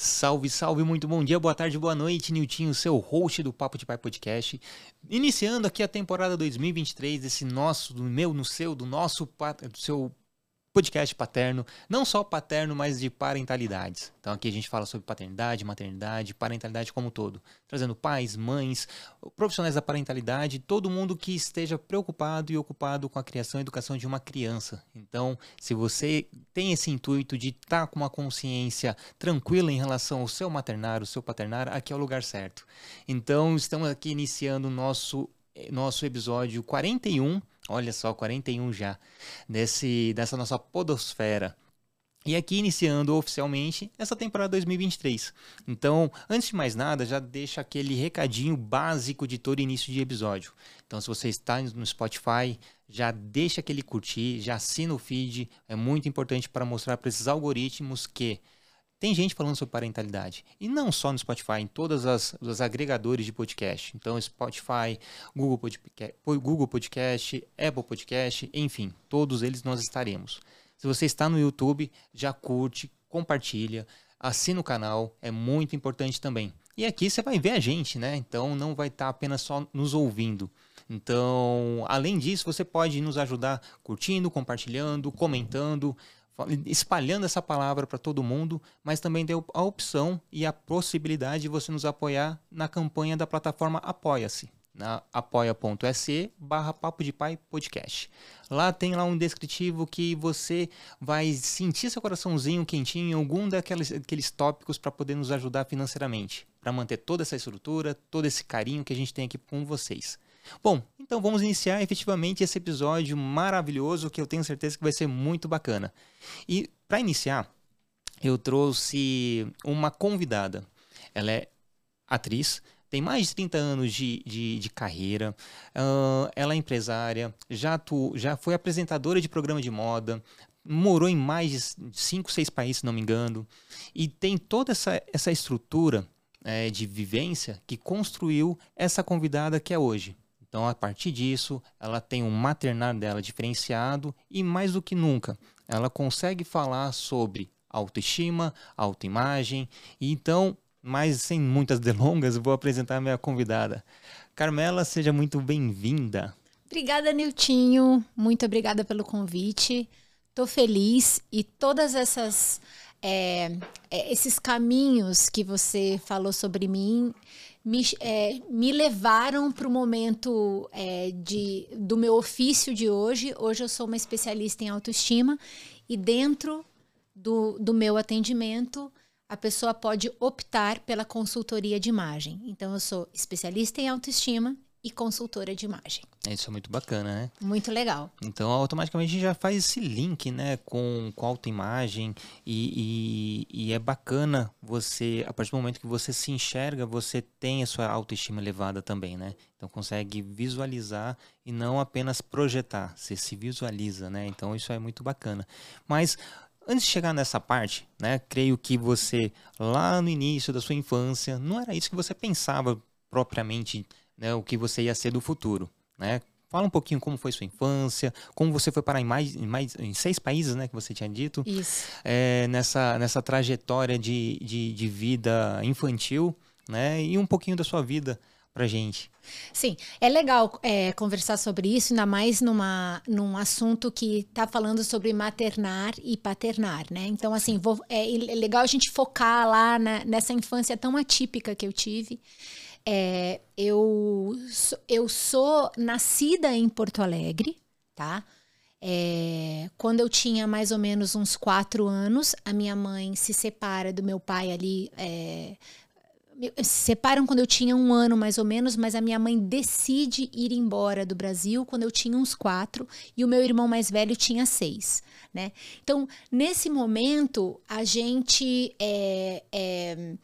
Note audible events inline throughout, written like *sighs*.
Salve, salve, muito bom dia, boa tarde, boa noite, Niltinho, seu host do Papo de Pai Podcast. Iniciando aqui a temporada 2023 desse nosso, do meu, no seu, do nosso, do seu podcast paterno, não só paterno, mas de parentalidades. Então aqui a gente fala sobre paternidade, maternidade, parentalidade como um todo, trazendo pais, mães, profissionais da parentalidade, todo mundo que esteja preocupado e ocupado com a criação e educação de uma criança. Então, se você tem esse intuito de estar tá com uma consciência tranquila em relação ao seu maternar, o seu paternar, aqui é o lugar certo. Então, estamos aqui iniciando o nosso nosso episódio 41 Olha só, 41 já, desse, dessa nossa podosfera. E aqui iniciando oficialmente essa temporada 2023. Então, antes de mais nada, já deixa aquele recadinho básico de todo início de episódio. Então, se você está no Spotify, já deixa aquele curtir, já assina o feed. É muito importante para mostrar para esses algoritmos que tem gente falando sobre parentalidade. E não só no Spotify, em todos os agregadores de podcast. Então, Spotify, Google Podcast, Google Podcast, Apple Podcast, enfim, todos eles nós estaremos. Se você está no YouTube, já curte, compartilha, assina o canal, é muito importante também. E aqui você vai ver a gente, né? Então não vai estar apenas só nos ouvindo. Então, além disso, você pode nos ajudar curtindo, compartilhando, comentando espalhando essa palavra para todo mundo, mas também deu a opção e a possibilidade de você nos apoiar na campanha da plataforma Apoia-se, na apoia.se barra Papo de Pai Podcast. Lá tem lá um descritivo que você vai sentir seu coraçãozinho quentinho em algum daqueles, daqueles tópicos para poder nos ajudar financeiramente, para manter toda essa estrutura, todo esse carinho que a gente tem aqui com vocês. Bom, então vamos iniciar efetivamente esse episódio maravilhoso que eu tenho certeza que vai ser muito bacana. E para iniciar, eu trouxe uma convidada. Ela é atriz, tem mais de 30 anos de, de, de carreira, uh, ela é empresária, já, tu, já foi apresentadora de programa de moda, morou em mais de 5, 6 países, se não me engano, e tem toda essa, essa estrutura é, de vivência que construiu essa convidada que é hoje. Então, a partir disso, ela tem um maternar dela diferenciado e, mais do que nunca, ela consegue falar sobre autoestima, autoimagem. E então, mas sem muitas *laughs* delongas, vou apresentar a minha convidada. Carmela, seja muito bem-vinda. Obrigada, Niltinho. Muito obrigada pelo convite. Estou feliz e todas essas é, esses caminhos que você falou sobre mim me, é, me levaram para o momento é, de, do meu ofício de hoje. Hoje eu sou uma especialista em autoestima e dentro do, do meu atendimento a pessoa pode optar pela consultoria de imagem. Então eu sou especialista em autoestima e consultora de imagem. Isso é muito bacana, né? Muito legal. Então, automaticamente a gente já faz esse link, né, com, com autoimagem e, e, e é bacana você, a partir do momento que você se enxerga, você tem a sua autoestima elevada também, né? Então, consegue visualizar e não apenas projetar, você se visualiza, né? Então, isso é muito bacana. Mas Antes de chegar nessa parte, né, creio que você, lá no início da sua infância, não era isso que você pensava propriamente né, o que você ia ser do futuro, né? Fala um pouquinho como foi sua infância, como você foi parar em mais, em mais em seis países, né, que você tinha dito. Isso. É, nessa, nessa trajetória de, de, de, vida infantil, né, e um pouquinho da sua vida pra gente. Sim, é legal é, conversar sobre isso, ainda mais numa, num assunto que está falando sobre maternar e paternar, né? Então, assim, vou, é, é legal a gente focar lá na, nessa infância tão atípica que eu tive. É, eu, eu sou nascida em Porto Alegre, tá? É, quando eu tinha mais ou menos uns quatro anos, a minha mãe se separa do meu pai ali. É, se separam quando eu tinha um ano mais ou menos, mas a minha mãe decide ir embora do Brasil quando eu tinha uns quatro e o meu irmão mais velho tinha seis, né? Então, nesse momento, a gente é, é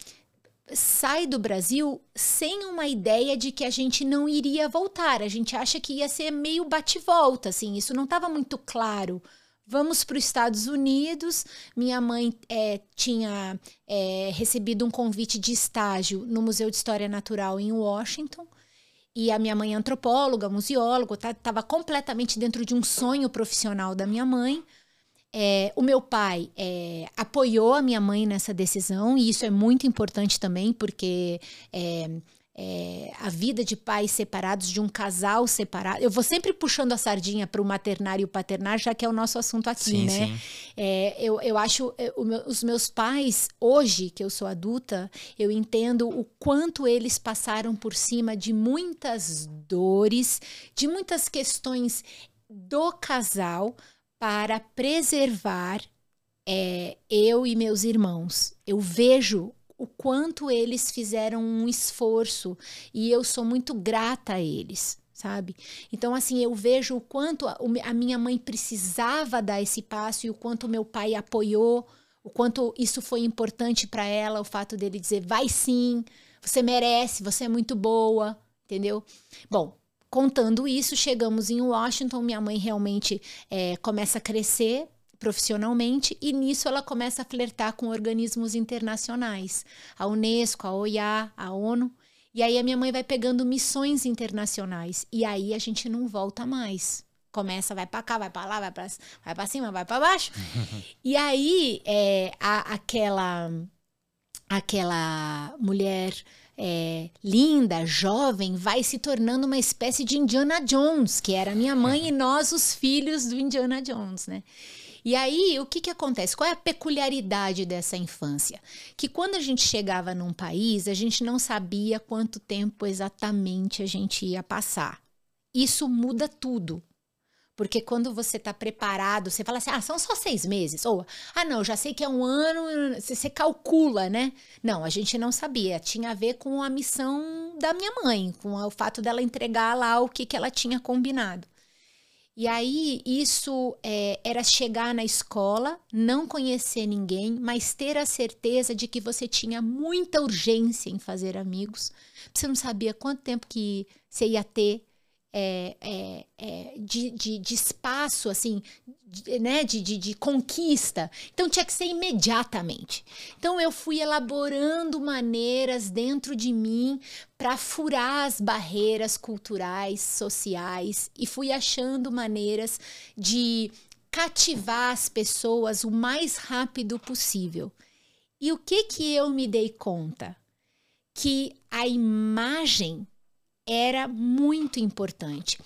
sai do Brasil sem uma ideia de que a gente não iria voltar. A gente acha que ia ser meio bate-volta, assim, isso não estava muito claro. Vamos para os Estados Unidos. Minha mãe é, tinha é, recebido um convite de estágio no Museu de História Natural em Washington. E a minha mãe é antropóloga, museóloga, estava tá, completamente dentro de um sonho profissional da minha mãe. É, o meu pai é, apoiou a minha mãe nessa decisão, e isso é muito importante também, porque é, é, a vida de pais separados, de um casal separado. Eu vou sempre puxando a sardinha para o maternar e o paternar, já que é o nosso assunto aqui, sim, né? Sim. É, eu, eu acho é, os meus pais, hoje que eu sou adulta, eu entendo o quanto eles passaram por cima de muitas dores, de muitas questões do casal para preservar é, eu e meus irmãos. Eu vejo o quanto eles fizeram um esforço e eu sou muito grata a eles, sabe? Então, assim, eu vejo o quanto a, minha mãe precisava dar esse passo e o quanto meu pai apoiou, o quanto isso foi importante para ela, o fato dele dizer, vai sim, você merece, você é muito boa, entendeu? Bom, contando isso, chegamos em Washington, minha mãe realmente é, começa a crescer profissionalmente e nisso ela começa a flertar com organismos internacionais, a Unesco, a OIA, a ONU. E aí a minha mãe vai pegando missões internacionais e aí a gente não volta mais. Começa, vai para cá, vai para lá, vai para vai cima, vai para baixo. *laughs* e aí é, a, aquela aquela mulher é, linda, jovem, vai se tornando uma espécie de Indiana Jones, que era minha mãe e nós, os filhos do Indiana Jones, né? E aí, o que, que acontece? Qual é a peculiaridade dessa infância? Que quando a gente chegava num país, a gente não sabia quanto tempo exatamente a gente ia passar. Isso muda tudo. Porque quando você está preparado, você fala assim: ah, são só seis meses. Ou, ah, não, já sei que é um ano, você calcula, né? Não, a gente não sabia. Tinha a ver com a missão da minha mãe, com o fato dela entregar lá o que, que ela tinha combinado. E aí, isso é, era chegar na escola, não conhecer ninguém, mas ter a certeza de que você tinha muita urgência em fazer amigos. Você não sabia quanto tempo que você ia ter é, é, é, de, de, de, espaço, assim, de, né, de, de, de, conquista. Então tinha que ser imediatamente. Então eu fui elaborando maneiras dentro de mim para furar as barreiras culturais, sociais e fui achando maneiras de cativar as pessoas o mais rápido possível. E o que que eu me dei conta? Que a imagem era muito importante.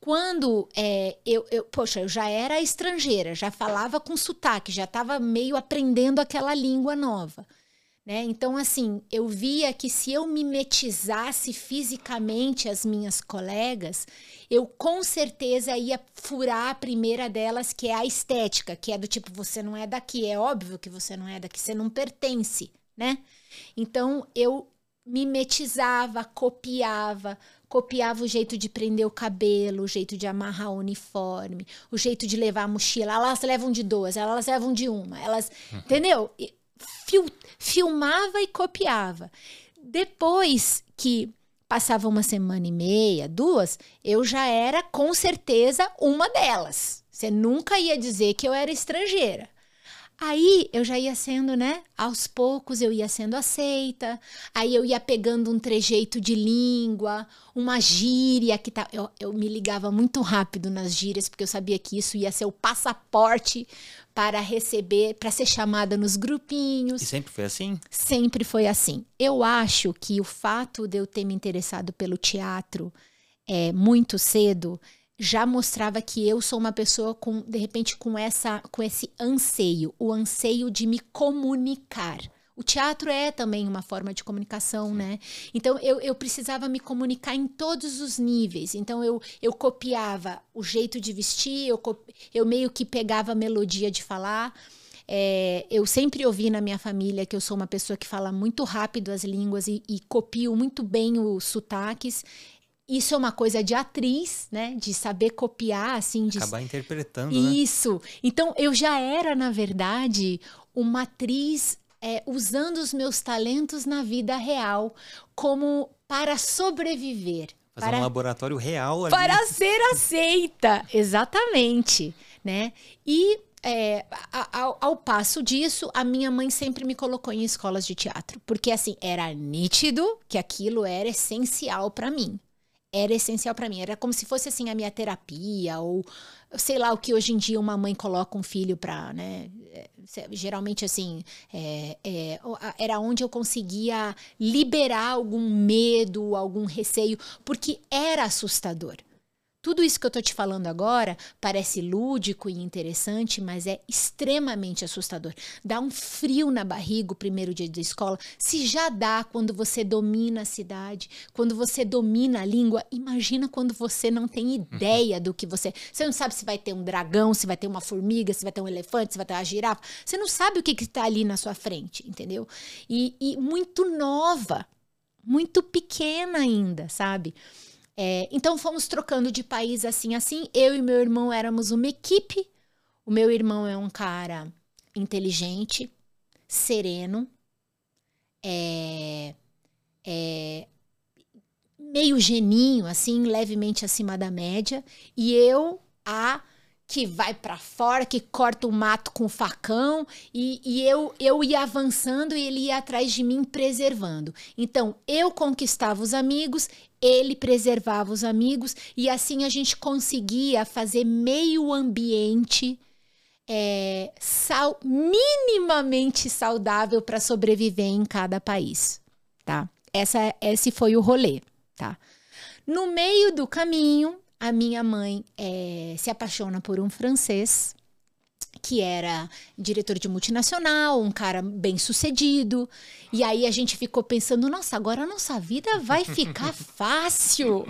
Quando é, eu, eu, poxa, eu já era estrangeira, já falava com sotaque, já estava meio aprendendo aquela língua nova. Né? Então, assim, eu via que se eu mimetizasse fisicamente as minhas colegas, eu com certeza ia furar a primeira delas, que é a estética, que é do tipo, você não é daqui, é óbvio que você não é daqui, você não pertence, né? Então, eu mimetizava, copiava, copiava o jeito de prender o cabelo, o jeito de amarrar o uniforme, o jeito de levar a mochila. Elas levam de duas, elas levam de uma, elas, uhum. entendeu? Fil, filmava e copiava. Depois que passava uma semana e meia, duas, eu já era com certeza uma delas. Você nunca ia dizer que eu era estrangeira. Aí eu já ia sendo, né? Aos poucos eu ia sendo aceita. Aí eu ia pegando um trejeito de língua, uma gíria que tá. Eu, eu me ligava muito rápido nas gírias, porque eu sabia que isso ia ser o passaporte para receber, para ser chamada nos grupinhos. E sempre foi assim? Sempre foi assim. Eu acho que o fato de eu ter me interessado pelo teatro é, muito cedo já mostrava que eu sou uma pessoa com de repente com essa com esse anseio, o anseio de me comunicar. O teatro é também uma forma de comunicação, Sim. né? Então eu, eu precisava me comunicar em todos os níveis. Então eu, eu copiava o jeito de vestir, eu, eu meio que pegava a melodia de falar. É, eu sempre ouvi na minha família que eu sou uma pessoa que fala muito rápido as línguas e, e copio muito bem os sotaques isso é uma coisa de atriz, né? De saber copiar, assim. De... Acabar interpretando. Né? Isso. Né? Então, eu já era, na verdade, uma atriz é, usando os meus talentos na vida real como para sobreviver. Fazer para, um laboratório real ali. Para ser aceita, *laughs* exatamente, né? E é, ao, ao, passo disso, a minha mãe sempre me colocou em escolas de teatro, porque assim era nítido que aquilo era essencial para mim era essencial para mim. Era como se fosse assim a minha terapia ou sei lá o que hoje em dia uma mãe coloca um filho para, né? É, geralmente assim é, é, era onde eu conseguia liberar algum medo, algum receio, porque era assustador. Tudo isso que eu tô te falando agora parece lúdico e interessante, mas é extremamente assustador. Dá um frio na barriga o primeiro dia de escola. Se já dá quando você domina a cidade, quando você domina a língua, imagina quando você não tem ideia do que você. Você não sabe se vai ter um dragão, se vai ter uma formiga, se vai ter um elefante, se vai ter uma girafa. Você não sabe o que está ali na sua frente, entendeu? E, e muito nova, muito pequena ainda, sabe? É, então fomos trocando de país assim, assim. Eu e meu irmão éramos uma equipe. O meu irmão é um cara inteligente, sereno, é, é meio geninho, assim, levemente acima da média. E eu, a que vai para fora, que corta o mato com o facão, e, e, eu, eu ia avançando e ele ia atrás de mim preservando. Então, eu conquistava os amigos, ele preservava os amigos, e assim a gente conseguia fazer meio ambiente é, sal, minimamente saudável para sobreviver em cada país, tá? Essa, esse foi o rolê, tá? No meio do caminho, a minha mãe é, se apaixona por um francês que era diretor de multinacional, um cara bem sucedido. E aí a gente ficou pensando: nossa, agora a nossa vida vai ficar *laughs* fácil,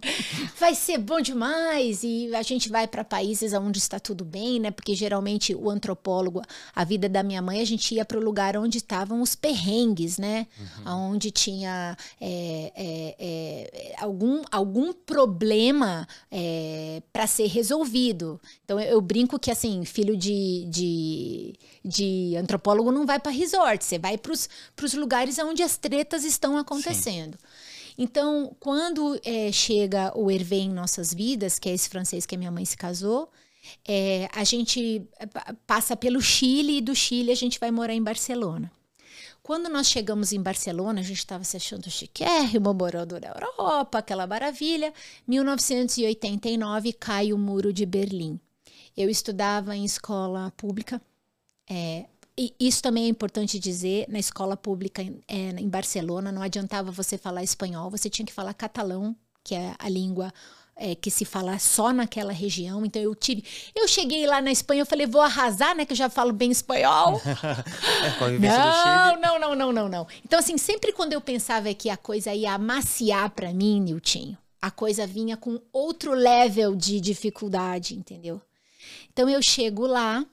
*laughs* vai ser bom demais. E a gente vai para países onde está tudo bem, né? Porque geralmente o antropólogo, a vida da minha mãe, a gente ia para o lugar onde estavam os perrengues, né? Uhum. Onde tinha é, é, é, algum, algum problema é, para ser resolvido. Então eu, eu brinco que, assim, filho de de, de, de antropólogo não vai para resort, você vai para os lugares onde as tretas estão acontecendo. Sim. Então, quando é, chega o Hervé em nossas vidas, que é esse francês que a minha mãe se casou, é, a gente é, passa pelo Chile e do Chile a gente vai morar em Barcelona. Quando nós chegamos em Barcelona, a gente estava se achando chiquérrimo, morando na Europa, aquela maravilha. 1989 cai o muro de Berlim. Eu estudava em escola pública. É, e isso também é importante dizer, na escola pública é, em Barcelona, não adiantava você falar espanhol, você tinha que falar catalão, que é a língua é, que se fala só naquela região. Então eu tive. Eu cheguei lá na Espanha, eu falei, vou arrasar, né? Que eu já falo bem espanhol. *laughs* é, não, não, não, não, não, não. Então, assim, sempre quando eu pensava que a coisa ia amaciar para mim, Niltinho, a coisa vinha com outro level de dificuldade, entendeu? Então eu chego lá,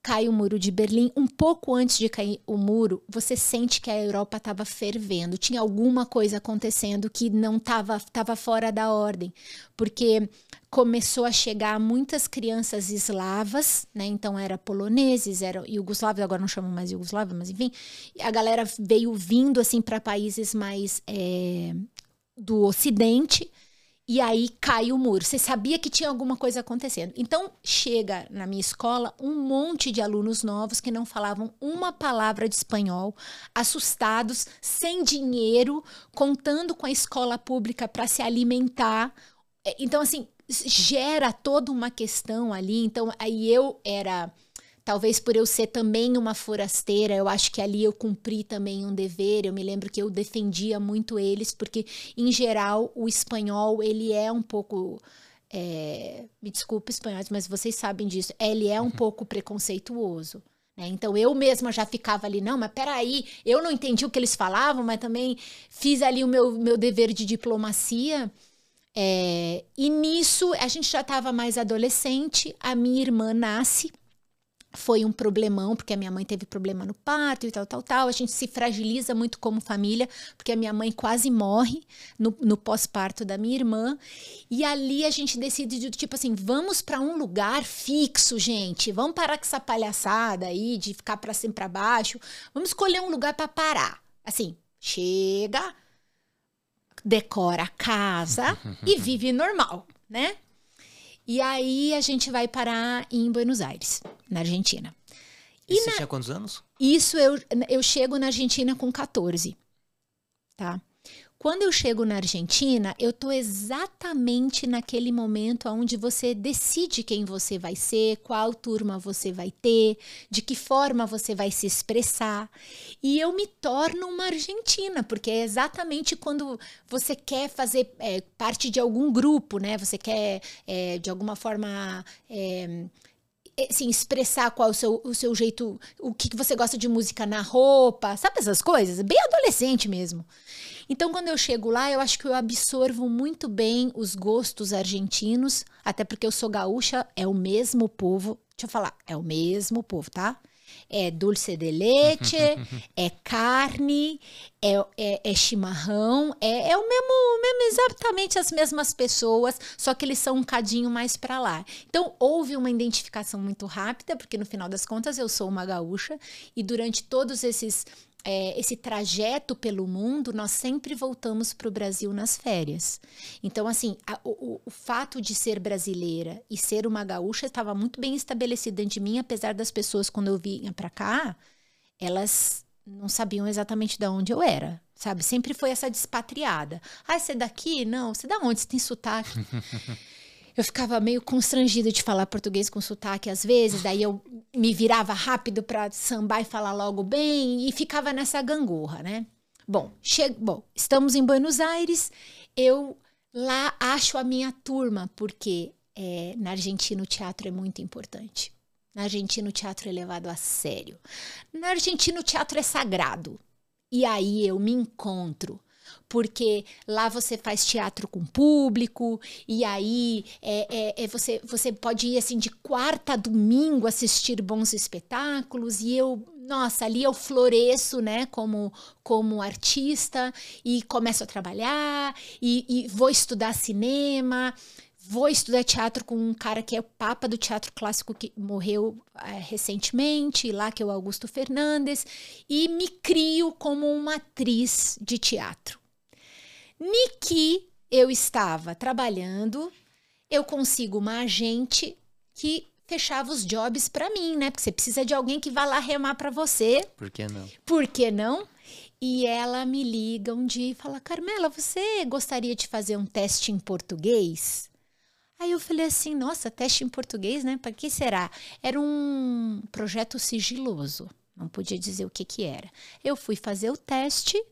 cai o muro de Berlim. Um pouco antes de cair o muro, você sente que a Europa estava fervendo. Tinha alguma coisa acontecendo que não estava tava fora da ordem. Porque começou a chegar muitas crianças eslavas, né? Então era poloneses, era iugoslavos, agora não chamam mais iugoslávia, mas enfim, a galera veio vindo assim para países mais é, do Ocidente e aí cai o muro. Você sabia que tinha alguma coisa acontecendo. Então, chega na minha escola um monte de alunos novos que não falavam uma palavra de espanhol, assustados, sem dinheiro, contando com a escola pública para se alimentar. É, então, assim, gera toda uma questão ali. Então, aí eu era Talvez por eu ser também uma forasteira, eu acho que ali eu cumpri também um dever. Eu me lembro que eu defendia muito eles, porque, em geral, o espanhol, ele é um pouco... É, me desculpe, espanhóis, mas vocês sabem disso. Ele é um uhum. pouco preconceituoso. Né? Então eu mesma já ficava ali, não, mas peraí, eu não entendi o que eles falavam, mas também fiz ali o meu, meu dever de diplomacia. É, e nisso a gente já estava mais adolescente, a minha irmã nasce foi um problemão, porque a minha mãe teve problema no parto e tal, tal, tal. A gente se fragiliza muito como família, porque a minha mãe quase morre no, no pós-parto da minha irmã. E ali a gente decide, tipo assim, vamos para um lugar fixo, gente. Vamos parar com essa palhaçada aí de ficar para cima para baixo. Vamos escolher um lugar para parar. Assim, chega, decora a casa *laughs* e vive normal, né? E aí a gente vai parar em Buenos Aires, na Argentina. E, e você na... tinha quantos anos? Isso eu, eu chego na Argentina com 14. Tá? Quando eu chego na Argentina, eu tô exatamente naquele momento onde você decide quem você vai ser, qual turma você vai ter, de que forma você vai se expressar. E eu me torno uma argentina, porque é exatamente quando você quer fazer é, parte de algum grupo, né? Você quer, é, de alguma forma. É, assim, expressar qual o seu, o seu jeito, o que, que você gosta de música na roupa, sabe essas coisas? Bem adolescente mesmo. Então, quando eu chego lá, eu acho que eu absorvo muito bem os gostos argentinos, até porque eu sou gaúcha, é o mesmo povo. Deixa eu falar, é o mesmo povo, tá? É dulce de leite, *laughs* é carne, é, é, é chimarrão, é, é o mesmo, mesmo, exatamente as mesmas pessoas, só que eles são um cadinho mais para lá. Então houve uma identificação muito rápida, porque no final das contas eu sou uma gaúcha e durante todos esses é, esse trajeto pelo mundo, nós sempre voltamos para o Brasil nas férias. Então, assim, a, o, o, fato de ser brasileira e ser uma gaúcha estava muito bem estabelecido dentro de mim, apesar das pessoas, quando eu vinha para cá, elas não sabiam exatamente de onde eu era, sabe? Sempre foi essa despatriada. Ah, você é daqui? Não, você é da onde? Você tem sotaque? *laughs* eu ficava meio constrangida de falar português com sotaque às vezes, daí eu me virava rápido para sambar e falar logo bem e ficava nessa gangorra, né? Bom, che... Bom, estamos em Buenos Aires, eu lá acho a minha turma, porque é, na Argentina o teatro é muito importante. Na Argentina o teatro é levado a sério. Na Argentina o teatro é sagrado. E aí eu me encontro porque lá você faz teatro com público, e aí é, é, é, você, você pode ir assim de quarta a domingo assistir bons espetáculos, e eu, nossa, ali eu floresço, né, como, como artista, e começo a trabalhar, e, e vou estudar cinema vou estudar teatro com um cara que é o papa do teatro clássico que morreu é, recentemente, lá que é o Augusto Fernandes, e me crio como uma atriz de teatro. Niki, eu estava trabalhando, eu consigo uma agente que fechava os jobs para mim, né? Porque você precisa de alguém que vá lá remar para você. Por que não? Por que não? E ela me liga um dia e fala: Carmela, você gostaria de fazer um teste em português? Aí eu falei assim: nossa, teste em português, né? Para que será? Era um projeto sigiloso, não podia dizer o que, que era. Eu fui fazer o teste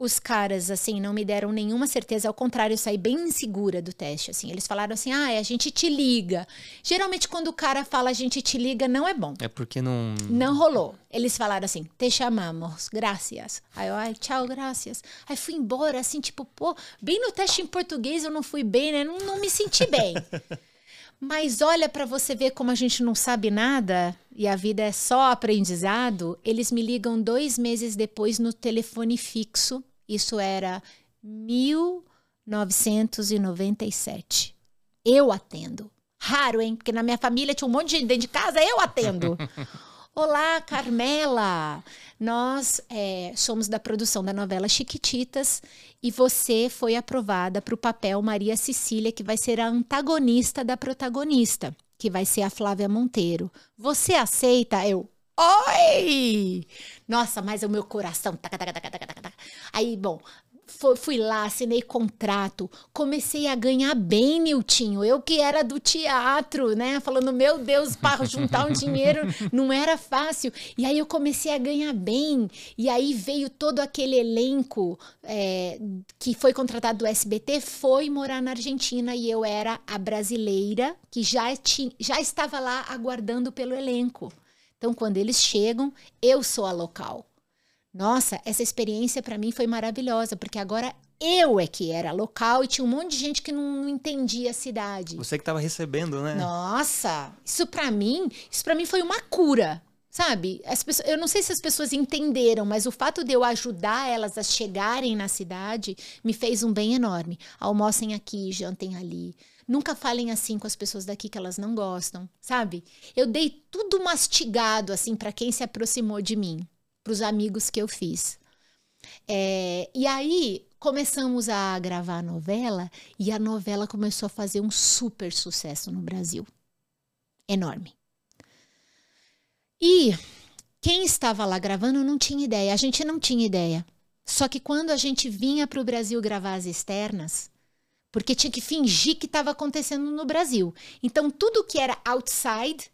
os caras, assim, não me deram nenhuma certeza. Ao contrário, eu saí bem insegura do teste, assim. Eles falaram assim, ah, a gente te liga. Geralmente, quando o cara fala a gente te liga, não é bom. É porque não... Não rolou. Eles falaram assim, te chamamos, graças. Aí eu, ai, tchau, graças. Aí fui embora, assim, tipo, pô, bem no teste em português eu não fui bem, né? Não, não me senti bem. *laughs* Mas olha para você ver como a gente não sabe nada e a vida é só aprendizado. Eles me ligam dois meses depois no telefone fixo isso era 1997. Eu atendo. Raro, hein? Porque na minha família tinha um monte de gente dentro de casa, eu atendo. *laughs* Olá, Carmela! Nós é, somos da produção da novela Chiquititas e você foi aprovada para o papel Maria Cecília, que vai ser a antagonista da protagonista, que vai ser a Flávia Monteiro. Você aceita? Eu, Oi! Nossa, mas o meu coração. Taca, taca, taca, taca, taca. Aí, bom, fui lá, assinei contrato, comecei a ganhar bem, Niltinho. Eu que era do teatro, né? Falando, meu Deus, para juntar um dinheiro *laughs* não era fácil. E aí eu comecei a ganhar bem. E aí veio todo aquele elenco é, que foi contratado do SBT, foi morar na Argentina e eu era a brasileira que já, tinha, já estava lá aguardando pelo elenco. Então, quando eles chegam, eu sou a local. Nossa, essa experiência para mim foi maravilhosa, porque agora eu é que era local e tinha um monte de gente que não, não entendia a cidade. Você que estava recebendo, né? Nossa, isso para mim, isso para mim foi uma cura. Sabe? As pessoas, eu não sei se as pessoas entenderam, mas o fato de eu ajudar elas a chegarem na cidade me fez um bem enorme. Almocem aqui, jantem ali. Nunca falem assim com as pessoas daqui que elas não gostam, sabe? Eu dei tudo mastigado assim para quem se aproximou de mim, para os amigos que eu fiz. É, e aí começamos a gravar a novela e a novela começou a fazer um super sucesso no Brasil. Enorme. E quem estava lá gravando não tinha ideia, a gente não tinha ideia Só que quando a gente vinha para o Brasil gravar as externas, porque tinha que fingir que estava acontecendo no Brasil. Então, tudo que era outside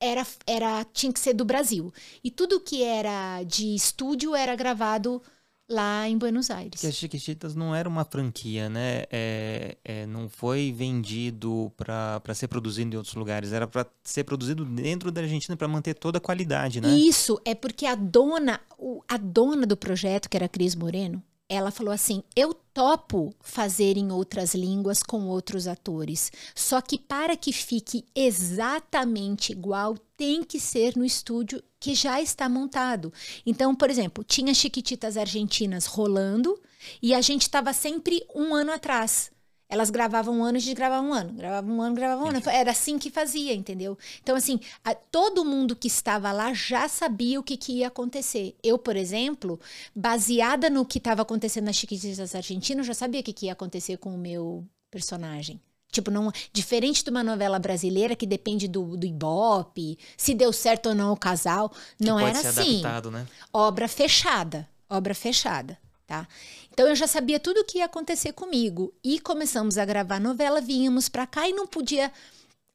era, era tinha que ser do Brasil. E tudo que era de estúdio era gravado lá em Buenos Aires. Porque as Chiquititas não era uma franquia, né? É, é, não foi vendido para ser produzido em outros lugares, era para ser produzido dentro da Argentina para manter toda a qualidade, né? Isso, é porque a dona, a dona do projeto, que era a Cris Moreno, ela falou assim: eu topo fazer em outras línguas com outros atores, só que para que fique exatamente igual, tem que ser no estúdio que já está montado. Então, por exemplo, tinha Chiquititas Argentinas rolando e a gente estava sempre um ano atrás. Elas gravavam um ano, a gente gravava um ano, gravava um ano, gravava um ano. Era assim que fazia, entendeu? Então, assim, a, todo mundo que estava lá já sabia o que, que ia acontecer. Eu, por exemplo, baseada no que estava acontecendo nas Chiquititas Argentinas, já sabia o que, que ia acontecer com o meu personagem. Tipo, não, diferente de uma novela brasileira que depende do, do Ibope, se deu certo ou não o casal, não era assim. Adaptado, né? Obra fechada, obra fechada, tá? Então eu já sabia tudo o que ia acontecer comigo. E começamos a gravar novela, vínhamos pra cá e não podia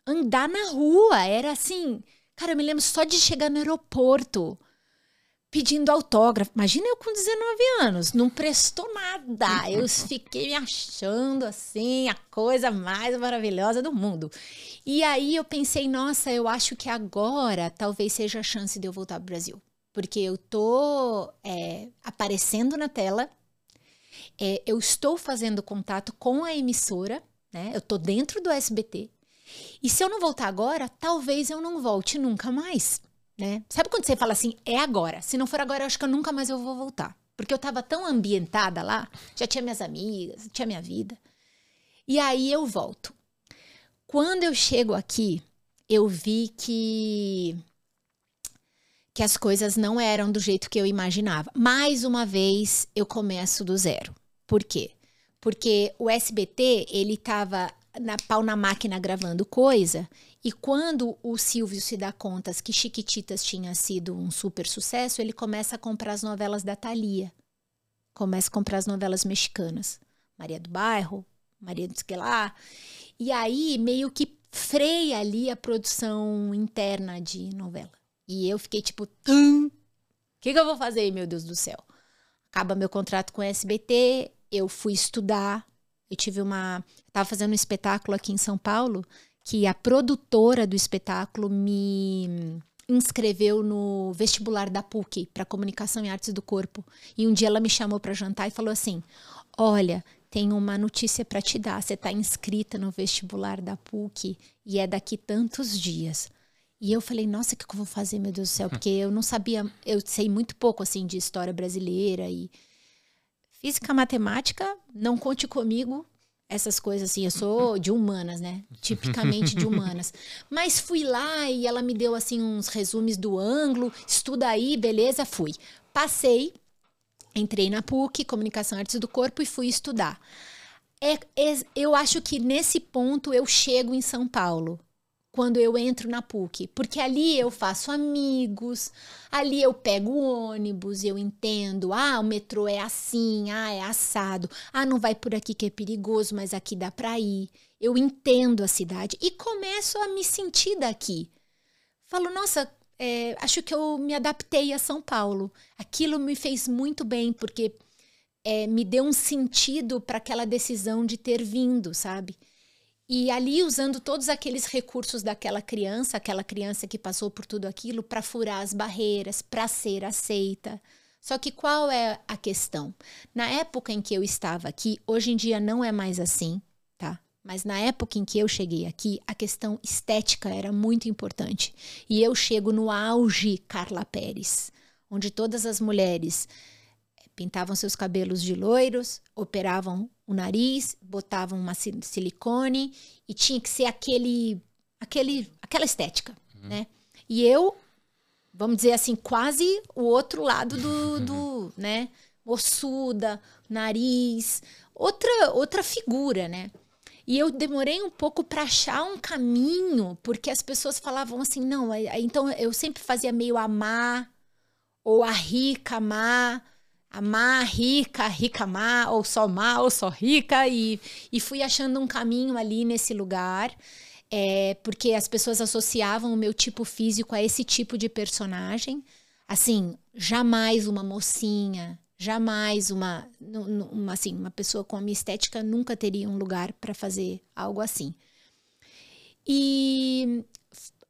andar na rua. Era assim. Cara, eu me lembro só de chegar no aeroporto pedindo autógrafo. Imagina eu com 19 anos, não prestou nada. Eu *laughs* fiquei me achando assim, a coisa mais maravilhosa do mundo. E aí eu pensei, nossa, eu acho que agora talvez seja a chance de eu voltar pro Brasil. Porque eu tô é, aparecendo na tela, é, eu estou fazendo contato com a emissora, né? Eu tô dentro do SBT. E se eu não voltar agora, talvez eu não volte nunca mais, né? Sabe quando você fala assim, é agora. Se não for agora, eu acho que eu nunca mais eu vou voltar. Porque eu tava tão ambientada lá, já tinha minhas amigas, tinha minha vida. E aí eu volto. Quando eu chego aqui, eu vi que que as coisas não eram do jeito que eu imaginava. Mais uma vez, eu começo do zero. Por quê? Porque o SBT, ele estava na pau na máquina gravando coisa, e quando o Silvio se dá conta que Chiquititas tinha sido um super sucesso, ele começa a comprar as novelas da Thalia. Começa a comprar as novelas mexicanas. Maria do Bairro, Maria do Esquelá. E aí meio que freia ali a produção interna de novela. E eu fiquei tipo, o que, que eu vou fazer, meu Deus do céu? Acaba meu contrato com o SBT, eu fui estudar. Eu tive uma. Estava fazendo um espetáculo aqui em São Paulo que a produtora do espetáculo me inscreveu no vestibular da PUC para comunicação e artes do corpo. E um dia ela me chamou para jantar e falou assim: Olha, tem uma notícia para te dar. Você está inscrita no vestibular da PUC e é daqui tantos dias. E eu falei, nossa, o que eu vou fazer, meu Deus do céu? Porque eu não sabia, eu sei muito pouco assim de história brasileira e Física, matemática, não conte comigo. Essas coisas assim, eu sou de humanas, né? Tipicamente de humanas. Mas fui lá e ela me deu assim uns resumos do ângulo, estuda aí, beleza, fui. Passei, entrei na PUC, Comunicação Artes do Corpo e fui estudar. É, é, eu acho que nesse ponto eu chego em São Paulo quando eu entro na PUC, porque ali eu faço amigos, ali eu pego o ônibus, eu entendo, ah, o metrô é assim, ah, é assado, ah, não vai por aqui que é perigoso, mas aqui dá para ir. Eu entendo a cidade e começo a me sentir daqui. Falo, nossa, é, acho que eu me adaptei a São Paulo. Aquilo me fez muito bem, porque é, me deu um sentido para aquela decisão de ter vindo, sabe? E ali usando todos aqueles recursos daquela criança, aquela criança que passou por tudo aquilo, para furar as barreiras, para ser aceita. Só que qual é a questão? Na época em que eu estava aqui, hoje em dia não é mais assim, tá? Mas na época em que eu cheguei aqui, a questão estética era muito importante. E eu chego no auge Carla Pérez, onde todas as mulheres pintavam seus cabelos de loiros, operavam o nariz, botavam uma silicone e tinha que ser aquele, aquele, aquela estética, uhum. né? E eu, vamos dizer assim, quase o outro lado do, *laughs* do né? Ossuda, nariz, outra outra figura, né? E eu demorei um pouco para achar um caminho, porque as pessoas falavam assim, não, então eu sempre fazia meio amar ou a rica amar Amar, rica, rica má, ou só má, ou só rica, e, e fui achando um caminho ali nesse lugar, é, porque as pessoas associavam o meu tipo físico a esse tipo de personagem. Assim, jamais uma mocinha, jamais uma, uma, assim, uma pessoa com a minha estética nunca teria um lugar para fazer algo assim. E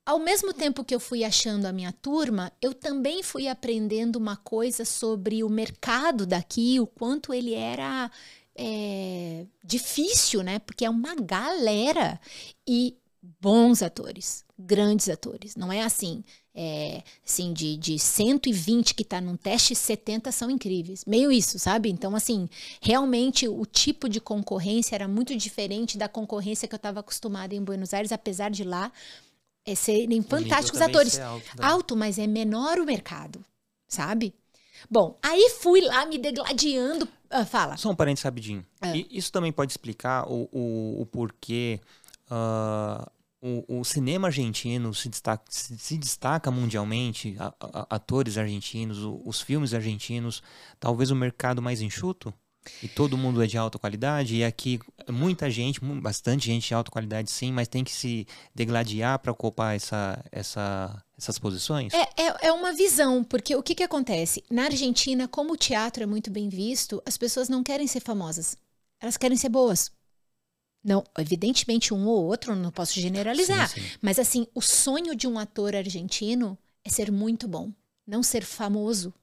ao mesmo tempo que eu fui achando a minha turma, eu também fui aprendendo uma coisa sobre o mercado daqui, o quanto ele era é, difícil, né? Porque é uma galera e bons atores, grandes atores. Não é assim, é, assim de, de 120 que está num teste, 70 são incríveis. Meio isso, sabe? Então, assim, realmente o tipo de concorrência era muito diferente da concorrência que eu estava acostumada em Buenos Aires, apesar de lá é serem fantásticos atores. Alto, né? alto, mas é menor o mercado, sabe? Bom, aí fui lá me degladiando. Ah, fala. Só um parênteses rapidinho. Ah. Isso também pode explicar o, o, o porquê uh, o, o, cinema argentino se destaca, se, se destaca mundialmente, a, a, atores argentinos, o, os filmes argentinos, talvez o mercado mais enxuto? E todo mundo é de alta qualidade, e aqui muita gente, bastante gente de alta qualidade sim, mas tem que se degladiar para ocupar essa, essa, essas posições? É, é, é, uma visão, porque o que, que acontece? Na Argentina, como o teatro é muito bem visto, as pessoas não querem ser famosas, elas querem ser boas. Não, evidentemente um ou outro, não posso generalizar, sim, sim. mas assim, o sonho de um ator argentino é ser muito bom, não ser famoso,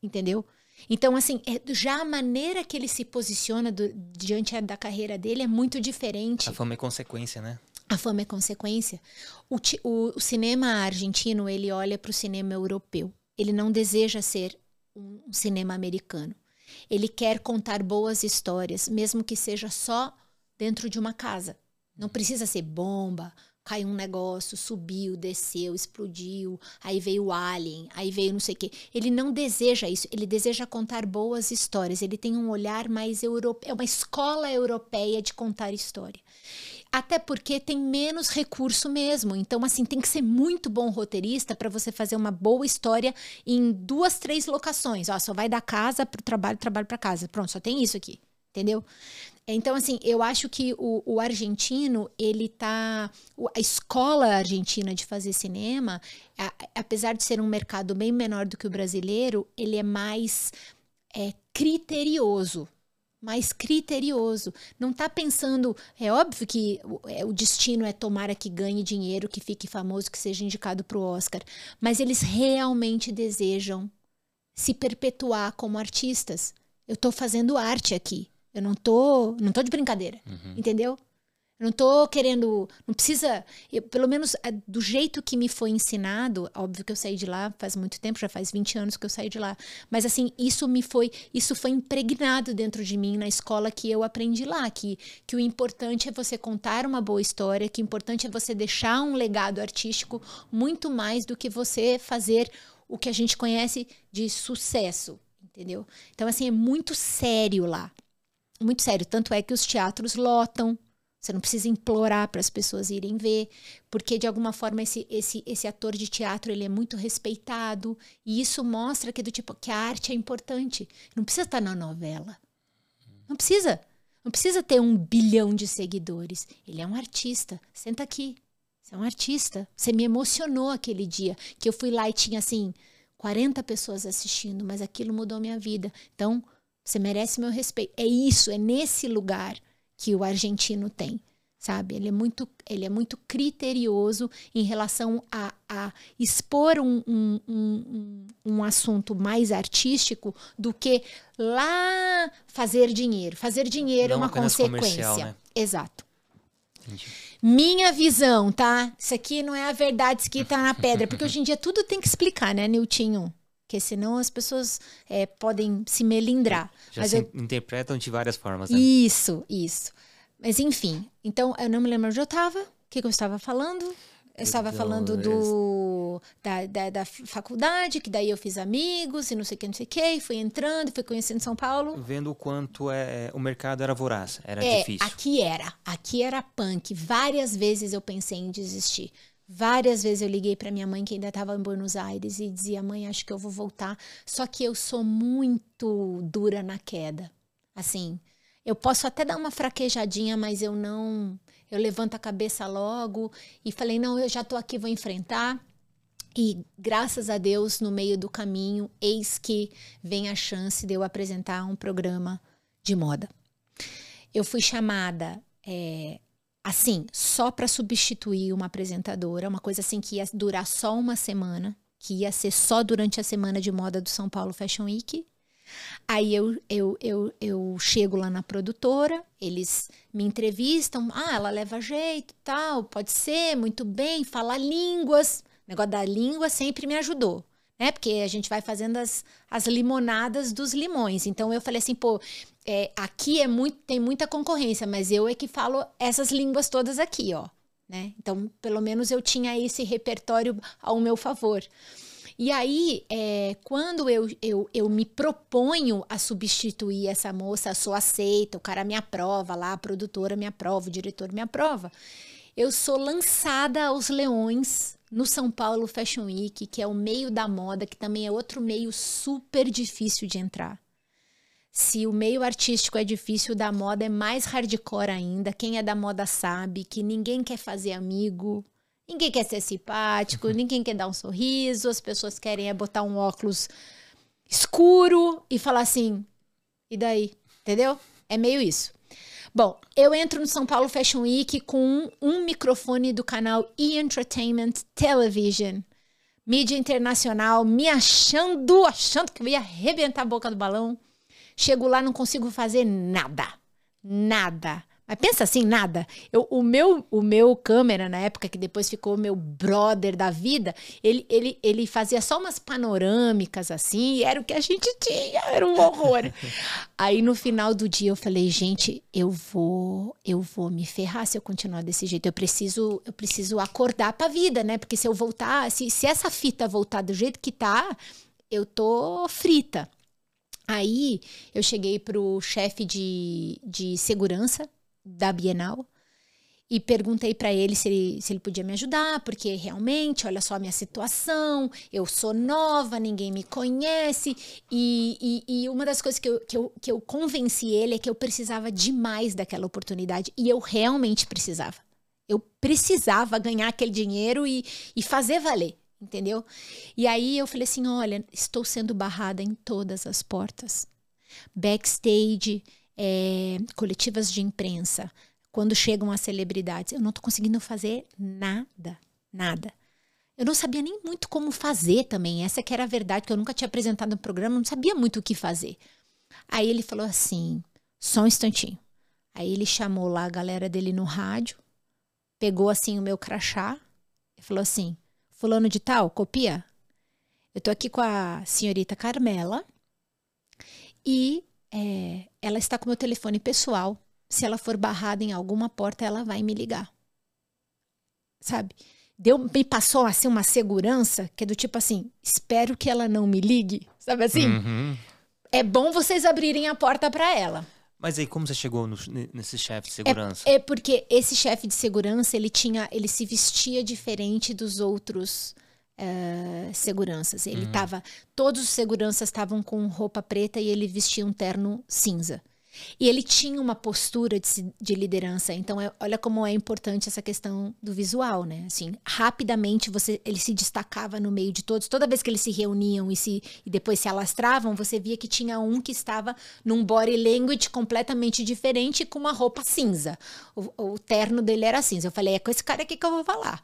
entendeu? Então, assim, é, já a maneira que ele se posiciona do, diante da carreira dele é muito diferente. A fama é consequência, né? A fama é consequência. O, o, o cinema argentino, ele olha para o cinema europeu. Ele não deseja ser um, um cinema americano. Ele quer contar boas histórias, mesmo que seja só dentro de uma casa. Não precisa ser bomba, caiu um negócio, subiu, desceu, explodiu, aí veio o alien, aí veio não sei o quê. Ele não deseja isso, ele deseja contar boas histórias, ele tem um olhar mais europeu, é uma escola europeia de contar história. Até porque tem menos recurso mesmo. Então, assim, tem que ser muito bom roteirista para você fazer uma boa história em duas, três locações. Ó, só vai da casa para o trabalho, trabalho para casa. Pronto, só tem isso aqui entendeu? Então, assim, eu acho que o, o, argentino, ele tá. A escola argentina de fazer cinema, a, apesar de ser um mercado bem menor do que o brasileiro, ele é mais é, criterioso. Mais criterioso. Não tá pensando. É óbvio que o, é, o destino é tomara que ganhe dinheiro, que fique famoso, que seja indicado para o Oscar. Mas eles realmente desejam se perpetuar como artistas. Eu estou fazendo arte aqui. Eu não tô, não tô de brincadeira, uhum. entendeu? Eu não tô querendo, não precisa, eu, pelo menos é, do jeito que me foi ensinado, óbvio que eu saí de lá faz muito tempo, já faz 20 anos que eu saí de lá, mas assim, isso me foi, isso foi impregnado dentro de mim na escola que eu aprendi lá, que, que o importante é você contar uma boa história, que o importante é você deixar um legado artístico muito mais do que você fazer o que a gente conhece de sucesso, entendeu? Então assim, é muito sério lá muito sério. Tanto é que os teatros lotam. Você não precisa implorar para as pessoas irem ver, porque de alguma forma esse, esse, esse ator de teatro ele é muito respeitado e isso mostra que do tipo que a arte é importante. Não precisa estar na novela. Não precisa. Não precisa ter um bilhão de seguidores. Ele é um artista. Senta aqui. Você é um artista. Você me emocionou aquele dia que eu fui lá e tinha assim 40 pessoas assistindo, mas aquilo mudou minha vida. Então, você merece meu respeito. É isso, é nesse lugar que o argentino tem, sabe? Ele é muito, ele é muito criterioso em relação a, a expor um, um, um, um assunto mais artístico do que lá fazer dinheiro. Fazer dinheiro é Não é uma consequência. Né? Exato. Entendi. Minha visão, tá? Isso aqui não é a verdade escrita na pedra, porque hoje em dia tudo tem que explicar, né, Niltinho? Porque senão as pessoas é, podem se melindrar. Já Mas se eu... interpretam de várias formas. Né? Isso, isso. Mas enfim, então eu não me lembro onde eu estava, o que, que eu estava falando. Eu estava falando do, da, da, da, faculdade, que daí eu fiz amigos e não sei o que, não sei o que, fui entrando, fui conhecendo São Paulo. Vendo o quanto é, o mercado era voraz, era é, difícil. Aqui era, aqui era punk. Várias vezes eu pensei em desistir. Várias vezes eu liguei para minha mãe, que ainda estava em Buenos Aires, e dizia: Mãe, acho que eu vou voltar. Só que eu sou muito dura na queda. Assim, eu posso até dar uma fraquejadinha, mas eu não. Eu levanto a cabeça logo e falei: Não, eu já estou aqui, vou enfrentar. E graças a Deus, no meio do caminho, eis que vem a chance de eu apresentar um programa de moda. Eu fui chamada é, assim, só para substituir uma apresentadora, uma coisa assim que ia durar só uma semana, que ia ser só durante a semana de moda do São Paulo Fashion Week. Aí eu, eu, eu, eu chego lá na produtora, eles me entrevistam, ah, ela leva jeito tal, pode ser, muito bem, fala línguas. O negócio da língua sempre me ajudou né? Porque a gente vai fazendo as, as limonadas dos limões. Então eu falei assim, pô, é, aqui é muito, tem muita concorrência, mas eu é que falo essas línguas todas aqui, ó. Né? Então, pelo menos eu tinha esse repertório ao meu favor. E aí, é, quando eu, eu, eu me proponho a substituir essa moça, sou aceita, o cara me aprova lá, a produtora me aprova, o diretor me aprova, eu sou lançada aos leões no São Paulo Fashion Week, que é o meio da moda, que também é outro meio super difícil de entrar. Se o meio artístico é difícil, o da moda é mais hardcore ainda. Quem é da moda sabe que ninguém quer fazer amigo, ninguém quer ser simpático, ninguém quer dar um sorriso, as pessoas querem é botar um óculos escuro e falar assim, e daí? Entendeu? É meio isso. Bom, eu entro no São Paulo Fashion Week com um, um microfone do canal E Entertainment Television, mídia internacional, me achando, achando que eu ia arrebentar a boca do balão. Chego lá, não consigo fazer nada. Nada. Mas pensa assim, nada. Eu, o, meu, o meu câmera, na época, que depois ficou meu brother da vida, ele, ele, ele fazia só umas panorâmicas assim, era o que a gente tinha, era um horror. *laughs* Aí no final do dia eu falei, gente, eu vou, eu vou me ferrar se eu continuar desse jeito. Eu preciso, eu preciso acordar pra vida, né? Porque se eu voltar, se, se essa fita voltar do jeito que tá, eu tô frita. Aí eu cheguei pro chefe de, de segurança da Bienal e perguntei para ele se, ele se ele podia me ajudar, porque realmente, olha só a minha situação, eu sou nova, ninguém me conhece, e, e, e, uma das coisas que eu, que, eu, que eu convenci ele é que eu precisava demais daquela oportunidade, e eu realmente precisava. Eu precisava ganhar aquele dinheiro e, e fazer valer, entendeu? E aí eu falei assim: olha, estou sendo barrada em todas as portas. Backstage, é, coletivas de imprensa, quando chegam as celebridades, eu não estou conseguindo fazer nada, nada. Eu não sabia nem muito como fazer também. Essa que era a verdade, que eu nunca tinha apresentado um programa, não sabia muito o que fazer. Aí ele falou assim: só um instantinho. Aí ele chamou lá a galera dele no rádio, pegou assim o meu crachá e falou assim: Fulano de tal, copia. Eu tô aqui com a senhorita Carmela e é, ela está com meu telefone pessoal. Se ela for barrada em alguma porta, ela vai me ligar. Sabe? Deu, me passou assim uma segurança que é do tipo assim: espero que ela não me ligue. Sabe assim? Uhum. É bom vocês abrirem a porta para ela. Mas aí como você chegou no, nesse chefe de segurança? É, é, porque esse chefe de segurança ele tinha, ele se vestia diferente dos outros uh, seguranças. Ele estava, uhum. todos os seguranças estavam com roupa preta e ele vestia um terno cinza. E ele tinha uma postura de, de liderança. Então, é, olha como é importante essa questão do visual, né? Assim, rapidamente você, ele se destacava no meio de todos. Toda vez que eles se reuniam e, se, e depois se alastravam, você via que tinha um que estava num body language completamente diferente com uma roupa cinza. O, o terno dele era cinza. Eu falei, é com esse cara aqui que eu vou falar.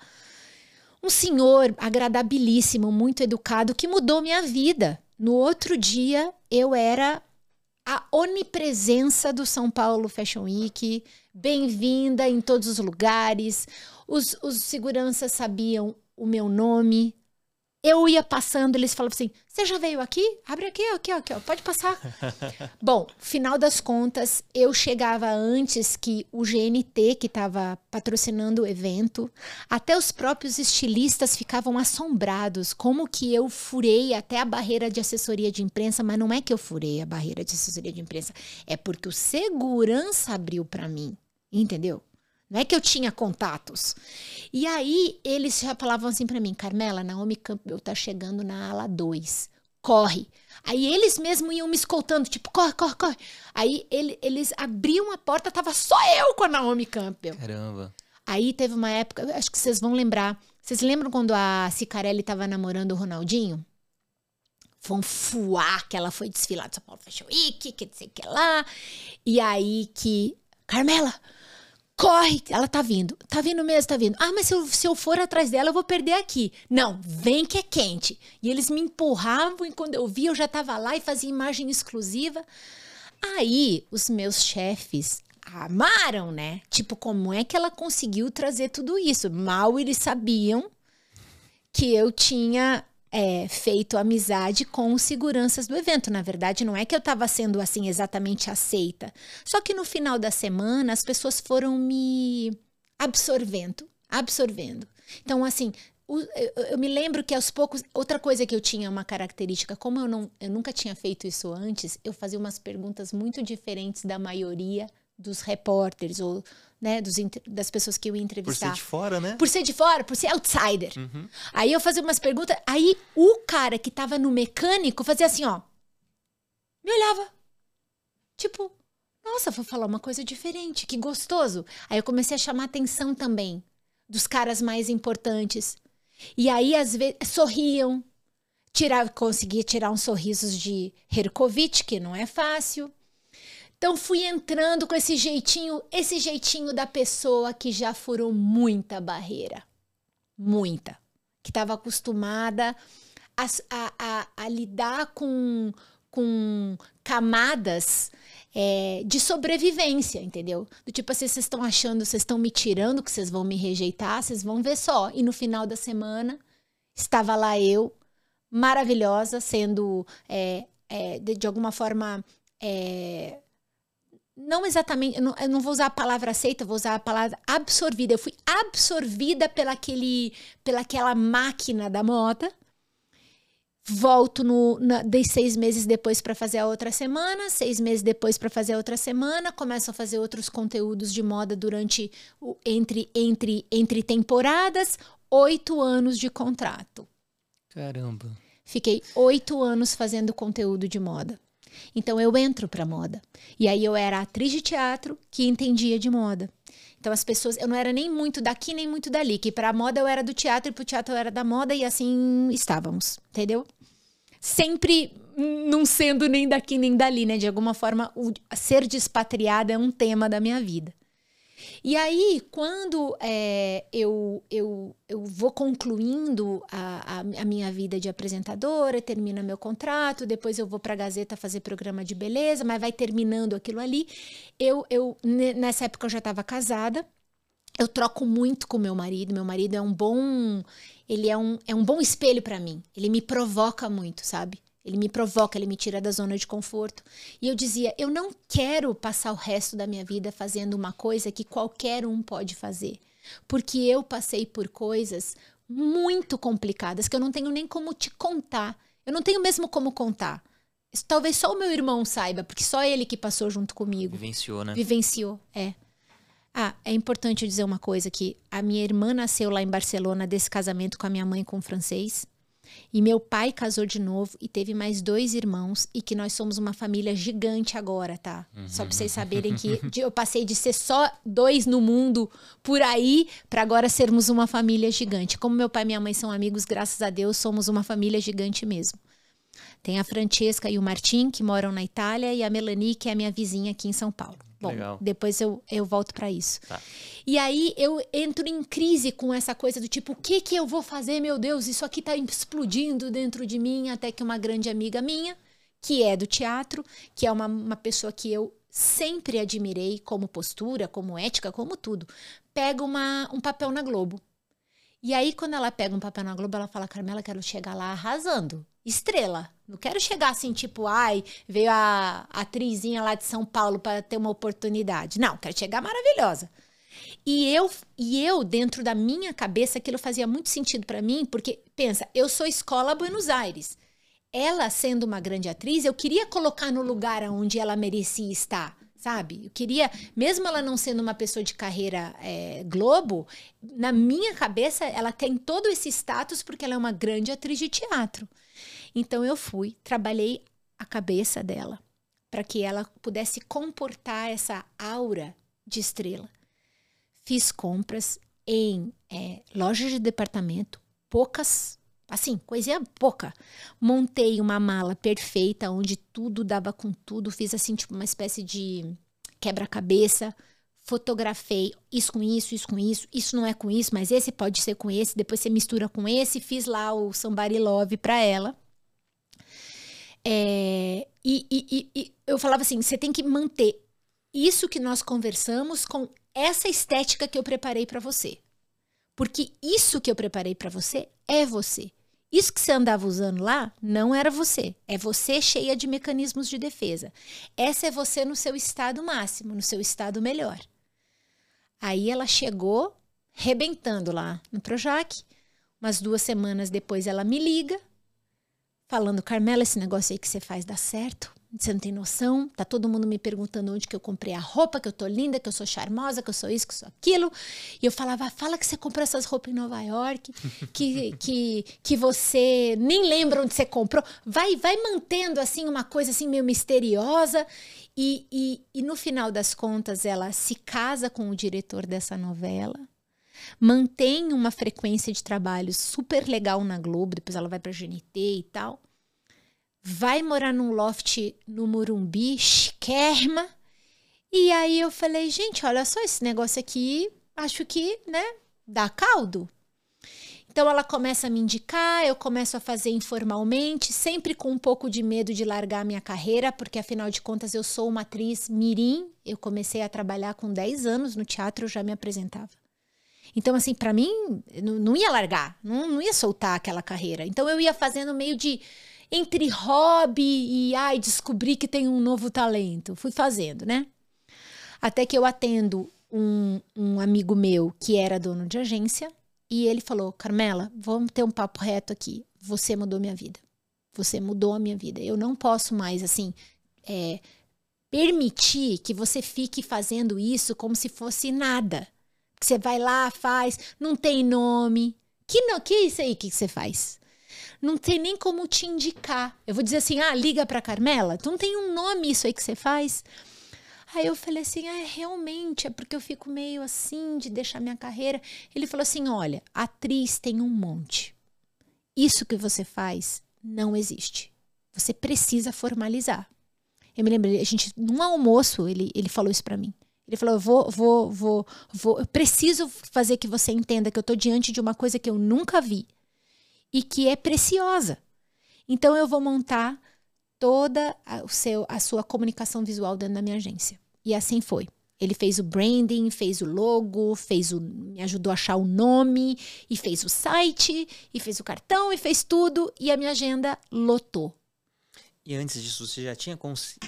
Um senhor agradabilíssimo, muito educado, que mudou minha vida. No outro dia, eu era a onipresença do São Paulo Fashion Week, bem-vinda em todos os lugares. Os, os seguranças sabiam o meu nome, eu ia passando, eles falavam assim: Você já veio aqui? Abre aqui, aqui, aqui, ó, pode passar. *laughs* Bom, final das contas, eu chegava antes que o GNT, que estava patrocinando o evento, até os próprios estilistas ficavam assombrados como que eu furei até a barreira de assessoria de imprensa, mas não é que eu furei a barreira de assessoria de imprensa, é porque o segurança abriu para mim, entendeu? Não é que eu tinha contatos. E aí eles já falavam assim para mim, Carmela, Naomi Campbell tá chegando na ala 2. Corre. Aí eles mesmo iam me escoltando, tipo, corre, corre, corre. Aí ele, eles abriam a porta, tava só eu com a Naomi Campbell. Caramba. Aí teve uma época, acho que vocês vão lembrar. Vocês lembram quando a Cicarelli tava namorando o Ronaldinho? Foi um fuá que ela foi desfilar de São Paulo Fashion Week, que não sei o que lá. E aí que, Carmela, corre, ela tá vindo. Tá vindo mesmo, tá vindo. Ah, mas se eu, se eu for atrás dela, eu vou perder aqui. Não, vem que é quente. E eles me empurravam e quando eu vi, eu já tava lá e fazia imagem exclusiva. Aí, os meus chefes amaram, né? Tipo, como é que ela conseguiu trazer tudo isso? Mal eles sabiam que eu tinha é, feito amizade com os seguranças do evento. Na verdade, não é que eu estava sendo assim exatamente aceita. Só que no final da semana as pessoas foram me absorvendo, absorvendo. Então, assim, eu me lembro que aos poucos, outra coisa que eu tinha uma característica, como eu, não, eu nunca tinha feito isso antes, eu fazia umas perguntas muito diferentes da maioria dos repórteres ou né, dos, das pessoas que eu ia entrevistar. Por ser de fora, né? Por ser de fora, por ser outsider. Uhum. Aí eu fazia umas perguntas, aí o cara que tava no mecânico fazia assim, ó. Me olhava. Tipo, nossa, vou falar uma coisa diferente, que gostoso. Aí eu comecei a chamar atenção também dos caras mais importantes. E aí, às vezes, sorriam. Tirar, conseguia tirar uns sorrisos de Herkovich, que não é fácil. Então fui entrando com esse jeitinho, esse jeitinho da pessoa que já furou muita barreira. Muita. Que estava acostumada a, a, a, a, lidar com, com camadas é, de sobrevivência, entendeu? Do tipo assim, vocês estão achando, vocês estão me tirando, que vocês vão me rejeitar, vocês vão ver só. E no final da semana, estava lá eu, maravilhosa, sendo é, é, de, de, alguma forma é, não exatamente, eu não, eu não, vou usar a palavra aceita, vou usar a palavra absorvida. Eu fui absorvida pela, aquele, pela aquela máquina da moda. Volto no, na, dei seis meses depois para fazer a outra semana, seis meses depois para fazer a outra semana, começo a fazer outros conteúdos de moda durante o, entre, entre, entre temporadas, oito anos de contrato. Caramba. Fiquei oito anos fazendo conteúdo de moda. Então eu entro para moda. E aí eu era atriz de teatro que entendia de moda. Então as pessoas, eu não era nem muito daqui nem muito dali, que para moda eu era do teatro e para o teatro eu era da moda e assim estávamos, entendeu? Sempre não sendo nem daqui nem dali, né? De alguma forma, o ser despatriada é um tema da minha vida. E aí, quando é, eu, eu, eu vou concluindo a, a, a, minha vida de apresentadora, termina meu contrato, depois eu vou para a Gazeta fazer programa de beleza, mas vai terminando aquilo ali. Eu, eu nessa época eu já estava casada. Eu troco muito com meu marido. Meu marido é um bom, ele é um, é um bom espelho para mim. Ele me provoca muito, sabe? Ele me provoca, ele me tira da zona de conforto. E eu dizia: eu não quero passar o resto da minha vida fazendo uma coisa que qualquer um pode fazer. Porque eu passei por coisas muito complicadas que eu não tenho nem como te contar. Eu não tenho mesmo como contar. Talvez só o meu irmão saiba, porque só ele que passou junto comigo. Vivenciou, né? Vivenciou, é. Ah, é importante dizer uma coisa que a minha irmã nasceu lá em Barcelona desse casamento com a minha mãe com o francês. E meu pai casou de novo e teve mais dois irmãos e que nós somos uma família gigante agora, tá? Uhum. Só pra vocês saberem que eu passei de ser só dois no mundo por aí para agora sermos uma família gigante. Como meu pai e minha mãe são amigos, graças a Deus, somos uma família gigante mesmo. Tem a Francesca e o Martim, que moram na Itália, e a Melanie, que é a minha vizinha aqui em São Paulo. Bom, Legal. depois eu, eu volto para isso. Tá. E aí eu entro em crise com essa coisa do tipo, o que que eu vou fazer, meu Deus? Isso aqui tá explodindo dentro de mim, até que uma grande amiga minha, que é do teatro, que é uma, uma pessoa que eu sempre admirei como postura, como ética, como tudo, pega uma, um papel na Globo. E aí, quando ela pega um papel na Globo, ela fala, Carmela, quero chegar lá arrasando. Estrela. Não quero chegar assim, tipo, ai, veio a, a atrizinha lá de São Paulo para ter uma oportunidade. Não, quero chegar maravilhosa. E eu, e eu, dentro da minha cabeça, aquilo fazia muito sentido para mim, porque, pensa, eu sou escola Buenos Aires. Ela, sendo uma grande atriz, eu queria colocar no lugar onde ela merecia estar sabe? Eu queria, mesmo ela não sendo uma pessoa de carreira é, Globo, na minha cabeça ela tem todo esse status porque ela é uma grande atriz de teatro. Então eu fui, trabalhei a cabeça dela para que ela pudesse comportar essa aura de estrela. Fiz compras em é, lojas de departamento, poucas Assim, coisinha pouca. Montei uma mala perfeita, onde tudo dava com tudo. Fiz assim, tipo, uma espécie de quebra-cabeça. Fotografei isso com isso, isso com isso. Isso não é com isso, mas esse pode ser com esse. Depois você mistura com esse. Fiz lá o Somebody Love pra ela. É, e, e, e eu falava assim: você tem que manter isso que nós conversamos com essa estética que eu preparei para você. Porque isso que eu preparei para você é você. Isso que você andava usando lá não era você. É você cheia de mecanismos de defesa. Essa é você no seu estado máximo, no seu estado melhor. Aí ela chegou rebentando lá no Projac. Umas duas semanas depois ela me liga, falando: Carmela, esse negócio aí que você faz dá certo? Você não tem noção? Tá todo mundo me perguntando onde que eu comprei a roupa, que eu tô linda, que eu sou charmosa, que eu sou isso, que eu sou aquilo. E eu falava, fala que você comprou essas roupas em Nova York, que, *laughs* que, que você nem lembra onde você comprou. Vai, vai mantendo assim uma coisa assim meio misteriosa. E, e, e no final das contas, ela se casa com o diretor dessa novela mantém uma frequência de trabalho super legal na Globo, depois ela vai para GNT e tal vai morar num loft no Morumbi, chiquérrima. E aí eu falei, gente, olha só esse negócio aqui, acho que, né, dá caldo. Então ela começa a me indicar, eu começo a fazer informalmente, sempre com um pouco de medo de largar a minha carreira, porque afinal de contas eu sou uma atriz mirim, eu comecei a trabalhar com 10 anos no teatro, eu já me apresentava. Então, assim, para mim, não, não, ia largar, não, não ia soltar aquela carreira. Então eu ia fazendo meio de entre hobby e ai, descobri que tem um novo talento. Fui fazendo, né? Até que eu atendo um, um amigo meu que era dono de agência e ele falou: Carmela, vamos ter um papo reto aqui. Você mudou minha vida. Você mudou a minha vida. Eu não posso mais, assim, é, permitir que você fique fazendo isso como se fosse nada. Você vai lá, faz, não tem nome. Que, não, que é isso aí que você faz? não tem nem como te indicar. Eu vou dizer assim: ah, liga para Carmela. Tu não tem um nome isso aí que você faz? Aí eu falei assim: é, realmente, é porque eu fico meio assim de deixar minha carreira. Ele falou assim: olha, atriz tem um monte. Isso que você faz não existe. Você precisa formalizar. Eu me lembrei, a gente, num almoço, ele, ele falou isso para mim. Ele falou: eu vou, vou, vou, vou, eu preciso fazer que você entenda que eu tô diante de uma coisa que eu nunca vi e que é preciosa. Então eu vou montar toda a, seu, a sua comunicação visual dentro da minha agência. E assim foi. Ele fez o branding, fez o logo, fez o, me ajudou a achar o nome, e fez o site, e fez o cartão, e fez tudo, e a minha agenda lotou. E antes disso, você já tinha,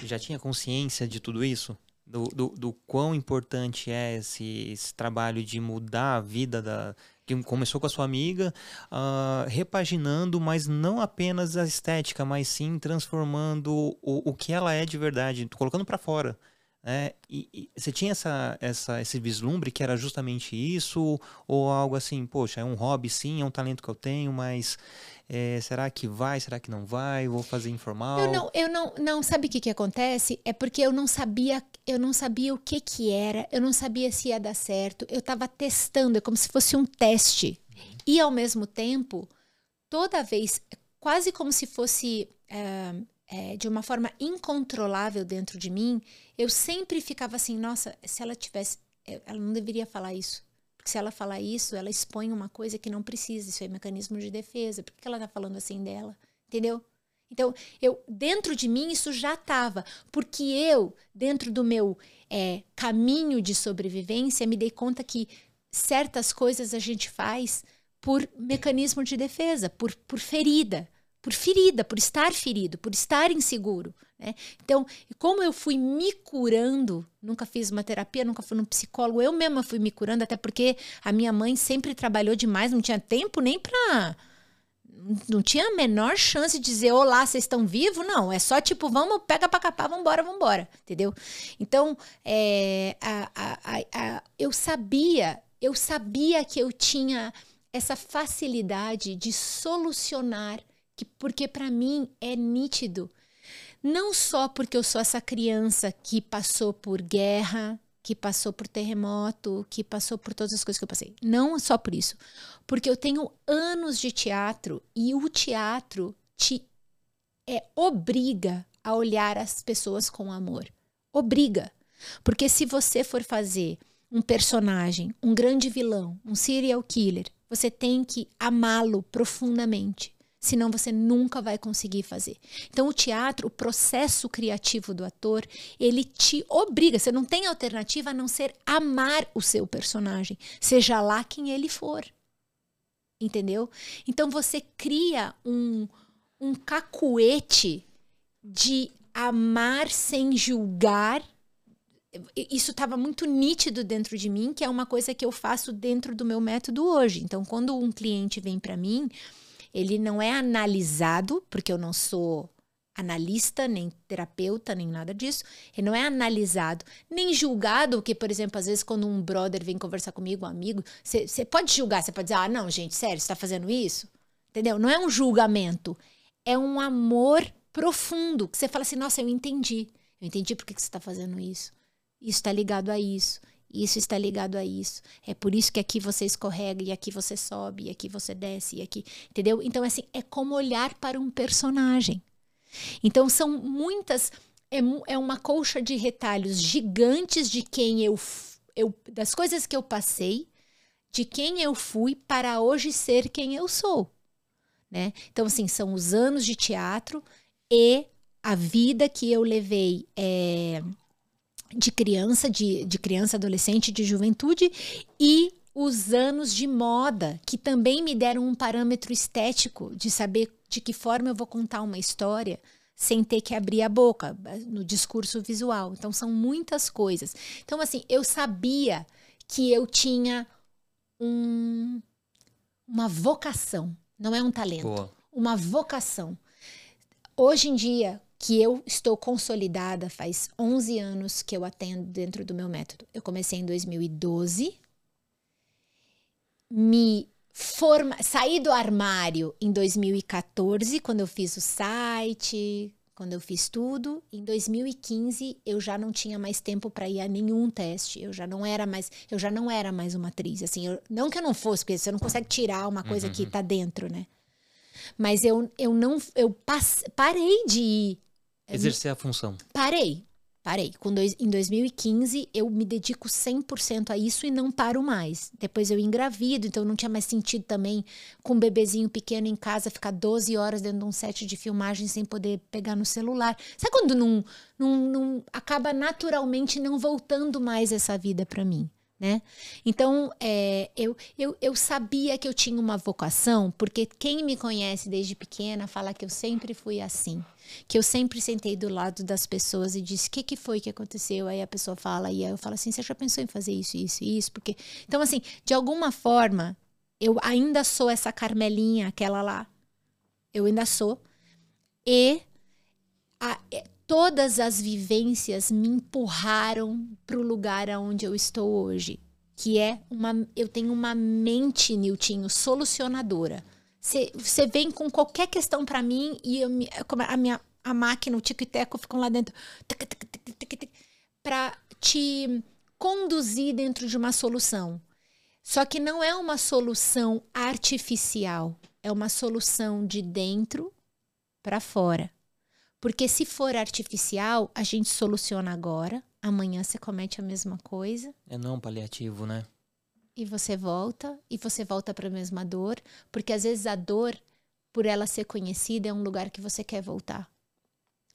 já tinha consciência de tudo isso? Do, do, do quão importante é esse, esse trabalho de mudar a vida da, que começou com a sua amiga, uh, repaginando, mas não apenas a estética, mas sim transformando o, o que ela é de verdade, colocando para fora. É, e, e, você tinha essa, essa, esse vislumbre que era justamente isso? Ou algo assim, poxa, é um hobby sim, é um talento que eu tenho, mas é, será que vai, será que não vai? Vou fazer informal? Eu não, eu não, não sabe o que, que acontece? É porque eu não sabia, eu não sabia o que que era, eu não sabia se ia dar certo. Eu estava testando, é como se fosse um teste. Uhum. E ao mesmo tempo, toda vez, quase como se fosse é, é, de uma forma incontrolável dentro de mim, eu sempre ficava assim, nossa, se ela tivesse, é, ela não deveria falar isso. Porque se ela falar isso, ela expõe uma coisa que não precisa, isso é mecanismo de defesa. Por que ela tá falando assim dela? Entendeu? Então, eu dentro de mim isso já estava, porque eu, dentro do meu é, caminho de sobrevivência, me dei conta que certas coisas a gente faz por mecanismo de defesa, por, por ferida por ferida, por estar ferido, por estar inseguro. Né? Então, como eu fui me curando, nunca fiz uma terapia, nunca fui num psicólogo, eu mesma fui me curando, até porque a minha mãe sempre trabalhou demais, não tinha tempo nem para não tinha a menor chance de dizer, olá, vocês estão vivos? Não, é só tipo, vamos, pega pra capar, vambora, vambora, entendeu? Então, é, a, a, a, eu sabia, eu sabia que eu tinha essa facilidade de solucionar, que, porque para mim é nítido. Não só porque eu sou essa criança que passou por guerra, que passou por terremoto, que passou por todas as coisas que eu passei. Não só por isso. Porque eu tenho anos de teatro e o teatro te é, obriga a olhar as pessoas com amor. Obriga. Porque se você for fazer um personagem, um grande vilão, um serial killer, você tem que amá-lo profundamente senão você nunca vai conseguir fazer. Então o teatro, o processo criativo do ator, ele te obriga, você não tem alternativa a não ser amar o seu personagem, seja lá quem ele for. Entendeu? Então você cria um um cacuete de amar sem julgar. Isso estava muito nítido dentro de mim, que é uma coisa que eu faço dentro do meu método hoje. Então, quando um cliente vem para mim, ele não é analisado, porque eu não sou analista, nem terapeuta, nem nada disso. Ele não é analisado, nem julgado, que, por exemplo, às vezes quando um brother vem conversar comigo, um amigo, você pode julgar, você pode dizer, ah, não, gente, sério, você tá fazendo isso? Entendeu? Não é um julgamento, é um amor profundo, que você fala assim, nossa, eu entendi. Eu entendi por que, que você está fazendo isso. Isso está ligado a isso. Isso está ligado a isso. É por isso que aqui você escorrega e aqui você sobe e aqui você desce e aqui, entendeu? Então assim, é como olhar para um personagem. Então são muitas é, é uma colcha de retalhos gigantes de quem eu, eu das coisas que eu passei, de quem eu fui para hoje ser quem eu sou, né? Então assim, são os anos de teatro e a vida que eu levei é, de criança, de, de criança, adolescente, de juventude e os anos de moda, que também me deram um parâmetro estético de saber de que forma eu vou contar uma história sem ter que abrir a boca no discurso visual. Então são muitas coisas. Então assim, eu sabia que eu tinha um, uma vocação, não é um talento, Boa. uma vocação. Hoje em dia, que eu estou consolidada faz 11 anos que eu atendo dentro do meu método. Eu comecei em 2012, me forma, saí do armário em 2014, quando eu fiz o site, quando eu fiz tudo. Em 2015 eu já não tinha mais tempo para ir a nenhum teste. Eu já não era mais, eu já não era mais uma atriz. Assim, eu, não que eu não fosse, porque você não consegue tirar uma coisa uhum. que está dentro, né? Mas eu, eu não eu passe, parei de ir Exercer a função. Parei. Parei. Dois, em 2015, eu me dedico 100% a isso e não paro mais. Depois eu engravido, então não tinha mais sentido também, com um bebezinho pequeno em casa, ficar 12 horas dentro de um set de filmagem sem poder pegar no celular. Sabe quando não, não, não acaba naturalmente não voltando mais essa vida para mim? né? Então, é, eu, eu, eu sabia que eu tinha uma vocação, porque quem me conhece desde pequena fala que eu sempre fui assim. Que eu sempre sentei do lado das pessoas e disse: o que, que foi que aconteceu? Aí a pessoa fala, e aí eu falo assim: você já pensou em fazer isso, isso e isso? Porque... Então, assim, de alguma forma, eu ainda sou essa Carmelinha, aquela lá. Eu ainda sou. E a, todas as vivências me empurraram para o lugar aonde eu estou hoje, que é uma eu tenho uma mente, Niltinho, solucionadora. Você vem com qualquer questão para mim e eu, a minha a máquina, o tico e teco ficam lá dentro para te conduzir dentro de uma solução. Só que não é uma solução artificial, é uma solução de dentro para fora. Porque se for artificial, a gente soluciona agora, amanhã você comete a mesma coisa. É não paliativo, né? E você volta, e você volta para a mesma dor, porque às vezes a dor, por ela ser conhecida, é um lugar que você quer voltar.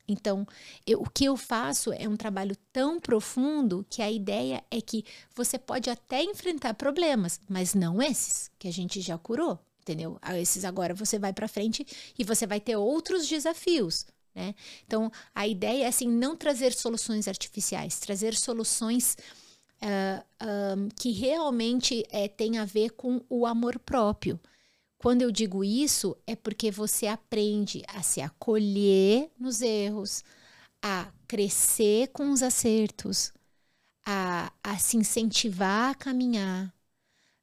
Então, eu, o que eu faço é um trabalho tão profundo que a ideia é que você pode até enfrentar problemas, mas não esses que a gente já curou, entendeu? Esses agora você vai para frente e você vai ter outros desafios. Né? Então, a ideia é assim, não trazer soluções artificiais, trazer soluções uh, um, que realmente é, tem a ver com o amor próprio, quando eu digo isso, é porque você aprende a se acolher nos erros, a crescer com os acertos, a, a se incentivar a caminhar,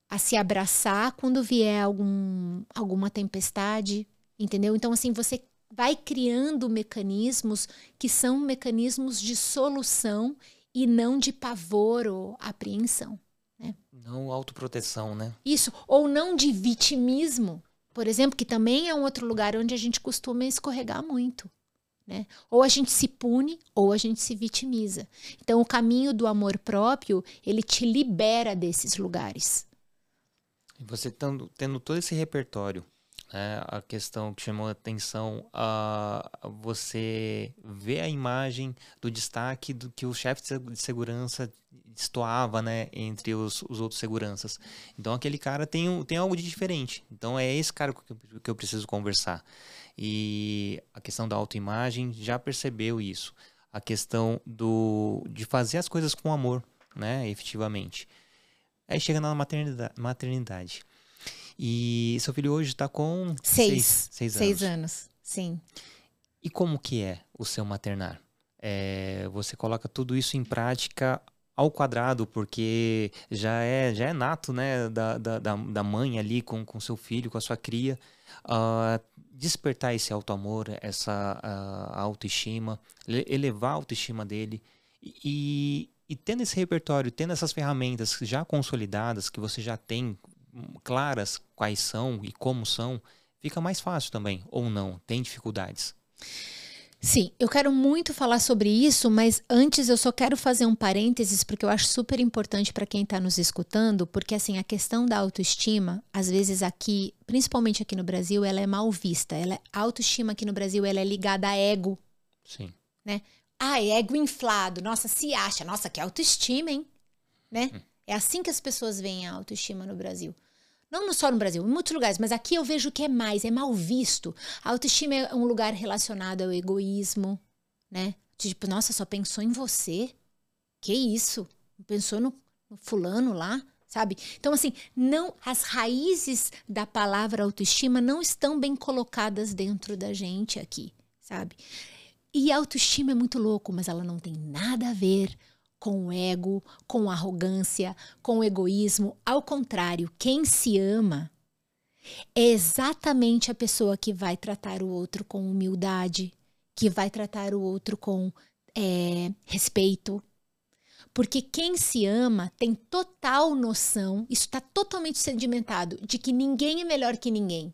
a se abraçar quando vier algum, alguma tempestade, entendeu? Então, assim, você vai criando mecanismos que são mecanismos de solução e não de pavor ou apreensão. Né? Não autoproteção, né? Isso, ou não de vitimismo, por exemplo, que também é um outro lugar onde a gente costuma escorregar muito. Né? Ou a gente se pune ou a gente se vitimiza. Então, o caminho do amor próprio, ele te libera desses lugares. E você tendo, tendo todo esse repertório, né, a questão que chamou a atenção, a você vê a imagem do destaque do que o chefe de segurança destoava, né, entre os, os outros seguranças. Então aquele cara tem, tem algo de diferente. Então é esse cara que eu, que eu preciso conversar. E a questão da autoimagem já percebeu isso. A questão do de fazer as coisas com amor, né, efetivamente. Aí chega na maternidade. maternidade. E seu filho hoje está com seis, seis, seis, anos. Seis anos, sim. E como que é o seu maternar? É, você coloca tudo isso em prática ao quadrado, porque já é, já é nato, né, da, da, da mãe ali com, com seu filho, com a sua cria, uh, despertar esse auto-amor, essa uh, autoestima, elevar a autoestima dele e, e tendo esse repertório, tendo essas ferramentas já consolidadas, que você já tem claras quais são e como são, fica mais fácil também, ou não? Tem dificuldades? Sim, eu quero muito falar sobre isso, mas antes eu só quero fazer um parênteses porque eu acho super importante para quem está nos escutando, porque assim a questão da autoestima, às vezes aqui, principalmente aqui no Brasil, ela é mal vista. Ela, a autoestima aqui no Brasil ela é ligada a ego. Sim. Né? Ah, é ego inflado. Nossa, se acha. Nossa, que autoestima, hein? Né? Hum. É assim que as pessoas veem a autoestima no Brasil. Não só no Brasil, em muitos lugares, mas aqui eu vejo que é mais, é mal visto. A autoestima é um lugar relacionado ao egoísmo, né? Tipo, nossa, só pensou em você? Que isso? Pensou no, no fulano lá? Sabe? Então, assim, não as raízes da palavra autoestima não estão bem colocadas dentro da gente aqui, sabe? E autoestima é muito louco, mas ela não tem nada a ver com o ego, com arrogância, com egoísmo. Ao contrário, quem se ama é exatamente a pessoa que vai tratar o outro com humildade, que vai tratar o outro com é, respeito. Porque quem se ama tem total noção, isso está totalmente sedimentado, de que ninguém é melhor que ninguém.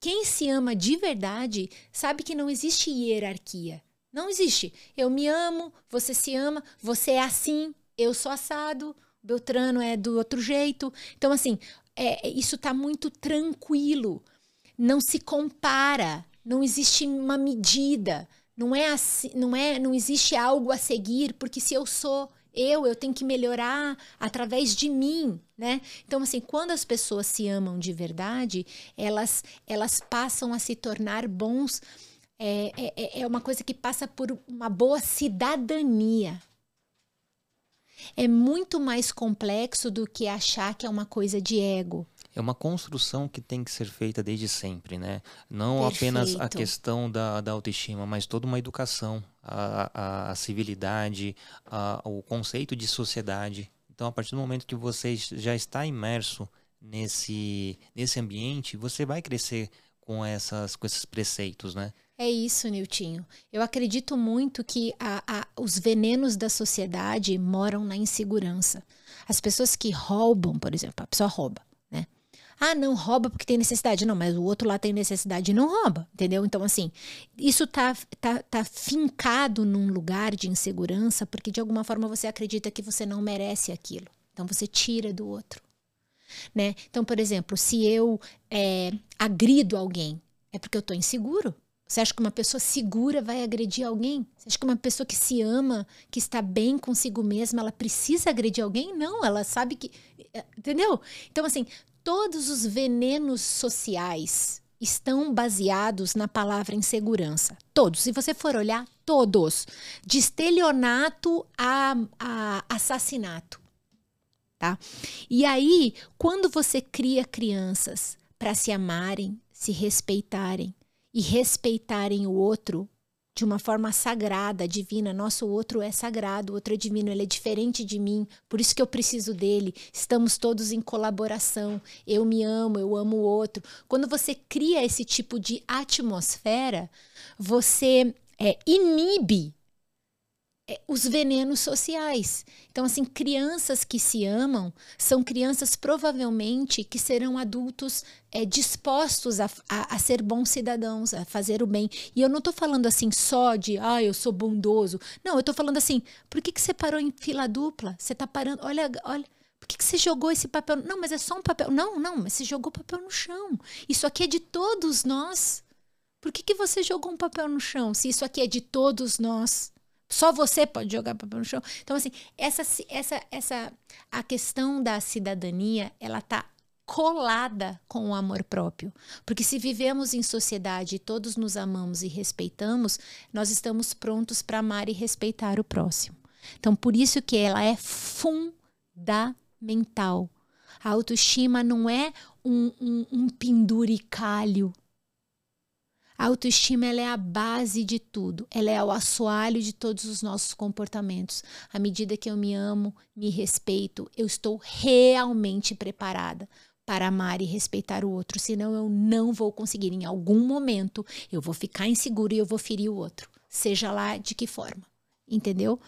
Quem se ama de verdade sabe que não existe hierarquia. Não existe. Eu me amo, você se ama, você é assim, eu sou assado, Beltrano é do outro jeito. Então, assim, é, isso está muito tranquilo. Não se compara, não existe uma medida, não é assim, não é, não existe algo a seguir, porque se eu sou eu, eu tenho que melhorar através de mim, né? Então, assim, quando as pessoas se amam de verdade, elas, elas passam a se tornar bons é, é, é, é uma coisa que passa por uma boa cidadania. É muito mais complexo do que achar que é uma coisa de ego. É uma construção que tem que ser feita desde sempre, né? Não Perfeito. apenas a questão da, da autoestima, mas toda uma educação, a, a, a civilidade, a, o conceito de sociedade. Então, a partir do momento que você já está imerso nesse, nesse ambiente, você vai crescer com, essas, com esses preceitos, né? É isso, Niltinho. Eu acredito muito que a, a, os venenos da sociedade moram na insegurança. As pessoas que roubam, por exemplo, a pessoa rouba, né? Ah, não rouba porque tem necessidade. Não, mas o outro lá tem necessidade e não rouba, entendeu? Então, assim, isso tá, tá, tá fincado num lugar de insegurança porque de alguma forma você acredita que você não merece aquilo. Então, você tira do outro. Né? Então, por exemplo, se eu é, agrido alguém, é porque eu estou inseguro. Você acha que uma pessoa segura vai agredir alguém? Você acha que uma pessoa que se ama, que está bem consigo mesma, ela precisa agredir alguém? Não, ela sabe que. É, entendeu? Então, assim, todos os venenos sociais estão baseados na palavra insegurança. Todos. Se você for olhar, todos. De estelionato a, a assassinato. Tá? E aí, quando você cria crianças para se amarem, se respeitarem e respeitarem o outro de uma forma sagrada, divina. Nosso outro é sagrado, o outro é divino, ele é diferente de mim, por isso que eu preciso dele. Estamos todos em colaboração. Eu me amo, eu amo o outro. Quando você cria esse tipo de atmosfera, você é, inibe os venenos sociais. Então, assim, crianças que se amam são crianças provavelmente que serão adultos é, dispostos a, a, a, ser bons cidadãos, a fazer o bem. E eu não estou falando assim só de, ah, eu sou bondoso. Não, eu estou falando assim, por que, que você parou em fila dupla? Você está parando, olha, olha. Por que, que você jogou esse papel? Não, mas é só um papel. Não, não, mas você jogou papel no chão. Isso aqui é de todos nós. Por que, que você jogou um papel no chão se isso aqui é de todos nós? Só você pode jogar papel no chão. Então, assim, essa, essa, essa, a questão da cidadania, ela tá colada com o amor próprio. Porque se vivemos em sociedade e todos nos amamos e respeitamos, nós estamos prontos para amar e respeitar o próximo. Então, por isso que ela é fundamental. A autoestima não é um, um, um penduricalho a autoestima é a base de tudo, ela é o assoalho de todos os nossos comportamentos. À medida que eu me amo, me respeito, eu estou realmente preparada para amar e respeitar o outro, senão eu não vou conseguir. Em algum momento eu vou ficar inseguro e eu vou ferir o outro, seja lá de que forma. Entendeu?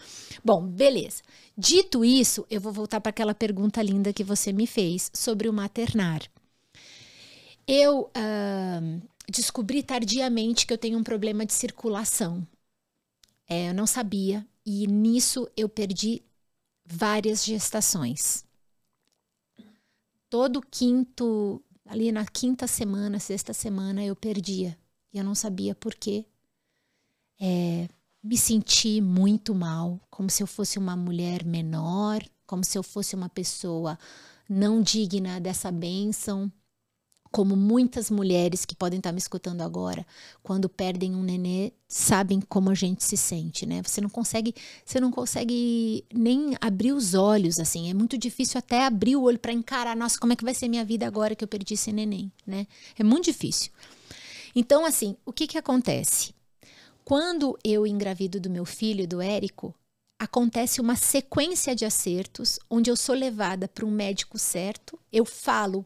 Bom, beleza. Dito isso, eu vou voltar para aquela pergunta linda que você me fez sobre o maternar. Eu. Uh, descobri tardiamente que eu tenho um problema de circulação. É, eu não sabia e nisso eu perdi várias gestações. Todo quinto, ali na quinta semana, sexta semana, eu perdia. E eu não sabia por quê. É, me senti muito mal, como se eu fosse uma mulher menor, como se eu fosse uma pessoa não digna dessa bênção como muitas mulheres que podem estar me escutando agora, quando perdem um nenê, sabem como a gente se sente, né? Você não consegue, você não consegue nem abrir os olhos assim, é muito difícil até abrir o olho para encarar, nossa, como é que vai ser minha vida agora que eu perdi esse neném, né? É muito difícil. Então, assim, o que que acontece? Quando eu engravido do meu filho, do Érico, acontece uma sequência de acertos onde eu sou levada para um médico certo, eu falo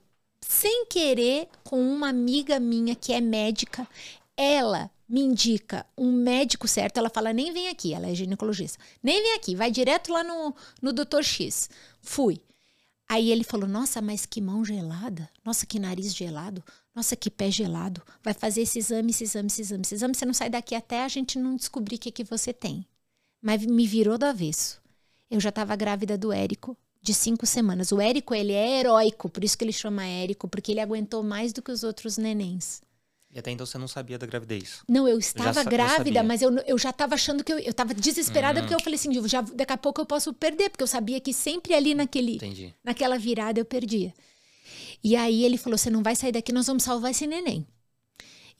sem querer com uma amiga minha que é médica. Ela me indica um médico certo. Ela fala: nem vem aqui, ela é ginecologista. Nem vem aqui, vai direto lá no, no Dr. X. Fui. Aí ele falou: Nossa, mas que mão gelada. Nossa, que nariz gelado. Nossa, que pé gelado. Vai fazer esse exame, esse exame, esse exame, esse exame. Você não sai daqui até a gente não descobrir o que, que você tem. Mas me virou do avesso. Eu já estava grávida do Érico de cinco semanas. O Érico, ele é heróico, por isso que ele chama Érico, porque ele aguentou mais do que os outros nenéns. E até então você não sabia da gravidez? Não, eu estava eu grávida, mas eu, eu já estava achando que eu, eu estava desesperada, uhum. porque eu falei assim, já, daqui a pouco eu posso perder, porque eu sabia que sempre ali naquele, Entendi. naquela virada eu perdia. E aí ele falou, você não vai sair daqui, nós vamos salvar esse neném.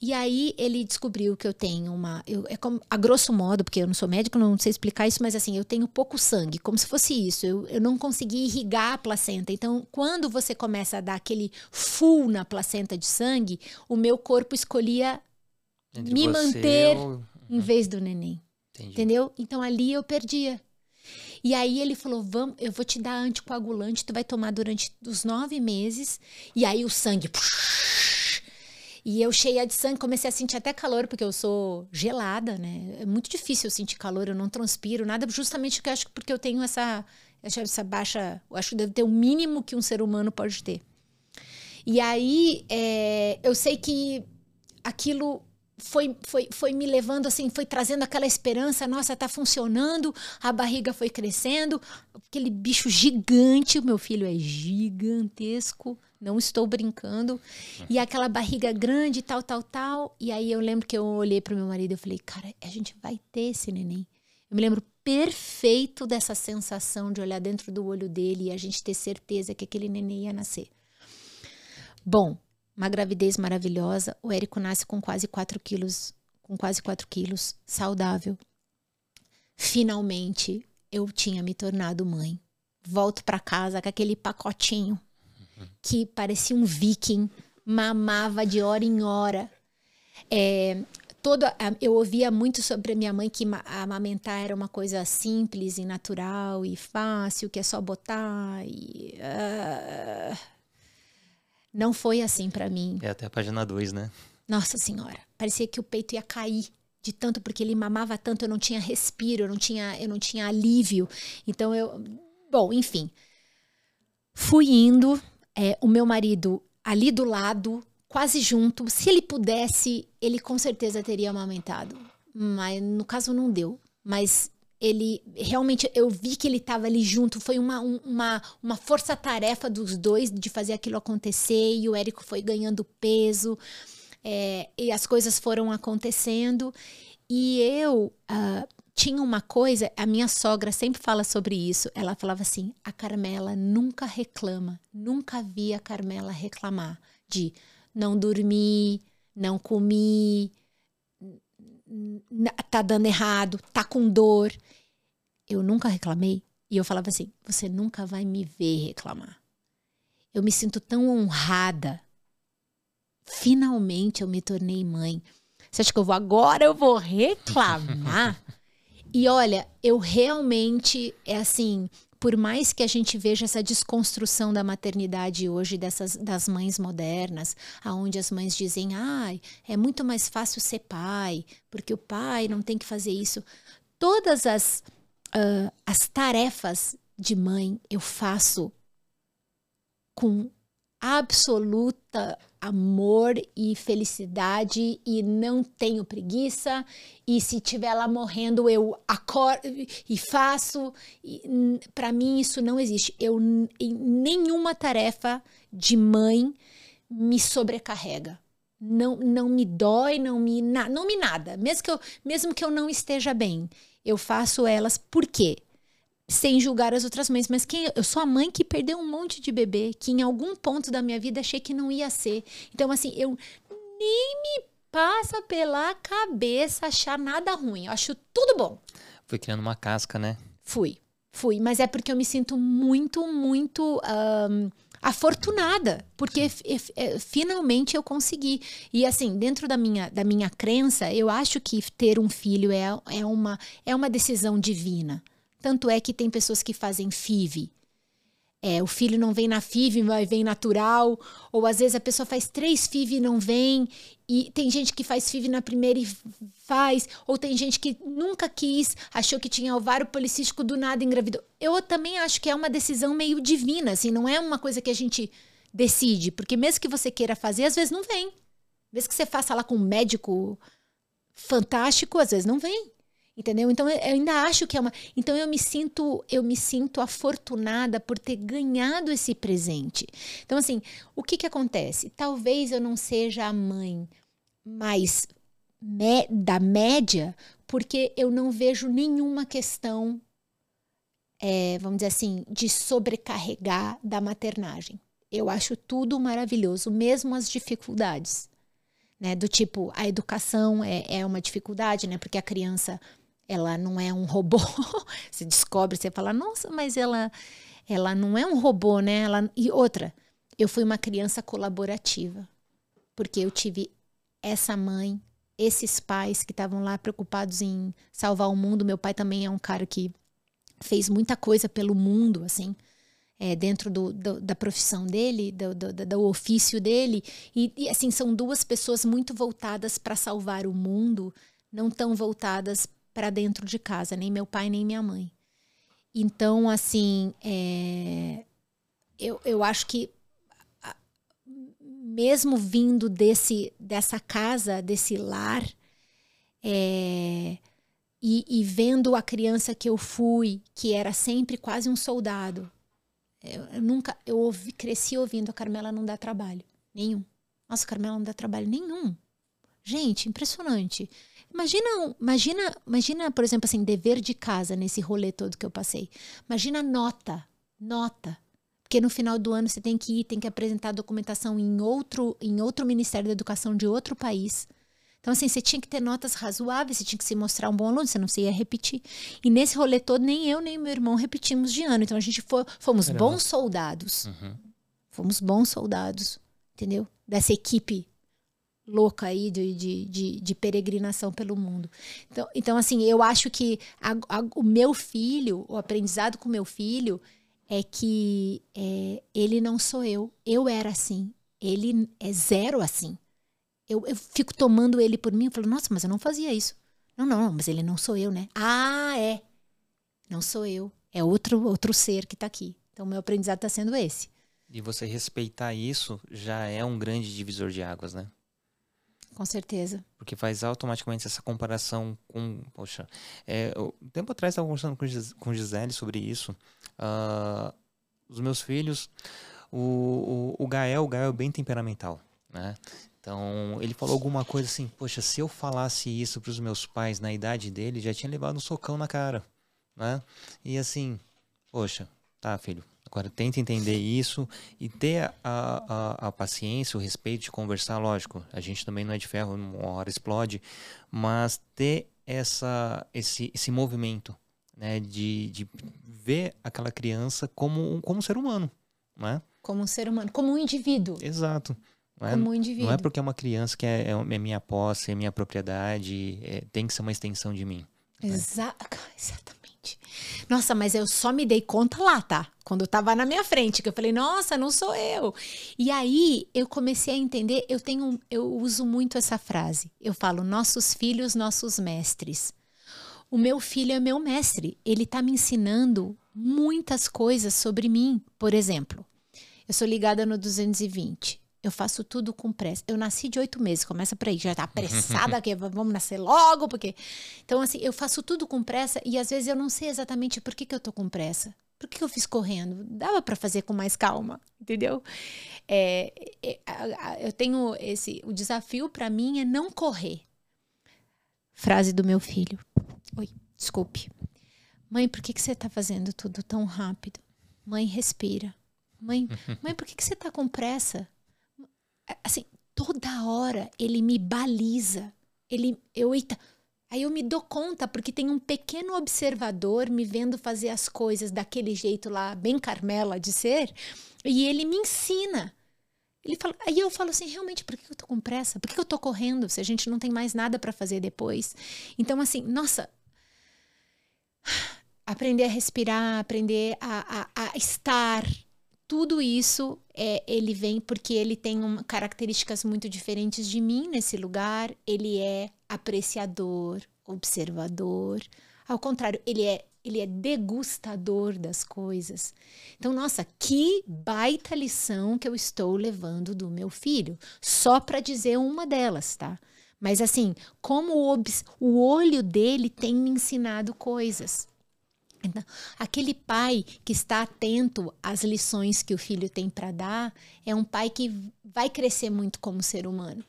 E aí ele descobriu que eu tenho uma. Eu, é como, a grosso modo, porque eu não sou médico, não sei explicar isso, mas assim, eu tenho pouco sangue, como se fosse isso. Eu, eu não consegui irrigar a placenta. Então, quando você começa a dar aquele full na placenta de sangue, o meu corpo escolhia Entre me manter ou... em uhum. vez do neném. Entendi. Entendeu? Então ali eu perdia. E aí ele falou: Vamos, eu vou te dar anticoagulante, tu vai tomar durante os nove meses. E aí o sangue. E eu cheia de sangue, comecei a sentir até calor, porque eu sou gelada, né? É muito difícil eu sentir calor, eu não transpiro nada, justamente porque eu acho que porque eu tenho essa, essa baixa. Eu acho que deve ter o mínimo que um ser humano pode ter. E aí é, eu sei que aquilo foi, foi, foi me levando assim, foi trazendo aquela esperança, nossa, tá funcionando, a barriga foi crescendo, aquele bicho gigante, o meu filho é gigantesco, não estou brincando. E aquela barriga grande, tal, tal, tal. E aí eu lembro que eu olhei para meu marido e falei, cara, a gente vai ter esse neném. Eu me lembro perfeito dessa sensação de olhar dentro do olho dele e a gente ter certeza que aquele neném ia nascer. Bom, uma gravidez maravilhosa. O Érico nasce com quase 4 quilos, com quase 4 quilos, saudável. Finalmente, eu tinha me tornado mãe. Volto para casa com aquele pacotinho que parecia um viking, mamava de hora em hora. É, toda eu ouvia muito sobre a minha mãe que amamentar era uma coisa simples e natural e fácil, que é só botar e uh, não foi assim para mim. É até a página 2, né? Nossa senhora, parecia que o peito ia cair de tanto porque ele mamava tanto, eu não tinha respiro, eu não tinha, eu não tinha alívio. Então eu, bom, enfim, fui indo, é, o meu marido ali do lado, quase junto. Se ele pudesse, ele com certeza teria amamentado. Mas no caso não deu. Mas ele realmente eu vi que ele estava ali junto. Foi uma, uma, uma força-tarefa dos dois de fazer aquilo acontecer. E o Érico foi ganhando peso. É, e as coisas foram acontecendo. E eu uh, tinha uma coisa, a minha sogra sempre fala sobre isso. Ela falava assim: a Carmela nunca reclama, nunca vi a Carmela reclamar de não dormi, não comi, tá dando errado, tá com dor. Eu nunca reclamei. E eu falava assim: você nunca vai me ver reclamar. Eu me sinto tão honrada. Finalmente eu me tornei mãe. Você acha que eu vou agora? Eu vou reclamar? *laughs* e olha, eu realmente, é assim, por mais que a gente veja essa desconstrução da maternidade hoje dessas das mães modernas, aonde as mães dizem, ai, é muito mais fácil ser pai, porque o pai não tem que fazer isso. Todas as, uh, as tarefas de mãe eu faço com absoluta amor e felicidade e não tenho preguiça. E se tiver lá morrendo eu acordo e faço. Para mim isso não existe. Eu nenhuma tarefa de mãe me sobrecarrega. Não não me dói não me não me nada. Mesmo que eu mesmo que eu não esteja bem eu faço elas. Por quê sem julgar as outras mães, mas quem eu sou a mãe que perdeu um monte de bebê, que em algum ponto da minha vida achei que não ia ser. Então assim, eu nem me passa pela cabeça achar nada ruim. Eu acho tudo bom. Foi criando uma casca, né? Fui, fui, mas é porque eu me sinto muito, muito um, afortunada, porque finalmente eu consegui. E assim, dentro da minha, da minha crença, eu acho que ter um filho é, é, uma, é uma decisão divina. Tanto é que tem pessoas que fazem FIV. É, o filho não vem na FIV, mas vem natural. Ou às vezes a pessoa faz três FIV e não vem. E tem gente que faz FIV na primeira e faz. Ou tem gente que nunca quis, achou que tinha ovário policístico, do nada engravidou. Eu também acho que é uma decisão meio divina, assim, não é uma coisa que a gente decide. Porque mesmo que você queira fazer, às vezes não vem. Mesmo que você faça lá com um médico fantástico, às vezes não vem. Entendeu? Então eu ainda acho que é uma. Então eu me sinto, eu me sinto afortunada por ter ganhado esse presente. Então assim, o que que acontece? Talvez eu não seja a mãe mais me, da média, porque eu não vejo nenhuma questão, é, vamos dizer assim, de sobrecarregar da maternagem. Eu acho tudo maravilhoso, mesmo as dificuldades. Né, do tipo, a educação é, é uma dificuldade, né? Porque a criança ela não é um robô. *laughs* você descobre, você fala, nossa, mas ela, ela não é um robô, né? Ela... E outra, eu fui uma criança colaborativa, porque eu tive essa mãe, esses pais que estavam lá preocupados em salvar o mundo. Meu pai também é um cara que fez muita coisa pelo mundo, assim. É, dentro do, do, da profissão dele, do, do, ofício dele. E, e, assim, são duas pessoas muito voltadas para salvar o mundo, não tão voltadas para dentro de casa, nem meu pai, nem minha mãe. Então, assim, é, eu, eu acho que mesmo vindo desse dessa casa, desse lar, é, e, e, vendo a criança que eu fui, que era sempre quase um soldado, eu, eu nunca, eu ouvi, cresci ouvindo a Carmela não dá trabalho nenhum. Nossa, Carmela não dá trabalho nenhum. Gente, impressionante. Imagina, imagina, imagina, por exemplo, assim, dever de casa nesse rolê todo que eu passei. Imagina nota, nota. Porque no final do ano você tem que ir, tem que apresentar documentação em outro, em outro Ministério da Educação de outro país. Então, assim, você tinha que ter notas razoáveis, você tinha que se mostrar um bom aluno, você não se ia repetir. E nesse rolê todo, nem eu, nem meu irmão repetimos de ano. Então, a gente foi, fomos Caramba. bons soldados. Uhum. Fomos bons soldados entendeu? Dessa equipe louca aí de, de, de, de, peregrinação pelo mundo. Então, então assim, eu acho que a, a, o meu filho, o aprendizado com meu filho é que é, ele não sou eu. Eu era assim. Ele é zero assim. Eu, eu fico tomando ele por mim e falo, nossa, mas eu não fazia isso. Não, não, não, mas ele não sou eu, né? Ah, é. Não sou eu. É outro, outro ser que está aqui. Então, meu aprendizado está sendo esse. E você respeitar isso já é um grande divisor de águas, né? Com certeza. Porque faz automaticamente essa comparação com. Poxa, é, tempo atrás estava conversando com, Gis, com Gisele sobre isso. Uh, os meus filhos, o, o, o Gael, o Gael é bem temperamental, né? Então, ele falou alguma coisa assim, poxa, se eu falasse isso para os meus pais na idade dele, já tinha levado um socão na cara, né? E assim, poxa, tá, filho, Agora, tenta entender isso e ter a, a, a, paciência, o respeito de conversar. Lógico, a gente também não é de ferro, uma hora explode, mas ter essa, esse, esse movimento né, de, de ver aquela criança como, como um ser humano. Né? Como um ser humano, como um indivíduo. Exato. Não é, como um indivíduo. Não é porque é uma criança que é, é minha posse, é minha propriedade, é, tem que ser uma extensão de mim. Exa né? *laughs* Exatamente. Nossa, mas eu só me dei conta lá, tá? Quando eu tava na minha frente, que eu falei, nossa, não sou eu. E aí eu comecei a entender, eu tenho, eu uso muito essa frase. Eu falo, nossos filhos, nossos mestres. O meu filho é meu mestre. Ele tá me ensinando muitas coisas sobre mim. Por exemplo, eu sou ligada no 220. Eu faço tudo com pressa. Eu nasci de oito meses, começa por aí, já tá apressada, *laughs* que vamos nascer logo, porque. Então, assim, eu faço tudo com pressa e às vezes eu não sei exatamente por que, que eu tô com pressa. Por que, que eu fiz correndo? Dava para fazer com mais calma, entendeu? É, é, eu tenho esse. O desafio para mim é não correr. Frase do meu filho. Oi, desculpe. Mãe, por que, que você tá fazendo tudo tão rápido? Mãe, respira. Mãe, *laughs* mãe, por que, que você tá com pressa? Assim, toda hora ele me baliza. Ele, eu, eita, aí eu me dou conta porque tem um pequeno observador me vendo fazer as coisas daquele jeito lá, bem Carmela de ser, e ele me ensina. Ele fala, aí eu falo assim, realmente, por que eu tô com pressa? Por que eu tô correndo se a gente não tem mais nada para fazer depois? Então, assim, nossa, *sighs* aprender a respirar, aprender a, a, a estar, tudo isso é, ele vem porque ele tem uma, características muito diferentes de mim nesse lugar. Ele é apreciador, observador. Ao contrário, ele é ele é degustador das coisas. Então, nossa, que baita lição que eu estou levando do meu filho. Só para dizer uma delas, tá? Mas assim, como o, o olho dele tem me ensinado coisas. Então, aquele pai que está atento às lições que o filho tem para dar é um pai que vai crescer muito como ser humano.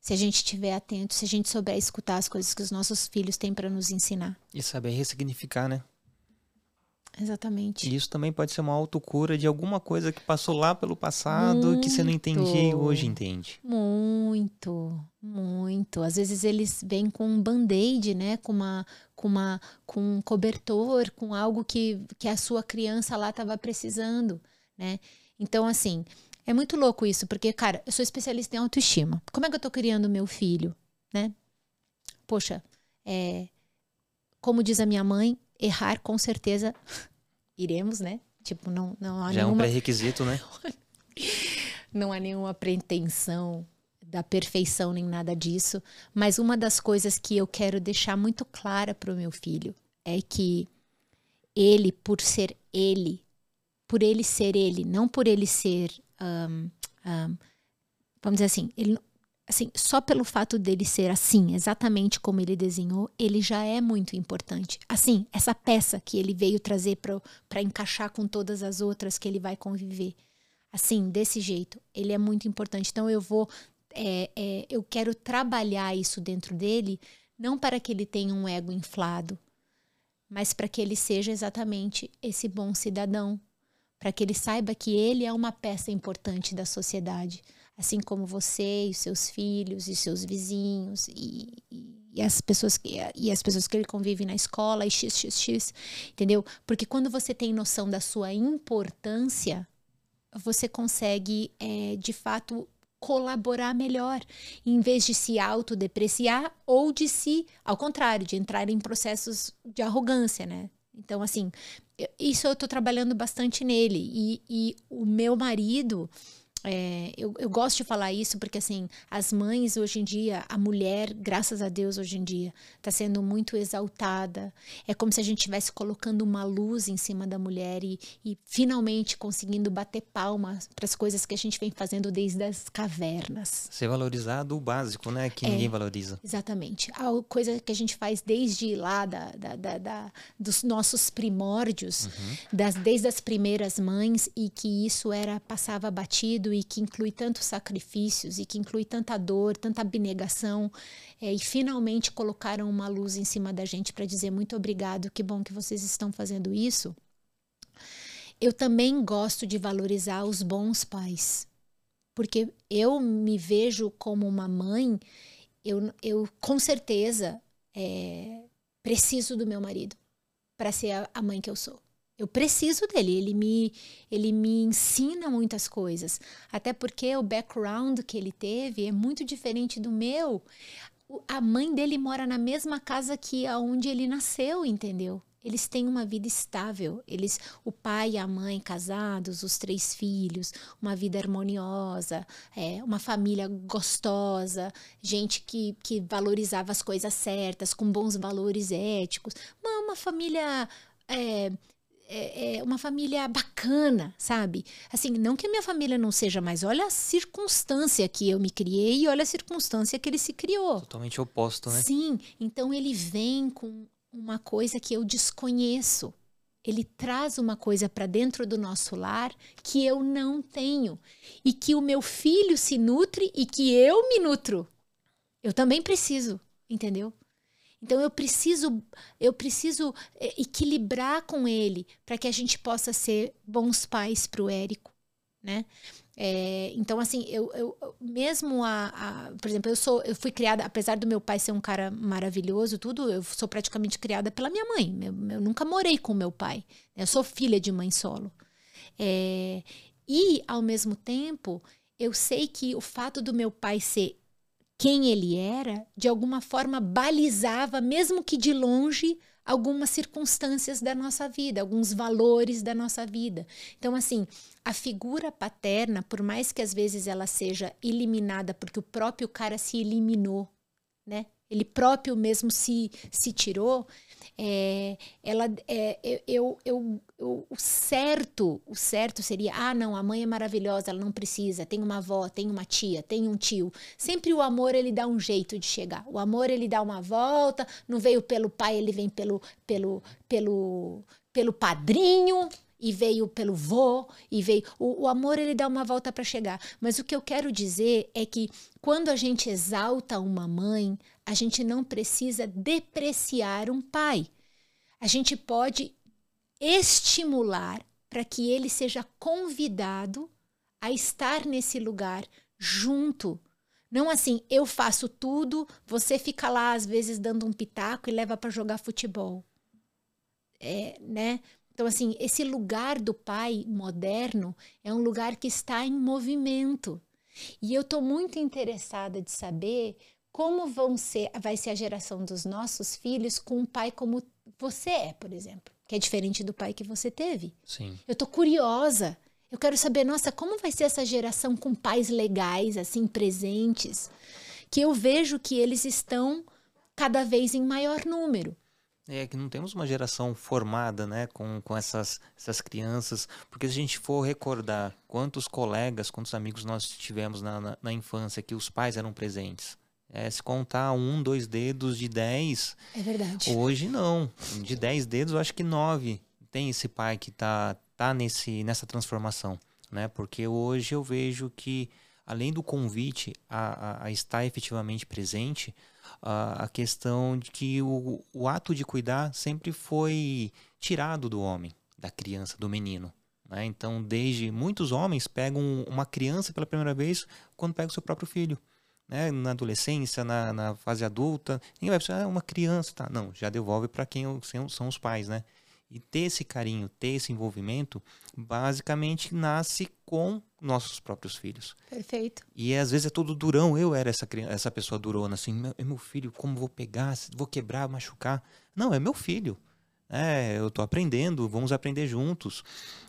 Se a gente estiver atento, se a gente souber escutar as coisas que os nossos filhos têm para nos ensinar. E saber ressignificar, né? Exatamente. E isso também pode ser uma autocura de alguma coisa que passou lá pelo passado muito, que você não entendia e hoje entende. Muito, muito. Às vezes eles vêm com um band-aid, né? Com uma, com uma, com um cobertor, com algo que, que a sua criança lá estava precisando, né? Então, assim, é muito louco isso, porque, cara, eu sou especialista em autoestima. Como é que eu tô criando meu filho, né? Poxa, é, como diz a minha mãe, errar com certeza *laughs* iremos, né? Tipo, não, não há Já nenhuma... é um pré-requisito, né? *laughs* não há nenhuma pretensão da perfeição nem nada disso, mas uma das coisas que eu quero deixar muito clara para o meu filho é que ele, por ser ele, por ele ser ele, não por ele ser, um, um, vamos dizer assim, ele, assim, só pelo fato dele ser assim, exatamente como ele desenhou, ele já é muito importante. Assim, essa peça que ele veio trazer para encaixar com todas as outras que ele vai conviver. Assim, desse jeito, ele é muito importante. Então, eu vou, é, é, eu quero trabalhar isso dentro dele, não para que ele tenha um ego inflado, mas para que ele seja exatamente esse bom cidadão, para que ele saiba que ele é uma peça importante da sociedade assim como você e seus filhos e seus vizinhos e, e, as pessoas que e as pessoas que ele convive na escola e xxx, entendeu? Porque quando você tem noção da sua importância, você consegue, é, de fato, colaborar melhor, em vez de se autodepreciar ou de se, ao contrário, de entrar em processos de arrogância, né? Então, assim, isso eu estou trabalhando bastante nele. E, e o meu marido, é, eu, eu gosto de falar isso porque, assim, as mães hoje em dia, a mulher, graças a Deus, hoje em dia, está sendo muito exaltada. É como se a gente estivesse colocando uma luz em cima da mulher e, e finalmente conseguindo bater palmas para as coisas que a gente vem fazendo desde as cavernas. Ser valorizado o básico, né? Que é, ninguém valoriza. Exatamente. A coisa que a gente faz desde lá, da, da, da, da dos nossos primórdios, uhum. das, desde as primeiras mães, e que isso era passava batido e que inclui tantos sacrifícios e que inclui tanta dor, tanta abnegação, é, e finalmente colocaram uma luz em cima da gente para dizer muito obrigado, que bom que vocês estão fazendo isso. Eu também gosto de valorizar os bons pais, porque eu me vejo como uma mãe, eu, eu com certeza é, preciso do meu marido para ser a, a mãe que eu sou. Eu preciso dele, ele me, ele me ensina muitas coisas. Até porque o background que ele teve é muito diferente do meu. A mãe dele mora na mesma casa que aonde ele nasceu, entendeu? Eles têm uma vida estável. Eles, o pai e a mãe casados, os três filhos, uma vida harmoniosa, é, uma família gostosa, gente que, que valorizava as coisas certas, com bons valores éticos. Uma, uma família é, é, é, uma família bacana, sabe? Assim, não que a minha família não seja, mas olha a circunstância que eu me criei e olha a circunstância que ele se criou. Totalmente oposto, né? Sim, então ele vem com uma coisa que eu desconheço. Ele traz uma coisa para dentro do nosso lar que eu não tenho e que o meu filho se nutre e que eu me nutro. Eu também preciso, entendeu? Então eu preciso eu preciso eh, equilibrar com ele para que a gente possa ser bons pais para o Érico, né? É, então assim eu, eu mesmo a, a, por exemplo eu sou eu fui criada apesar do meu pai ser um cara maravilhoso tudo eu sou praticamente criada pela minha mãe. Eu, eu nunca morei com meu pai eu sou filha de mãe solo. É, e ao mesmo tempo eu sei que o fato do meu pai ser quem ele era, de alguma forma balizava, mesmo que de longe, algumas circunstâncias da nossa vida, alguns valores da nossa vida. Então, assim, a figura paterna, por mais que às vezes ela seja eliminada porque o próprio cara se eliminou, né? Ele próprio mesmo se, se tirou, é, ela, é, eu, eu, eu, o certo, o certo seria, ah, não, a mãe é maravilhosa, ela não precisa, tem uma avó, tem uma tia, tem um tio. Sempre o amor ele dá um jeito de chegar. O amor ele dá uma volta, não veio pelo pai, ele vem pelo, pelo, pelo, pelo padrinho, e veio pelo vô e veio o, o amor ele dá uma volta para chegar mas o que eu quero dizer é que quando a gente exalta uma mãe a gente não precisa depreciar um pai a gente pode estimular para que ele seja convidado a estar nesse lugar junto não assim, eu faço tudo, você fica lá às vezes dando um pitaco e leva para jogar futebol. É, né? Então, assim, esse lugar do pai moderno é um lugar que está em movimento. E eu estou muito interessada de saber como vão ser, vai ser a geração dos nossos filhos com um pai como você é, por exemplo, que é diferente do pai que você teve. Sim. Eu estou curiosa. Eu quero saber, nossa, como vai ser essa geração com pais legais, assim, presentes, que eu vejo que eles estão cada vez em maior número. É que não temos uma geração formada, né, com, com essas, essas crianças, porque se a gente for recordar quantos colegas, quantos amigos nós tivemos na, na, na infância que os pais eram presentes. É, se contar um, dois dedos de dez. É verdade. Hoje não. De dez dedos, eu acho que nove tem esse pai que tá, tá nesse, nessa transformação. Né? Porque hoje eu vejo que, além do convite a, a, a estar efetivamente presente, a, a questão de que o, o ato de cuidar sempre foi tirado do homem, da criança, do menino. Né? Então, desde muitos homens pegam uma criança pela primeira vez quando pega o seu próprio filho. Né? Na adolescência, na, na fase adulta, ninguém vai pensar, ah, uma criança, tá? Não, já devolve para quem são os pais, né? E ter esse carinho, ter esse envolvimento, basicamente nasce com nossos próprios filhos. Perfeito. E às vezes é todo durão. Eu era essa, criança, essa pessoa durona, assim, meu, é meu filho, como vou pegar, vou quebrar, machucar. Não, é meu filho. É, eu tô aprendendo, vamos aprender juntos.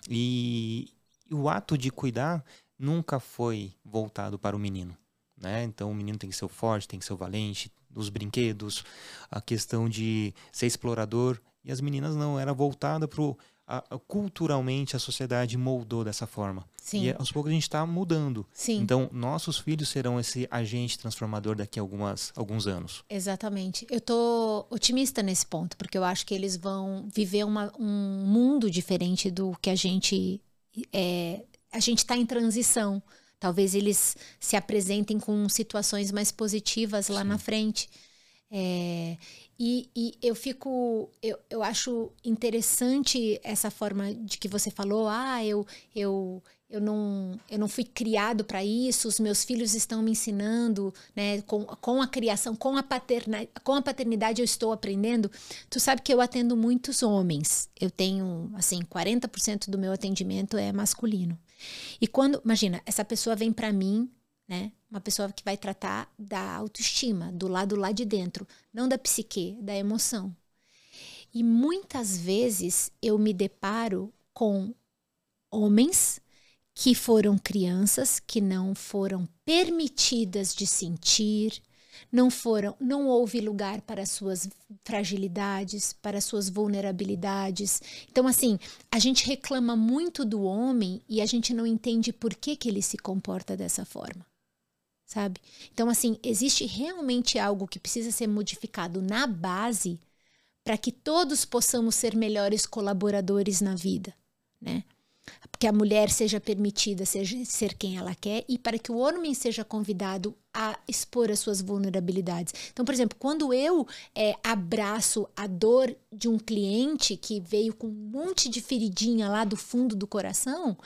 E o ato de cuidar nunca foi voltado para o menino. Né? Então o menino tem que ser forte, tem que ser valente, os brinquedos, a questão de ser explorador. E as meninas não, era voltada para culturalmente a sociedade moldou dessa forma. Sim. E aos poucos a gente está mudando. Sim. Então, nossos filhos serão esse agente transformador daqui a algumas, alguns anos. Exatamente. Eu tô otimista nesse ponto, porque eu acho que eles vão viver uma, um mundo diferente do que a gente. É, a gente está em transição. Talvez eles se apresentem com situações mais positivas lá Sim. na frente. É, e, e, eu fico, eu, eu acho interessante essa forma de que você falou, ah, eu, eu, eu não, eu não fui criado para isso, os meus filhos estão me ensinando, né, com, com a criação, com a, paterna, com a paternidade eu estou aprendendo. Tu sabe que eu atendo muitos homens, eu tenho, assim, 40% do meu atendimento é masculino. E quando, imagina, essa pessoa vem para mim né? Uma pessoa que vai tratar da autoestima, do lado lá de dentro, não da psique, da emoção. E muitas vezes eu me deparo com homens que foram crianças que não foram permitidas de sentir, não foram, não houve lugar para suas fragilidades, para suas vulnerabilidades. Então assim, a gente reclama muito do homem e a gente não entende por que que ele se comporta dessa forma sabe? Então, assim, existe realmente algo que precisa ser modificado na base para que todos possamos ser melhores colaboradores na vida, né? Que a mulher seja permitida seja, ser quem ela quer e para que o homem seja convidado a expor as suas vulnerabilidades. Então, por exemplo, quando eu é, abraço a dor de um cliente que veio com um monte de feridinha lá do fundo do coração,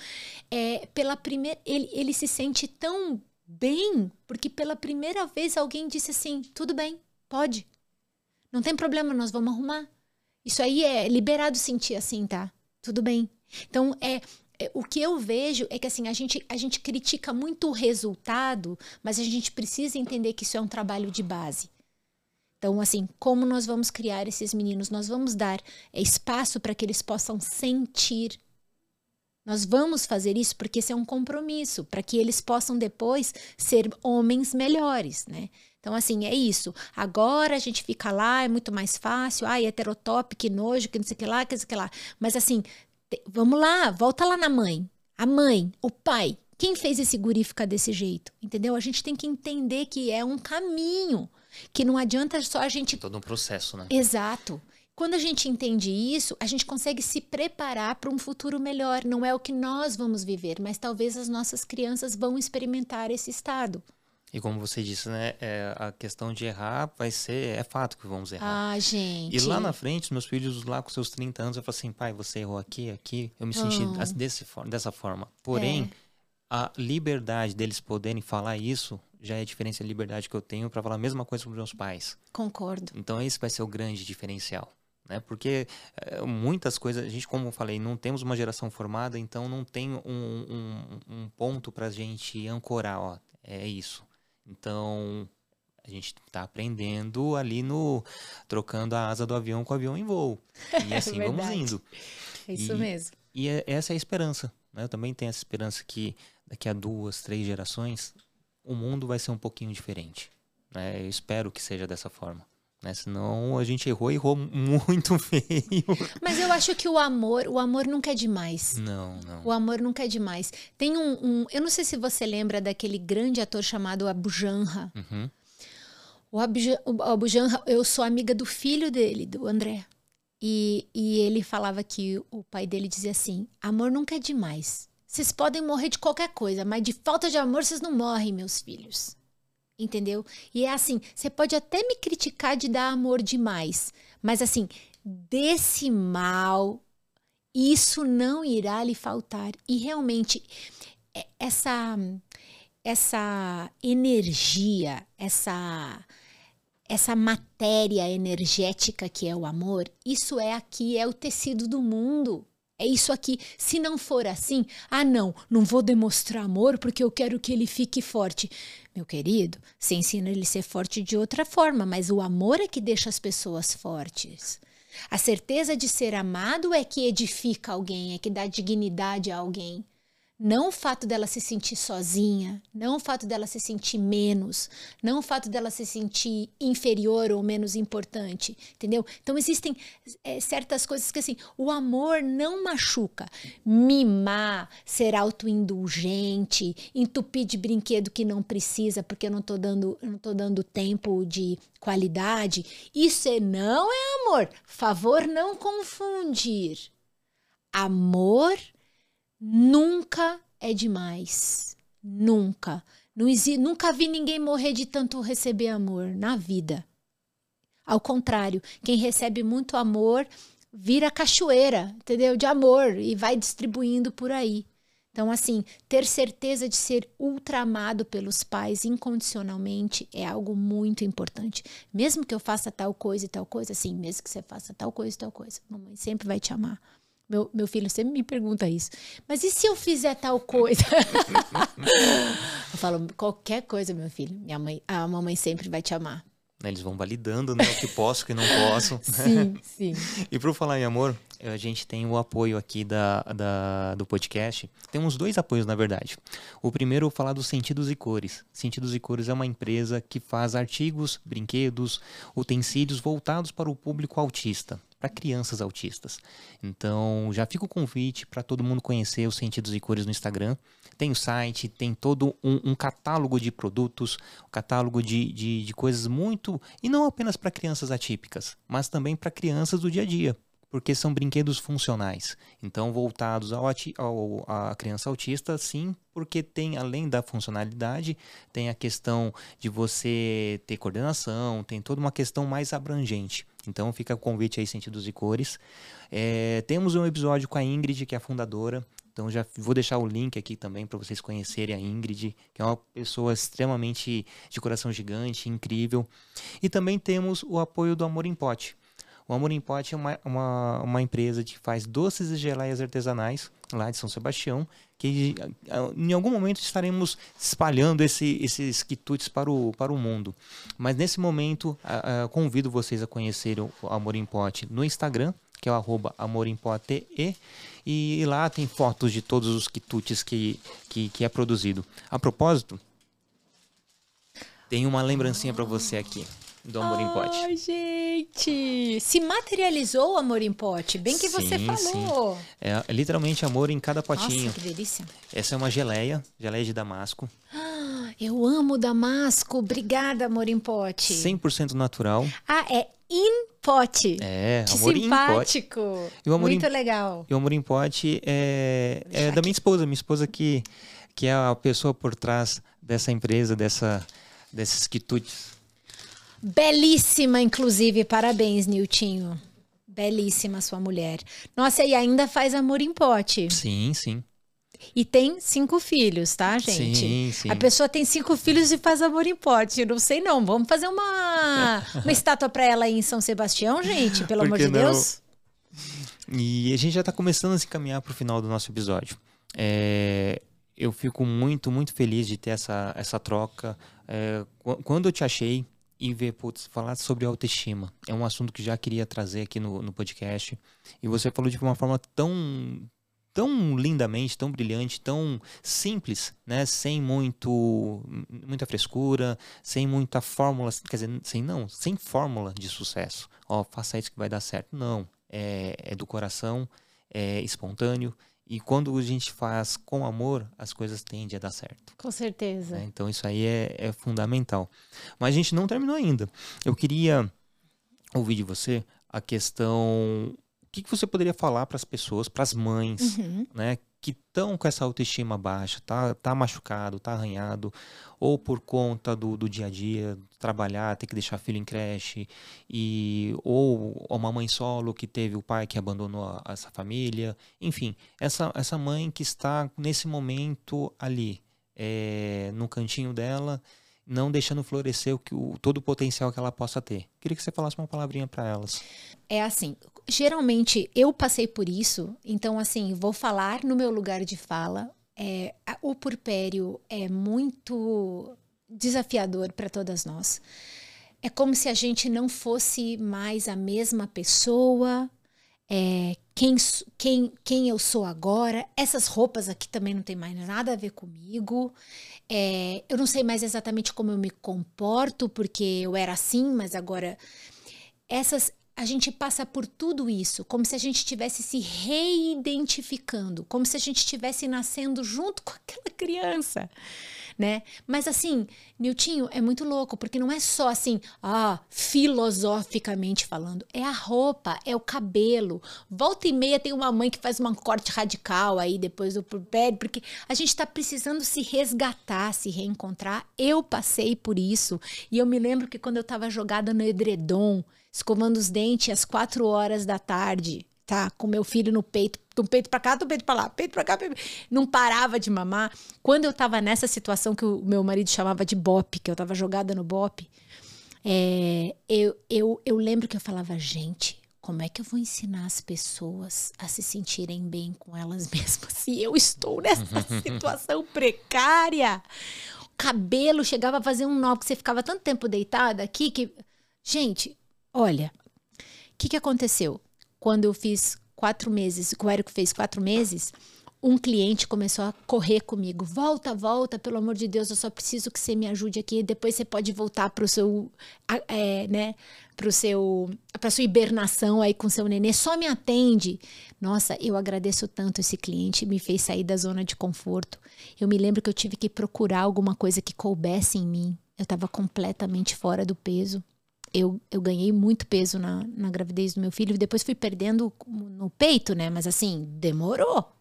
é, pela primeira ele, ele se sente tão bem, porque pela primeira vez alguém disse assim: tudo bem, pode. Não tem problema, nós vamos arrumar. Isso aí é liberado sentir assim, tá? Tudo bem. Então, é, o que eu vejo é que assim, a gente, a gente critica muito o resultado, mas a gente precisa entender que isso é um trabalho de base. Então, assim, como nós vamos criar esses meninos? Nós vamos dar é, espaço para que eles possam sentir nós vamos fazer isso porque esse é um compromisso, para que eles possam depois ser homens melhores, né? Então, assim, é isso. Agora a gente fica lá, é muito mais fácil. Ai, heterotop, que nojo, que não sei o que lá, que não sei o que lá. Mas, assim, vamos lá, volta lá na mãe. A mãe, o pai. Quem fez esse guri ficar desse jeito? Entendeu? A gente tem que entender que é um caminho. Que não adianta só a gente. Todo um processo, né? Exato. Quando a gente entende isso, a gente consegue se preparar para um futuro melhor. Não é o que nós vamos viver, mas talvez as nossas crianças vão experimentar esse estado. E como você disse, né, é, a questão de errar vai ser, é fato que vamos errar. Ah, gente. E lá na frente, meus filhos lá com seus 30 anos, eu falo assim, pai, você errou aqui, aqui, eu me senti oh. desse, dessa forma. Porém, é. a liberdade deles poderem falar isso já é a diferença de liberdade que eu tenho para falar a mesma coisa para os meus pais. Concordo. Então esse vai ser o grande diferencial né? Porque é, muitas coisas, a gente, como eu falei, não temos uma geração formada, então não tem um, um, um ponto para a gente ancorar, ó, é isso. Então a gente está aprendendo ali no trocando a asa do avião com o avião em voo e *laughs* assim é vamos indo. É isso e, mesmo. E é, essa é a esperança. Né? Eu também tenho essa esperança que daqui a duas, três gerações o mundo vai ser um pouquinho diferente. Né? Eu espero que seja dessa forma. Né? Senão a gente errou e errou muito *laughs* feio. Mas eu acho que o amor, o amor nunca é demais. Não, não. O amor nunca é demais. Tem um, um eu não sei se você lembra daquele grande ator chamado Abu Janra. Uhum. O Abu, Janra, eu sou amiga do filho dele, do André. E, e ele falava que o pai dele dizia assim: amor nunca é demais. Vocês podem morrer de qualquer coisa, mas de falta de amor vocês não morrem, meus filhos entendeu? E é assim, você pode até me criticar de dar amor demais, mas assim, desse mal, isso não irá lhe faltar. E realmente, é, essa, essa energia, essa, essa matéria energética que é o amor, isso é aqui, é o tecido do mundo. É isso aqui. Se não for assim, ah, não, não vou demonstrar amor porque eu quero que ele fique forte. Meu querido, você ensina ele a ser forte de outra forma, mas o amor é que deixa as pessoas fortes. A certeza de ser amado é que edifica alguém, é que dá dignidade a alguém. Não o fato dela se sentir sozinha, não o fato dela se sentir menos, não o fato dela se sentir inferior ou menos importante, entendeu? Então existem é, certas coisas que assim, o amor não machuca. Mimar, ser autoindulgente, entupir de brinquedo que não precisa porque eu não tô dando, não tô dando tempo de qualidade, isso é, não é amor. Favor não confundir. Amor nunca é demais. Nunca. Nunca vi ninguém morrer de tanto receber amor na vida. Ao contrário, quem recebe muito amor vira cachoeira, entendeu? De amor e vai distribuindo por aí. Então, assim, ter certeza de ser ultra amado pelos pais incondicionalmente é algo muito importante. Mesmo que eu faça tal coisa e tal coisa, assim, mesmo que você faça tal coisa e tal coisa, mamãe sempre vai te amar. Meu, meu filho sempre me pergunta isso. Mas e se eu fizer tal coisa? *laughs* eu falo, qualquer coisa, meu filho. Minha mãe, a mamãe sempre vai te amar. Eles vão validando né, o que posso, o que não posso. *laughs* sim, sim. E por falar em amor, a gente tem o apoio aqui da, da, do podcast. Temos dois apoios, na verdade. O primeiro, falar do Sentidos e Cores. Sentidos e Cores é uma empresa que faz artigos, brinquedos, utensílios voltados para o público autista para crianças autistas. Então, já fica o convite para todo mundo conhecer os Sentidos e Cores no Instagram. Tem o site, tem todo um, um catálogo de produtos, um catálogo de, de, de coisas muito. E não apenas para crianças atípicas, mas também para crianças do dia a dia porque são brinquedos funcionais. Então, voltados ao, ao, à criança autista, sim, porque tem, além da funcionalidade, tem a questão de você ter coordenação, tem toda uma questão mais abrangente. Então, fica o convite aí, Sentidos e Cores. É, temos um episódio com a Ingrid, que é a fundadora. Então, já vou deixar o link aqui também para vocês conhecerem a Ingrid, que é uma pessoa extremamente de coração gigante, incrível. E também temos o apoio do Amor em Pote o Amor em Pote é uma, uma, uma empresa que faz doces e geleias artesanais lá de São Sebastião, que em algum momento estaremos espalhando esse, esses quitutes para o, para o mundo. Mas nesse momento, a, a, convido vocês a conhecerem o Amor em Pote no Instagram, que é o arroba e lá tem fotos de todos os quitutes que, que, que é produzido. A propósito, tem uma lembrancinha para você aqui do Amor em Pote. Ai, gente! Se materializou o Amor em Pote, bem que sim, você falou. Sim. É, é literalmente amor em cada potinho. Nossa, que delícia. Essa é uma geleia, geleia de damasco. Ah, eu amo damasco. Obrigada, Amor em Pote. 100% natural. Ah, é in pote. É, que amor simpático. em pote. Muito em, legal. E o amor em pote é, é da minha esposa, minha esposa que, que é a pessoa por trás dessa empresa, dessa, desses quitutes. Belíssima, inclusive. Parabéns, Niltinho. Belíssima sua mulher. Nossa, e ainda faz amor em pote. Sim, sim. E tem cinco filhos, tá, gente? Sim, sim. A pessoa tem cinco filhos e faz amor em pote. Não sei não. Vamos fazer uma, uma *laughs* estátua para ela aí em São Sebastião, gente? Pelo amor de não? Deus. E a gente já está começando a se caminhar para o final do nosso episódio. É, eu fico muito, muito feliz de ter essa, essa troca. É, quando eu te achei, e ver, putz, falar sobre autoestima. É um assunto que já queria trazer aqui no, no podcast. E você falou de uma forma tão tão lindamente, tão brilhante, tão simples, né? Sem muito muita frescura, sem muita fórmula, quer dizer, sem não, sem fórmula de sucesso. Ó, faça isso que vai dar certo. Não, é, é do coração, é espontâneo e quando a gente faz com amor, as coisas tendem a dar certo. Com certeza. Né? Então isso aí é, é, fundamental. Mas a gente não terminou ainda. Eu queria ouvir de você a questão. O que, que você poderia falar para as pessoas, para as mães, uhum. né, que estão com essa autoestima baixa, tá, tá machucado, tá arranhado, ou por conta do, do dia a dia, trabalhar, ter que deixar filho em creche, e ou uma mãe solo que teve o pai que abandonou a, essa família, enfim, essa, essa mãe que está nesse momento ali, é, no cantinho dela, não deixando florescer o que o, todo o potencial que ela possa ter. Queria que você falasse uma palavrinha para elas. É assim, geralmente eu passei por isso, então assim, vou falar no meu lugar de fala. É, o purpério é muito desafiador para todas nós. É como se a gente não fosse mais a mesma pessoa, é, quem, quem, quem eu sou agora. Essas roupas aqui também não tem mais nada a ver comigo. É, eu não sei mais exatamente como eu me comporto, porque eu era assim, mas agora. Essas, a gente passa por tudo isso, como se a gente estivesse se reidentificando, como se a gente estivesse nascendo junto com aquela criança né? Mas assim, Niltinho é muito louco, porque não é só assim, ah, filosoficamente falando, é a roupa, é o cabelo. Volta e meia tem uma mãe que faz um corte radical aí depois do pé, porque a gente está precisando se resgatar, se reencontrar. Eu passei por isso e eu me lembro que quando eu estava jogada no edredom, escovando os dentes às quatro horas da tarde, tá? Com meu filho no peito, do peito para cá, do peito para lá, peito para cá, peito... não parava de mamar. Quando eu tava nessa situação que o meu marido chamava de bop, que eu tava jogada no bop, é, eu, eu, eu lembro que eu falava, gente, como é que eu vou ensinar as pessoas a se sentirem bem com elas *laughs* mesmas se eu estou nessa *laughs* situação precária? O cabelo chegava a fazer um nó, porque você ficava tanto tempo deitada aqui que. Gente, olha, o que, que aconteceu? quando eu fiz quatro meses, o Érico fez quatro meses, um cliente começou a correr comigo. Volta, volta, pelo amor de Deus, eu só preciso que você me ajude aqui. Depois você pode voltar para o seu, é, né, para o seu, para sua hibernação aí com seu nenê. Só me atende. Nossa, eu agradeço tanto esse cliente, me fez sair da zona de conforto. Eu me lembro que eu tive que procurar alguma coisa que coubesse em mim. Eu estava completamente fora do peso eu, eu ganhei muito peso na, na gravidez do meu filho, depois fui perdendo no peito, né? Mas assim, demorou.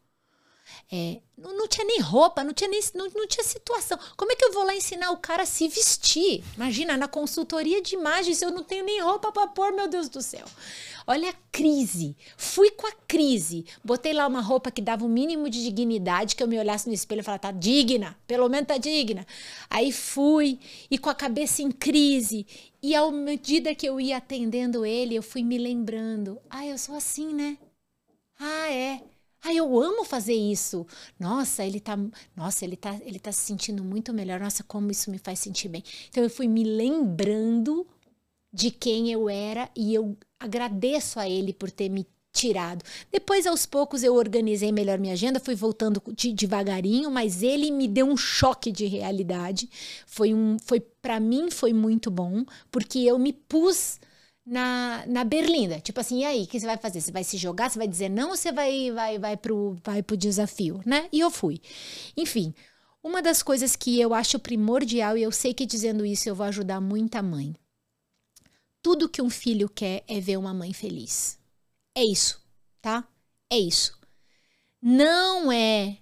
É, não, não, tinha nem roupa, não tinha nem não, não, tinha situação. Como é que eu vou lá ensinar o cara a se vestir? Imagina, na consultoria de imagens eu não tenho nem roupa para pôr, meu Deus do céu. Olha a crise. Fui com a crise. Botei lá uma roupa que dava o um mínimo de dignidade, que eu me olhasse no espelho e falasse, tá digna, pelo menos tá digna. Aí fui, e com a cabeça em crise. E à medida que eu ia atendendo ele, eu fui me lembrando. Ah, eu sou assim, né? Ah, é. Ah, eu amo fazer isso. Nossa, ele tá, nossa, ele tá, ele tá se sentindo muito melhor. Nossa, como isso me faz sentir bem. Então eu fui me lembrando de quem eu era e eu agradeço a ele por ter me tirado. Depois, aos poucos, eu organizei melhor minha agenda, fui voltando de, devagarinho, mas ele me deu um choque de realidade. Foi um, foi para mim foi muito bom, porque eu me pus na, na berlinda. Tipo assim, e aí, o que você vai fazer? Você vai se jogar? Você vai dizer não ou você vai, vai, vai, pro, vai pro desafio, né? E eu fui. Enfim, uma das coisas que eu acho primordial, e eu sei que dizendo isso eu vou ajudar muita mãe, tudo que um filho quer é ver uma mãe feliz. É isso, tá? É isso. Não é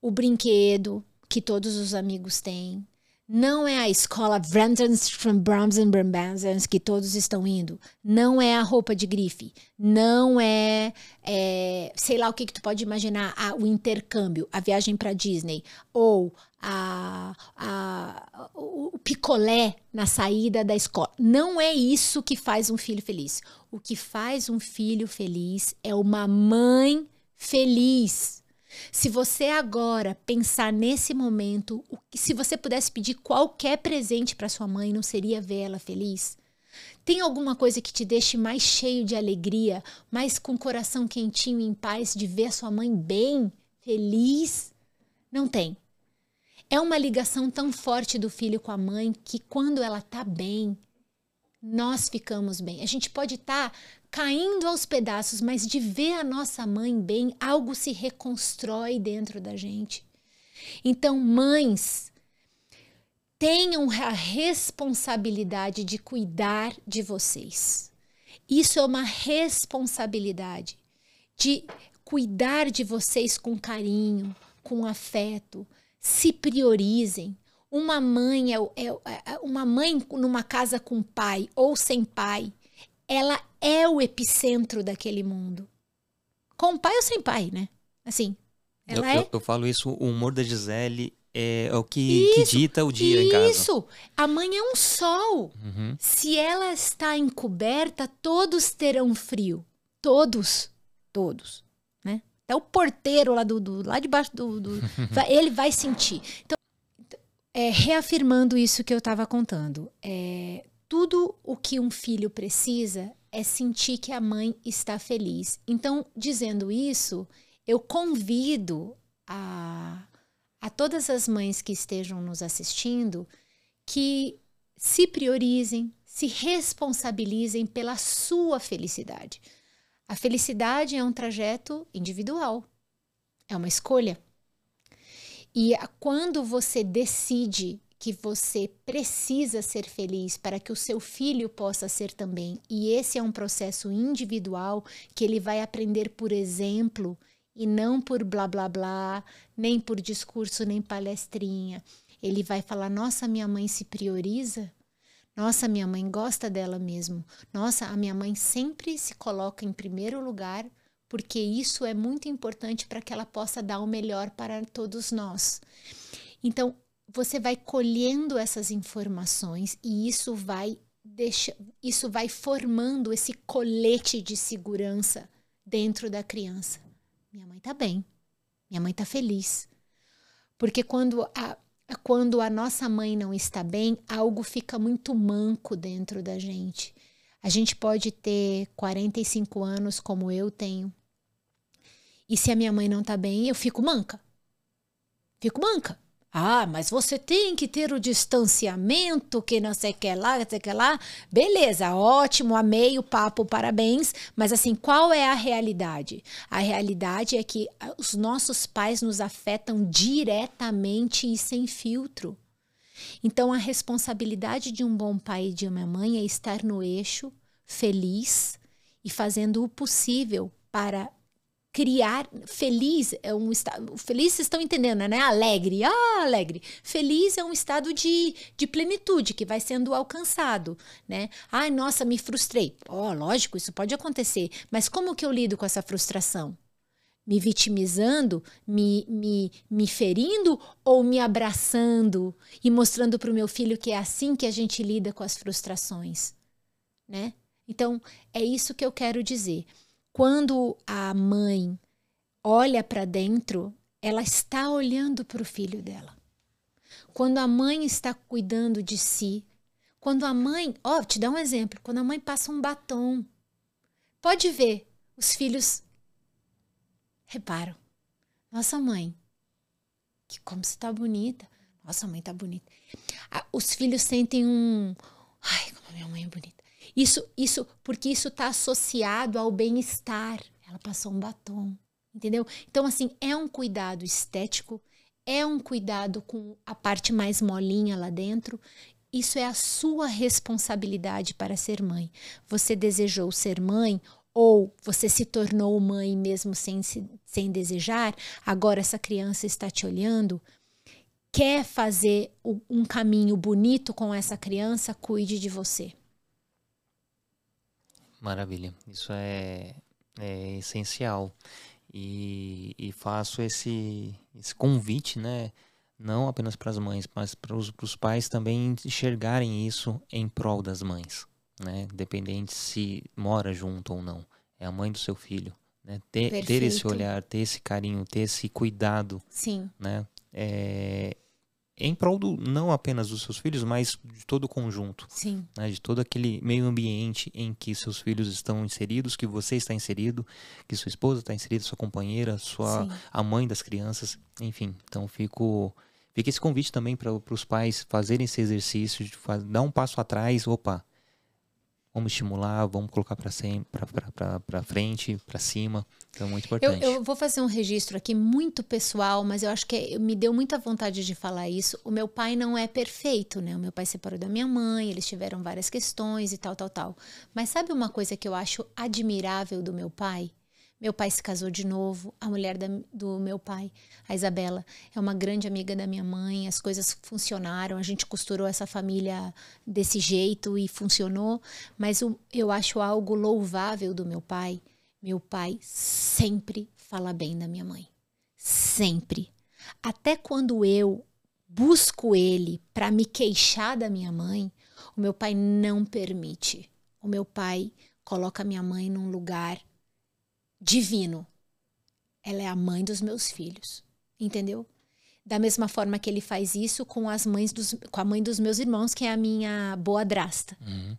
o brinquedo que todos os amigos têm. Não é a escola Brandons from Browns and Brambazans que todos estão indo. Não é a roupa de grife. Não é, é sei lá o que, que tu pode imaginar, o intercâmbio, a viagem para Disney. Ou a, a, o picolé na saída da escola. Não é isso que faz um filho feliz. O que faz um filho feliz é uma mãe feliz. Se você agora pensar nesse momento, se você pudesse pedir qualquer presente para sua mãe, não seria ver ela feliz? Tem alguma coisa que te deixe mais cheio de alegria, mais com o coração quentinho e em paz de ver sua mãe bem, feliz? Não tem. É uma ligação tão forte do filho com a mãe que quando ela tá bem, nós ficamos bem. A gente pode estar tá caindo aos pedaços, mas de ver a nossa mãe bem, algo se reconstrói dentro da gente. Então, mães, tenham a responsabilidade de cuidar de vocês. Isso é uma responsabilidade de cuidar de vocês com carinho, com afeto, se priorizem. Uma mãe é, é, é, uma mãe numa casa com pai ou sem pai, ela é o epicentro daquele mundo. Com pai ou sem pai, né? Assim, ela eu, é. Eu, eu, falo isso, o humor da Gisele é, é o que, isso, que, dita o dia isso. em casa. Isso! A mãe é um sol. Uhum. Se ela está encoberta, todos terão frio. Todos. Todos. Né? Até o porteiro lá, do, do lá debaixo do. do *laughs* ele vai sentir. Então, é, reafirmando isso que eu estava contando. É, tudo o que um filho precisa é sentir que a mãe está feliz. Então, dizendo isso, eu convido a a todas as mães que estejam nos assistindo que se priorizem, se responsabilizem pela sua felicidade. A felicidade é um trajeto individual, é uma escolha. E quando você decide que você precisa ser feliz para que o seu filho possa ser também, e esse é um processo individual que ele vai aprender por exemplo e não por blá blá blá, nem por discurso, nem palestrinha. Ele vai falar: Nossa, minha mãe se prioriza. Nossa, minha mãe gosta dela mesmo. Nossa, a minha mãe sempre se coloca em primeiro lugar, porque isso é muito importante para que ela possa dar o melhor para todos nós. Então, você vai colhendo essas informações e isso vai deixa, isso vai formando esse colete de segurança dentro da criança. Minha mãe tá bem. Minha mãe tá feliz. Porque quando a, quando a nossa mãe não está bem, algo fica muito manco dentro da gente. A gente pode ter 45 anos, como eu tenho. E se a minha mãe não tá bem, eu fico manca. Fico manca. Ah, mas você tem que ter o distanciamento, que não sei o que lá, não sei o que lá. Beleza, ótimo, amei o papo, parabéns. Mas assim, qual é a realidade? A realidade é que ah, os nossos pais nos afetam diretamente e sem filtro. Então, a responsabilidade de um bom pai e de uma mãe é estar no eixo, feliz e fazendo o possível para criar feliz é um estado feliz vocês estão entendendo né? Alegre ah alegre. Feliz é um estado de, de plenitude que vai sendo alcançado né? Ai nossa me frustrei. Oh, lógico isso pode acontecer mas como que eu lido com essa frustração? Me vitimizando me, me, me ferindo ou me abraçando e mostrando para o meu filho que é assim que a gente lida com as frustrações né? Então é isso que eu quero dizer quando a mãe olha para dentro, ela está olhando para o filho dela. Quando a mãe está cuidando de si, quando a mãe, ó, oh, te dar um exemplo, quando a mãe passa um batom, pode ver, os filhos reparam. Nossa mãe, que como você tá bonita. Nossa mãe tá bonita. Os filhos sentem um, ai, como a minha mãe é bonita. Isso, isso, porque isso está associado ao bem-estar. Ela passou um batom, entendeu? Então, assim, é um cuidado estético, é um cuidado com a parte mais molinha lá dentro. Isso é a sua responsabilidade para ser mãe. Você desejou ser mãe ou você se tornou mãe mesmo sem, sem desejar, agora essa criança está te olhando, quer fazer um caminho bonito com essa criança, cuide de você. Maravilha. Isso é, é essencial. E, e faço esse, esse convite, né? Não apenas para as mães, mas para os pais também enxergarem isso em prol das mães, né? Independente se mora junto ou não. É a mãe do seu filho. Né? Ter, ter esse olhar, ter esse carinho, ter esse cuidado. Sim. Né? É, em prol do, não apenas dos seus filhos, mas de todo o conjunto. Sim. Né, de todo aquele meio ambiente em que seus filhos estão inseridos, que você está inserido, que sua esposa está inserida, sua companheira, sua a mãe das crianças, enfim. Então fico fica esse convite também para os pais fazerem esse exercício de dar um passo atrás, opa, vamos estimular, vamos colocar para frente, para cima. Então, é muito importante. Eu, eu, vou fazer um registro aqui muito pessoal, mas eu acho que me deu muita vontade de falar isso. O meu pai não é perfeito, né? O meu pai separou da minha mãe, eles tiveram várias questões e tal, tal, tal. Mas sabe uma coisa que eu acho admirável do meu pai? Meu pai se casou de novo, a mulher da, do meu pai, a Isabela, é uma grande amiga da minha mãe, as coisas funcionaram, a gente costurou essa família desse jeito e funcionou, mas o, eu acho algo louvável do meu pai. Meu pai sempre fala bem da minha mãe. Sempre. Até quando eu busco ele para me queixar da minha mãe, o meu pai não permite. O meu pai coloca minha mãe num lugar divino. Ela é a mãe dos meus filhos, entendeu? Da mesma forma que ele faz isso com as mães dos, com a mãe dos meus irmãos, que é a minha boa drasta. Uhum.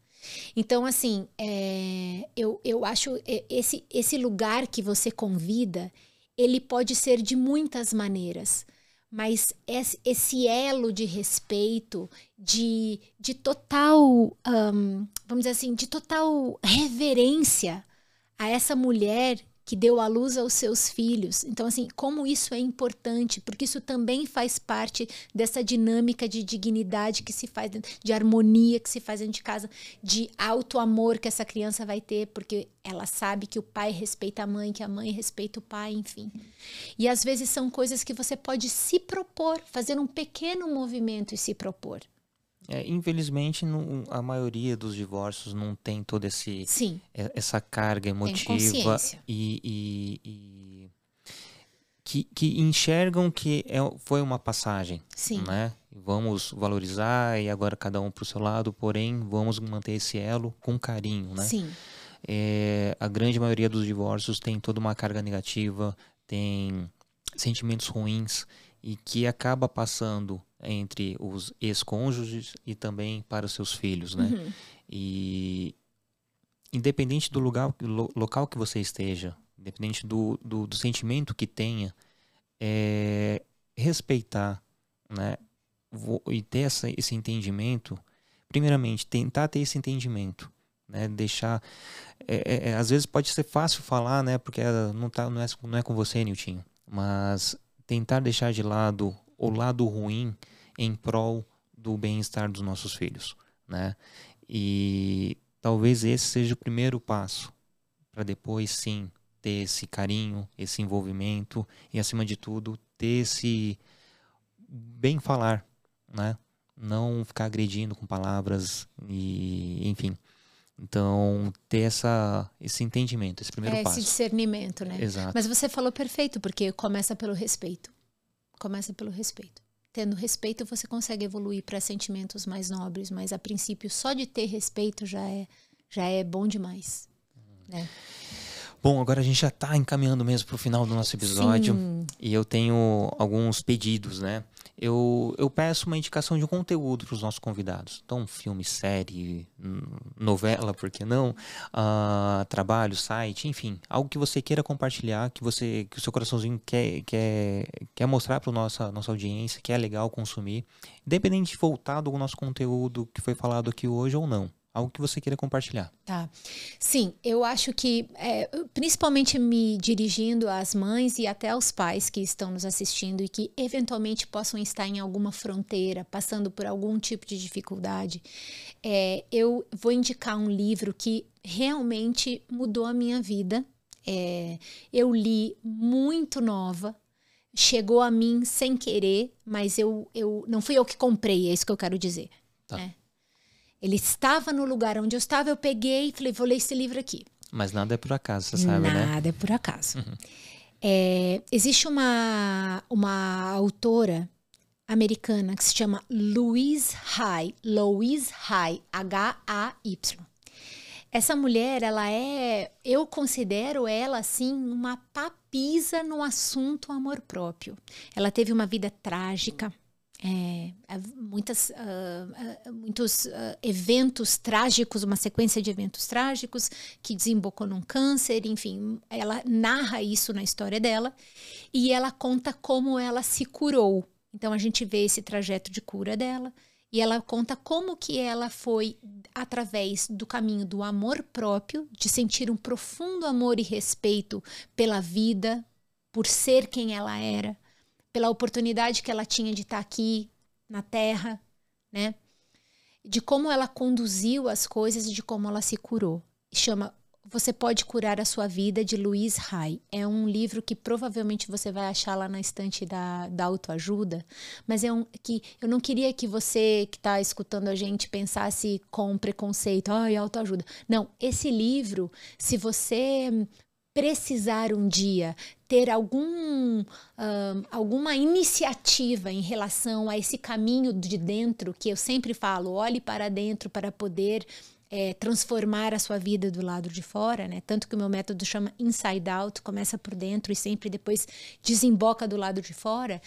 Então, assim, é, eu, eu acho esse, esse lugar que você convida, ele pode ser de muitas maneiras mas esse elo de respeito, de, de total, um, vamos dizer assim, de total reverência a essa mulher que deu à luz aos seus filhos. Então, assim, como isso é importante, porque isso também faz parte dessa dinâmica de dignidade que se faz, de harmonia que se faz dentro de casa, de alto amor que essa criança vai ter, porque ela sabe que o pai respeita a mãe, que a mãe respeita o pai, enfim. E às vezes são coisas que você pode se propor, fazer um pequeno movimento e se propor. É, infelizmente, não, a maioria dos divórcios não tem toda esse, Sim. essa carga emotiva e, e, e, que, que enxergam que é, foi uma passagem, Sim. né? Vamos valorizar e agora cada um para o seu lado, porém vamos manter esse elo com carinho, né? Sim. É, a grande maioria dos divórcios tem toda uma carga negativa, tem sentimentos ruins e que acaba passando entre os ex-cônjuges e também para os seus filhos, né? Uhum. E independente do lugar, lo, local que você esteja, independente do, do, do sentimento que tenha, é, respeitar, né? E ter essa, esse entendimento, primeiramente, tentar ter esse entendimento, né? Deixar, é, é, é às vezes pode ser fácil falar, né? Porque não, tá, não, é, não é com você, Niltinho, mas tentar deixar de lado o lado ruim em prol do bem-estar dos nossos filhos, né? E talvez esse seja o primeiro passo para depois sim ter esse carinho, esse envolvimento e acima de tudo ter esse bem falar, né? Não ficar agredindo com palavras e enfim. Então, ter essa, esse entendimento, esse primeiro é, passo. Esse discernimento, né? Exato. Mas você falou perfeito, porque começa pelo respeito. Começa pelo respeito. Tendo respeito, você consegue evoluir para sentimentos mais nobres, mas a princípio, só de ter respeito já é, já é bom demais. Né? Bom, agora a gente já está encaminhando mesmo para o final do nosso episódio. Sim. E eu tenho alguns pedidos, né? Eu, eu peço uma indicação de um conteúdo para os nossos convidados. Então, filme, série, novela, por que não? Uh, trabalho, site, enfim. Algo que você queira compartilhar, que você que o seu coraçãozinho quer, quer, quer mostrar para a nossa, nossa audiência, que é legal consumir. Independente de voltar do nosso conteúdo que foi falado aqui hoje ou não algo que você queira compartilhar. Tá. Sim, eu acho que, é, principalmente me dirigindo às mães e até aos pais que estão nos assistindo e que eventualmente possam estar em alguma fronteira, passando por algum tipo de dificuldade, é, eu vou indicar um livro que realmente mudou a minha vida. É, eu li muito nova, chegou a mim sem querer, mas eu, eu não fui eu que comprei, é isso que eu quero dizer. Tá. Né? Ele estava no lugar onde eu estava, eu peguei e falei, vou ler esse livro aqui. Mas nada é por acaso, você sabe, nada né? Nada é por acaso. Uhum. É, existe uma, uma autora americana que se chama Louise Hay, Louise Hay, H-A-Y. Essa mulher, ela é, eu considero ela assim uma papisa no assunto amor próprio. Ela teve uma vida trágica, é, muitas, uh, uh, muitos uh, eventos trágicos, uma sequência de eventos trágicos que desembocou num câncer, enfim, ela narra isso na história dela e ela conta como ela se curou. Então a gente vê esse trajeto de cura dela e ela conta como que ela foi através do caminho do amor próprio, de sentir um profundo amor e respeito pela vida, por ser quem ela era, pela oportunidade que ela tinha de estar aqui na Terra, né? De como ela conduziu as coisas e de como ela se curou. Chama Você Pode Curar a Sua Vida, de Louise Hay. É um livro que provavelmente você vai achar lá na estante da, da autoajuda, mas é um que eu não queria que você que está escutando a gente pensasse com preconceito, ai, autoajuda. Não, esse livro, se você precisar um dia ter algum, uh, alguma iniciativa em relação a esse caminho de dentro, que eu sempre falo, olhe para dentro para poder é, transformar a sua vida do lado de fora, né? Tanto que o meu método chama Inside Out, começa por dentro e sempre depois desemboca do lado de fora.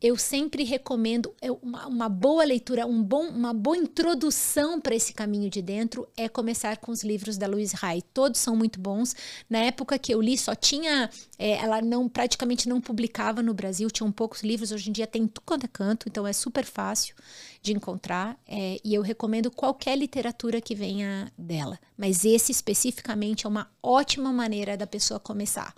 Eu sempre recomendo é, uma, uma boa leitura, um bom, uma boa introdução para esse caminho de dentro é começar com os livros da Louise Hay. Todos são muito bons. Na época que eu li, só tinha, é, ela não praticamente não publicava no Brasil, tinham poucos livros. Hoje em dia tem tudo quanto é canto, então é super fácil de encontrar. É, e eu recomendo qualquer literatura que venha dela. Mas esse especificamente é uma ótima maneira da pessoa começar.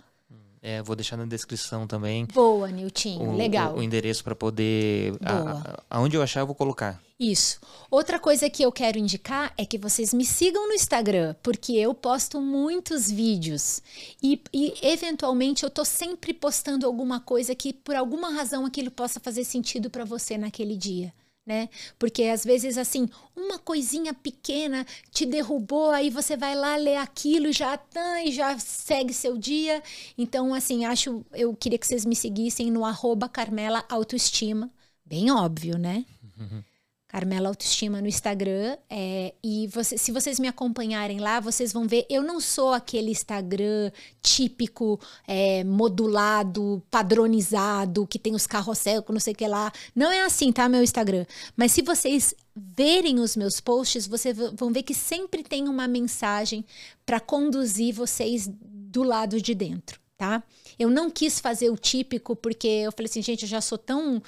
É, vou deixar na descrição também. Boa, Niltinho. O, Legal. O, o endereço para poder. A, aonde eu achar, eu vou colocar. Isso. Outra coisa que eu quero indicar é que vocês me sigam no Instagram, porque eu posto muitos vídeos. E, e eventualmente eu tô sempre postando alguma coisa que, por alguma razão, aquilo possa fazer sentido para você naquele dia né? Porque às vezes assim, uma coisinha pequena te derrubou, aí você vai lá ler aquilo já tá, e já segue seu dia. Então, assim, acho eu queria que vocês me seguissem no arroba Carmela Autoestima. Bem óbvio, né? Uhum. *laughs* Carmela Autoestima no Instagram. É, e você, se vocês me acompanharem lá, vocês vão ver. Eu não sou aquele Instagram típico, é, modulado, padronizado, que tem os carrossel, não sei o que lá. Não é assim, tá? Meu Instagram. Mas se vocês verem os meus posts, vocês vão ver que sempre tem uma mensagem para conduzir vocês do lado de dentro, tá? Eu não quis fazer o típico porque eu falei assim, gente, eu já sou tão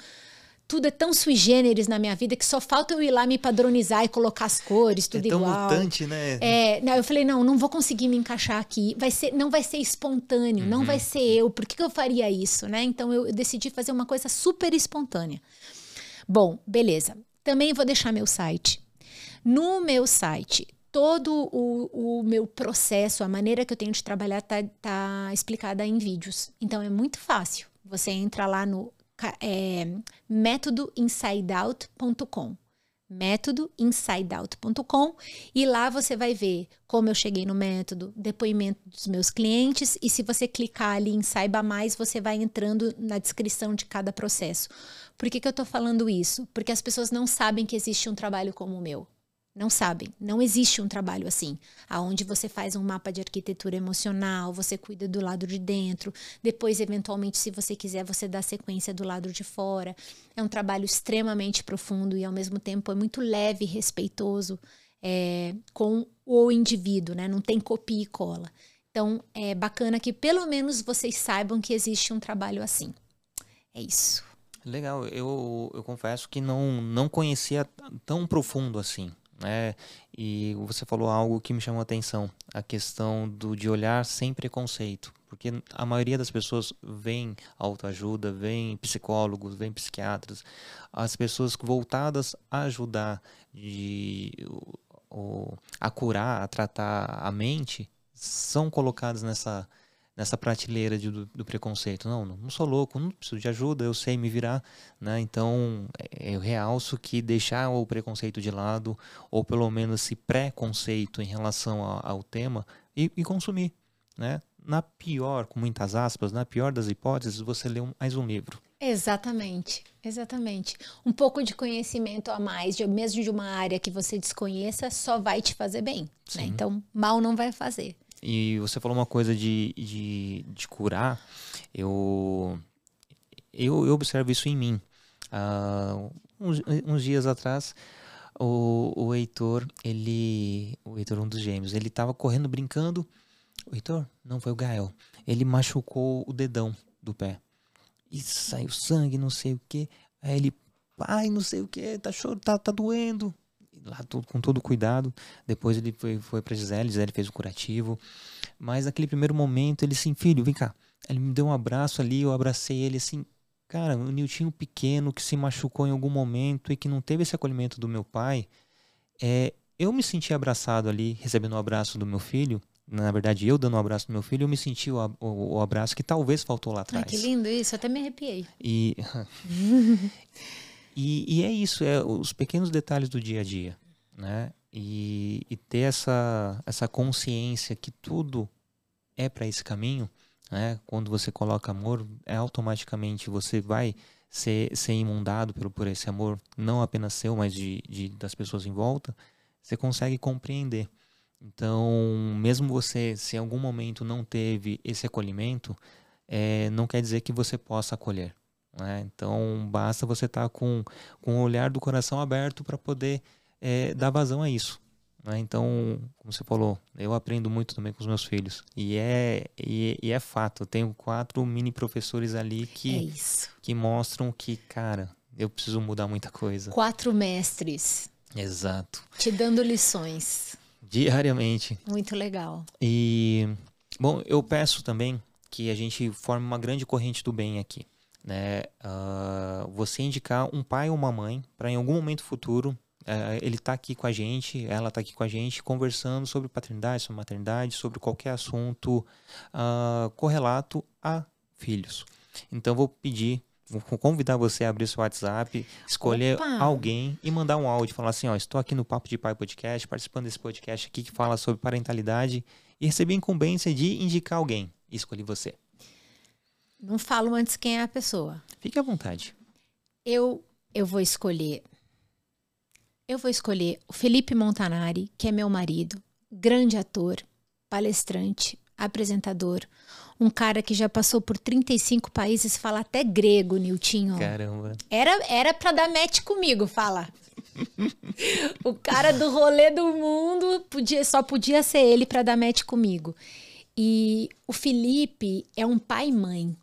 tudo é tão sui generis na minha vida que só falta eu ir lá me padronizar e colocar as cores, tudo é tão igual. mutante, né? É, não, eu falei, não, não vou conseguir me encaixar aqui. Vai ser, não vai ser espontâneo, uhum. não vai ser eu. Por que, que eu faria isso, né? Então eu, eu decidi fazer uma coisa super espontânea. Bom, beleza. Também vou deixar meu site. No meu site, todo o, o, meu processo, a maneira que eu tenho de trabalhar tá, tá explicada em vídeos. Então é muito fácil. Você entra lá no é, métodoinsideout.com métodoinsideout.com e lá você vai ver como eu cheguei no método, depoimento dos meus clientes e se você clicar ali em saiba mais, você vai entrando na descrição de cada processo. Por que, que eu estou falando isso? Porque as pessoas não sabem que existe um trabalho como o meu. Não sabem. Não existe um trabalho assim, aonde você faz um mapa de arquitetura emocional, você cuida do lado de dentro, depois, eventualmente, se você quiser, você dá sequência do lado de fora. É um trabalho extremamente profundo e, ao mesmo tempo, é muito leve e respeitoso é, com o indivíduo, né? Não tem copia e cola. Então, é bacana que pelo menos vocês saibam que existe um trabalho assim. É isso. Legal, eu, eu confesso que não, não conhecia tão profundo assim né? E você falou algo que me chamou a atenção, a questão do de olhar sem preconceito, porque a maioria das pessoas vem autoajuda, vem psicólogos, vem psiquiatras, as pessoas voltadas a ajudar de o, a curar, a tratar a mente, são colocadas nessa nessa prateleira de, do, do, preconceito. Não, não sou louco, não preciso de ajuda, eu sei me virar. Né? Então, é, eu realço que deixar o preconceito de lado, ou pelo menos esse preconceito em relação a, ao tema, e, e, consumir. Né? Na pior, com muitas aspas, na pior das hipóteses, você lê um, mais um livro. Exatamente, exatamente. Um pouco de conhecimento a mais, de, mesmo de uma área que você desconheça, só vai te fazer bem. Né? Então, mal não vai fazer. E você falou uma coisa de, de, de curar. Eu, eu, eu observo isso em mim. Uh, uns, uns, dias atrás, o, o Heitor, ele. O Heitor, um dos gêmeos, ele tava correndo, brincando. O Heitor? Não, foi o Gael. Ele machucou o dedão do pé. E saiu sangue, não sei o que. Aí ele, pai, não sei o que, tá, tá, tá doendo lá tudo, com todo cuidado. Depois ele foi, foi pra Gisele, Gisele fez o curativo. Mas naquele primeiro momento, ele assim, filho, vem cá. Ele me deu um abraço ali, eu abracei ele assim. Cara, um Niltinho pequeno que se machucou em algum momento e que não teve esse acolhimento do meu pai. É, eu me senti abraçado ali, recebendo o um abraço do meu filho. Na verdade, eu dando um abraço do meu filho, eu me senti o, o, o abraço que talvez faltou lá atrás. Ai, que lindo isso, até me arrepiei. E *laughs* E, e é isso, é os pequenos detalhes do dia a dia, né? E, e ter essa, essa consciência que tudo é para esse caminho, né? Quando você coloca amor, é automaticamente você vai ser, ser imundado por, por esse amor, não apenas seu, mas de, de, das pessoas em volta, você consegue compreender. Então, mesmo você, se em algum momento não teve esse acolhimento, é, não quer dizer que você possa acolher. Né? Então, basta você estar tá com, com o olhar do coração aberto para poder é, dar vazão a isso. Né? Então, como você falou, eu aprendo muito também com os meus filhos. E é, e, e é fato, eu tenho quatro mini professores ali que, é que mostram que, cara, eu preciso mudar muita coisa. Quatro mestres. Exato. Te dando lições. Diariamente. Muito legal. E, bom, eu peço também que a gente forme uma grande corrente do bem aqui. Né? Uh, você indicar um pai ou uma mãe para em algum momento futuro uh, ele tá aqui com a gente, ela tá aqui com a gente, conversando sobre paternidade, sobre maternidade, sobre qualquer assunto uh, correlato a filhos. Então vou pedir vou convidar você a abrir seu WhatsApp, escolher Opa. alguém e mandar um áudio, falar assim, ó, estou aqui no Papo de Pai Podcast, participando desse podcast aqui que fala sobre parentalidade e recebi a incumbência de indicar alguém. E escolhi você. Não falo antes quem é a pessoa. Fique à vontade. Eu eu vou escolher eu vou escolher o Felipe Montanari, que é meu marido, grande ator, palestrante, apresentador, um cara que já passou por 35 países, fala até grego, Niltinho. Caramba. Era era para dar match comigo, fala. o cara do rolê do mundo podia só podia ser ele para dar match comigo. E o Felipe é um pai e mãe.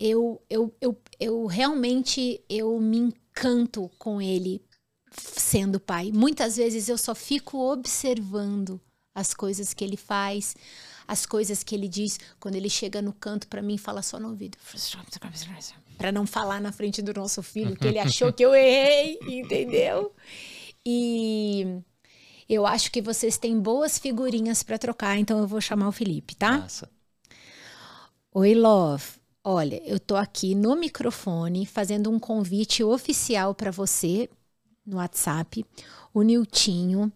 Eu, eu, eu, eu realmente eu me encanto com ele sendo pai. Muitas vezes eu só fico observando as coisas que ele faz, as coisas que ele diz. Quando ele chega no canto para mim fala só no ouvido. Para não falar na frente do nosso filho que ele *laughs* achou que eu errei entendeu? E eu acho que vocês têm boas figurinhas para trocar então eu vou chamar o Felipe tá? Nossa. oi love olha eu tô aqui no microfone fazendo um convite oficial para você no WhatsApp. O Niltinho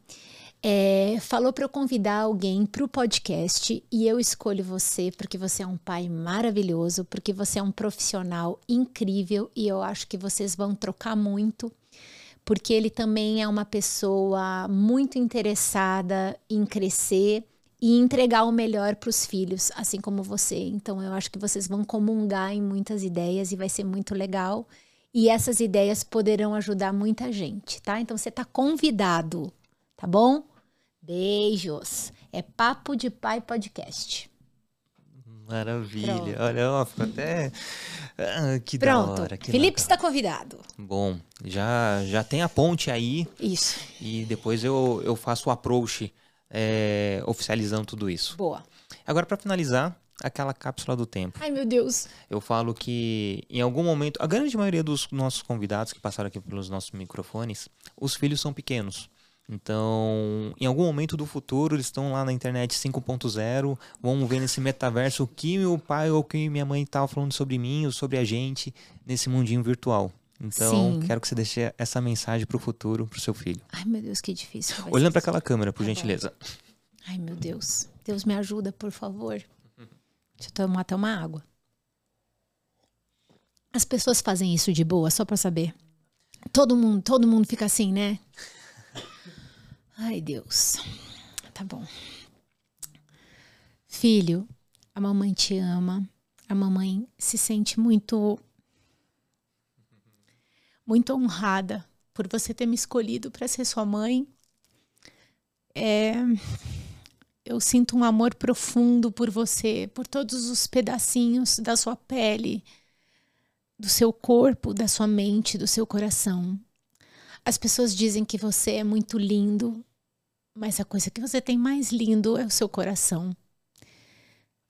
é, falou para eu convidar alguém para o podcast e eu escolho você porque você é um pai maravilhoso, porque você é um profissional incrível e eu acho que vocês vão trocar muito, porque ele também é uma pessoa muito interessada em crescer e entregar o melhor para os filhos, assim como você. Então eu acho que vocês vão comungar em muitas ideias e vai ser muito legal. E essas ideias poderão ajudar muita gente, tá? Então você está convidado, tá bom? Beijos. É Papo de Pai Podcast. Maravilha. Pronto. Olha, ó, ficou até. Ah, que Pronto. da hora. Que Felipe está convidado. Bom, já, já tem a ponte aí. Isso. E depois eu, eu faço o approach é, oficializando tudo isso. Boa. Agora, para finalizar, aquela cápsula do tempo. Ai, meu Deus. Eu falo que em algum momento, a grande maioria dos nossos convidados que passaram aqui pelos nossos microfones, os filhos são pequenos. Então, em algum momento do futuro, eles estão lá na internet 5.0, vão ver nesse metaverso o que meu pai ou que minha mãe estava falando sobre mim ou sobre a gente nesse mundinho virtual. Então, Sim. quero que você deixe essa mensagem para o futuro, para o seu filho. Ai, meu Deus, que difícil. Olhando para aquela câmera, por tá gentileza. Ai, meu Deus. Deus me ajuda, por favor. Deixa eu tomar até uma água. As pessoas fazem isso de boa, só para saber. Todo mundo, todo mundo fica assim, né? Ai, Deus. Tá bom. Filho, a mamãe te ama. A mamãe se sente muito muito honrada por você ter me escolhido para ser sua mãe. É, eu sinto um amor profundo por você, por todos os pedacinhos da sua pele, do seu corpo, da sua mente, do seu coração. As pessoas dizem que você é muito lindo, mas a coisa que você tem mais lindo é o seu coração.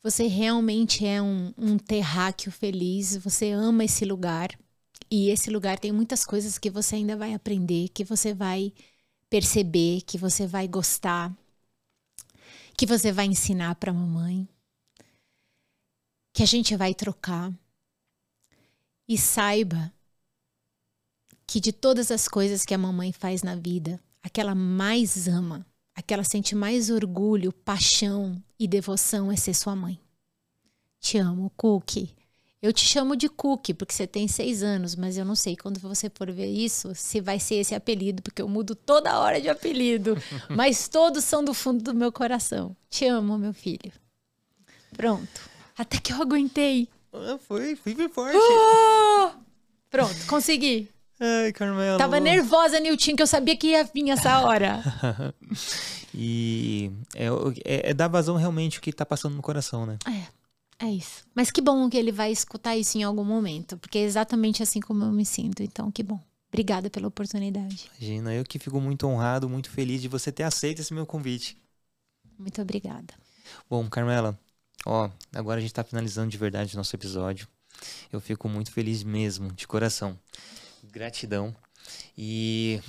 Você realmente é um, um terráqueo feliz, você ama esse lugar. E esse lugar tem muitas coisas que você ainda vai aprender, que você vai perceber, que você vai gostar, que você vai ensinar para mamãe, que a gente vai trocar. E saiba que de todas as coisas que a mamãe faz na vida, aquela mais ama, aquela sente mais orgulho, paixão e devoção é ser sua mãe. Te amo, Cookie. Eu te chamo de Cookie porque você tem seis anos, mas eu não sei quando você for ver isso se vai ser esse apelido, porque eu mudo toda hora de apelido. *laughs* mas todos são do fundo do meu coração. Te amo, meu filho. Pronto. Até que eu aguentei. Ah, foi, fui bem forte. Oh! Pronto, consegui. Ai, Carmela. Tava nervosa, Nilton, que eu sabia que ia vir essa hora. *laughs* e é, é, é dar vazão realmente o que tá passando no coração, né? É, é isso. Mas que bom que ele vai escutar isso em algum momento, porque é exatamente assim como eu me sinto. Então, que bom. Obrigada pela oportunidade. Imagina, eu que fico muito honrado, muito feliz de você ter aceito esse meu convite. Muito obrigada. Bom, Carmela, ó, agora a gente tá finalizando de verdade o nosso episódio. Eu fico muito feliz mesmo, de coração. Gratidão. E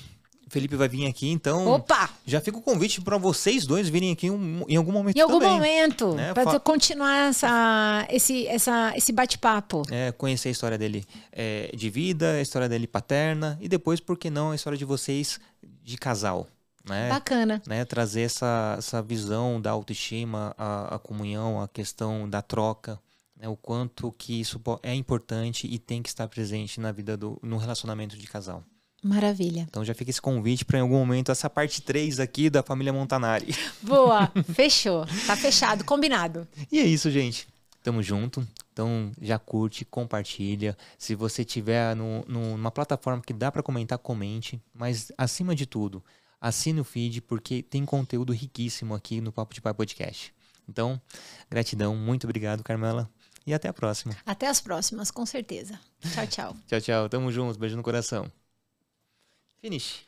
Felipe vai vir aqui, então. Opa! Já fica o convite para vocês dois virem aqui um, em algum momento Em algum também, momento, né? para continuar essa, esse, essa, esse bate-papo. É, conhecer a história dele é, de vida, a história dele paterna e depois, por que não, a história de vocês de casal, né? Bacana. né, trazer essa, essa visão da autoestima, a, a comunhão, a questão da troca, né, o quanto que isso é importante e tem que estar presente na vida do no relacionamento de casal. Maravilha. Então já fica esse convite para em algum momento essa parte 3 aqui da família Montanari. *laughs* Boa. Fechou. Tá fechado. Combinado. E é isso, gente. Tamo junto. Então já curte, compartilha. Se você tiver no, no- numa plataforma que dá para comentar, comente. Mas acima de tudo, assine o feed porque tem conteúdo riquíssimo aqui no Papo de Pai Podcast. Então, gratidão, muito obrigado, Carmela. E até a próxima. Até as próximas, com certeza. Tchau, tchau. *laughs* Tchau, tchau. Tamo junto. Beijo no coração. Finish.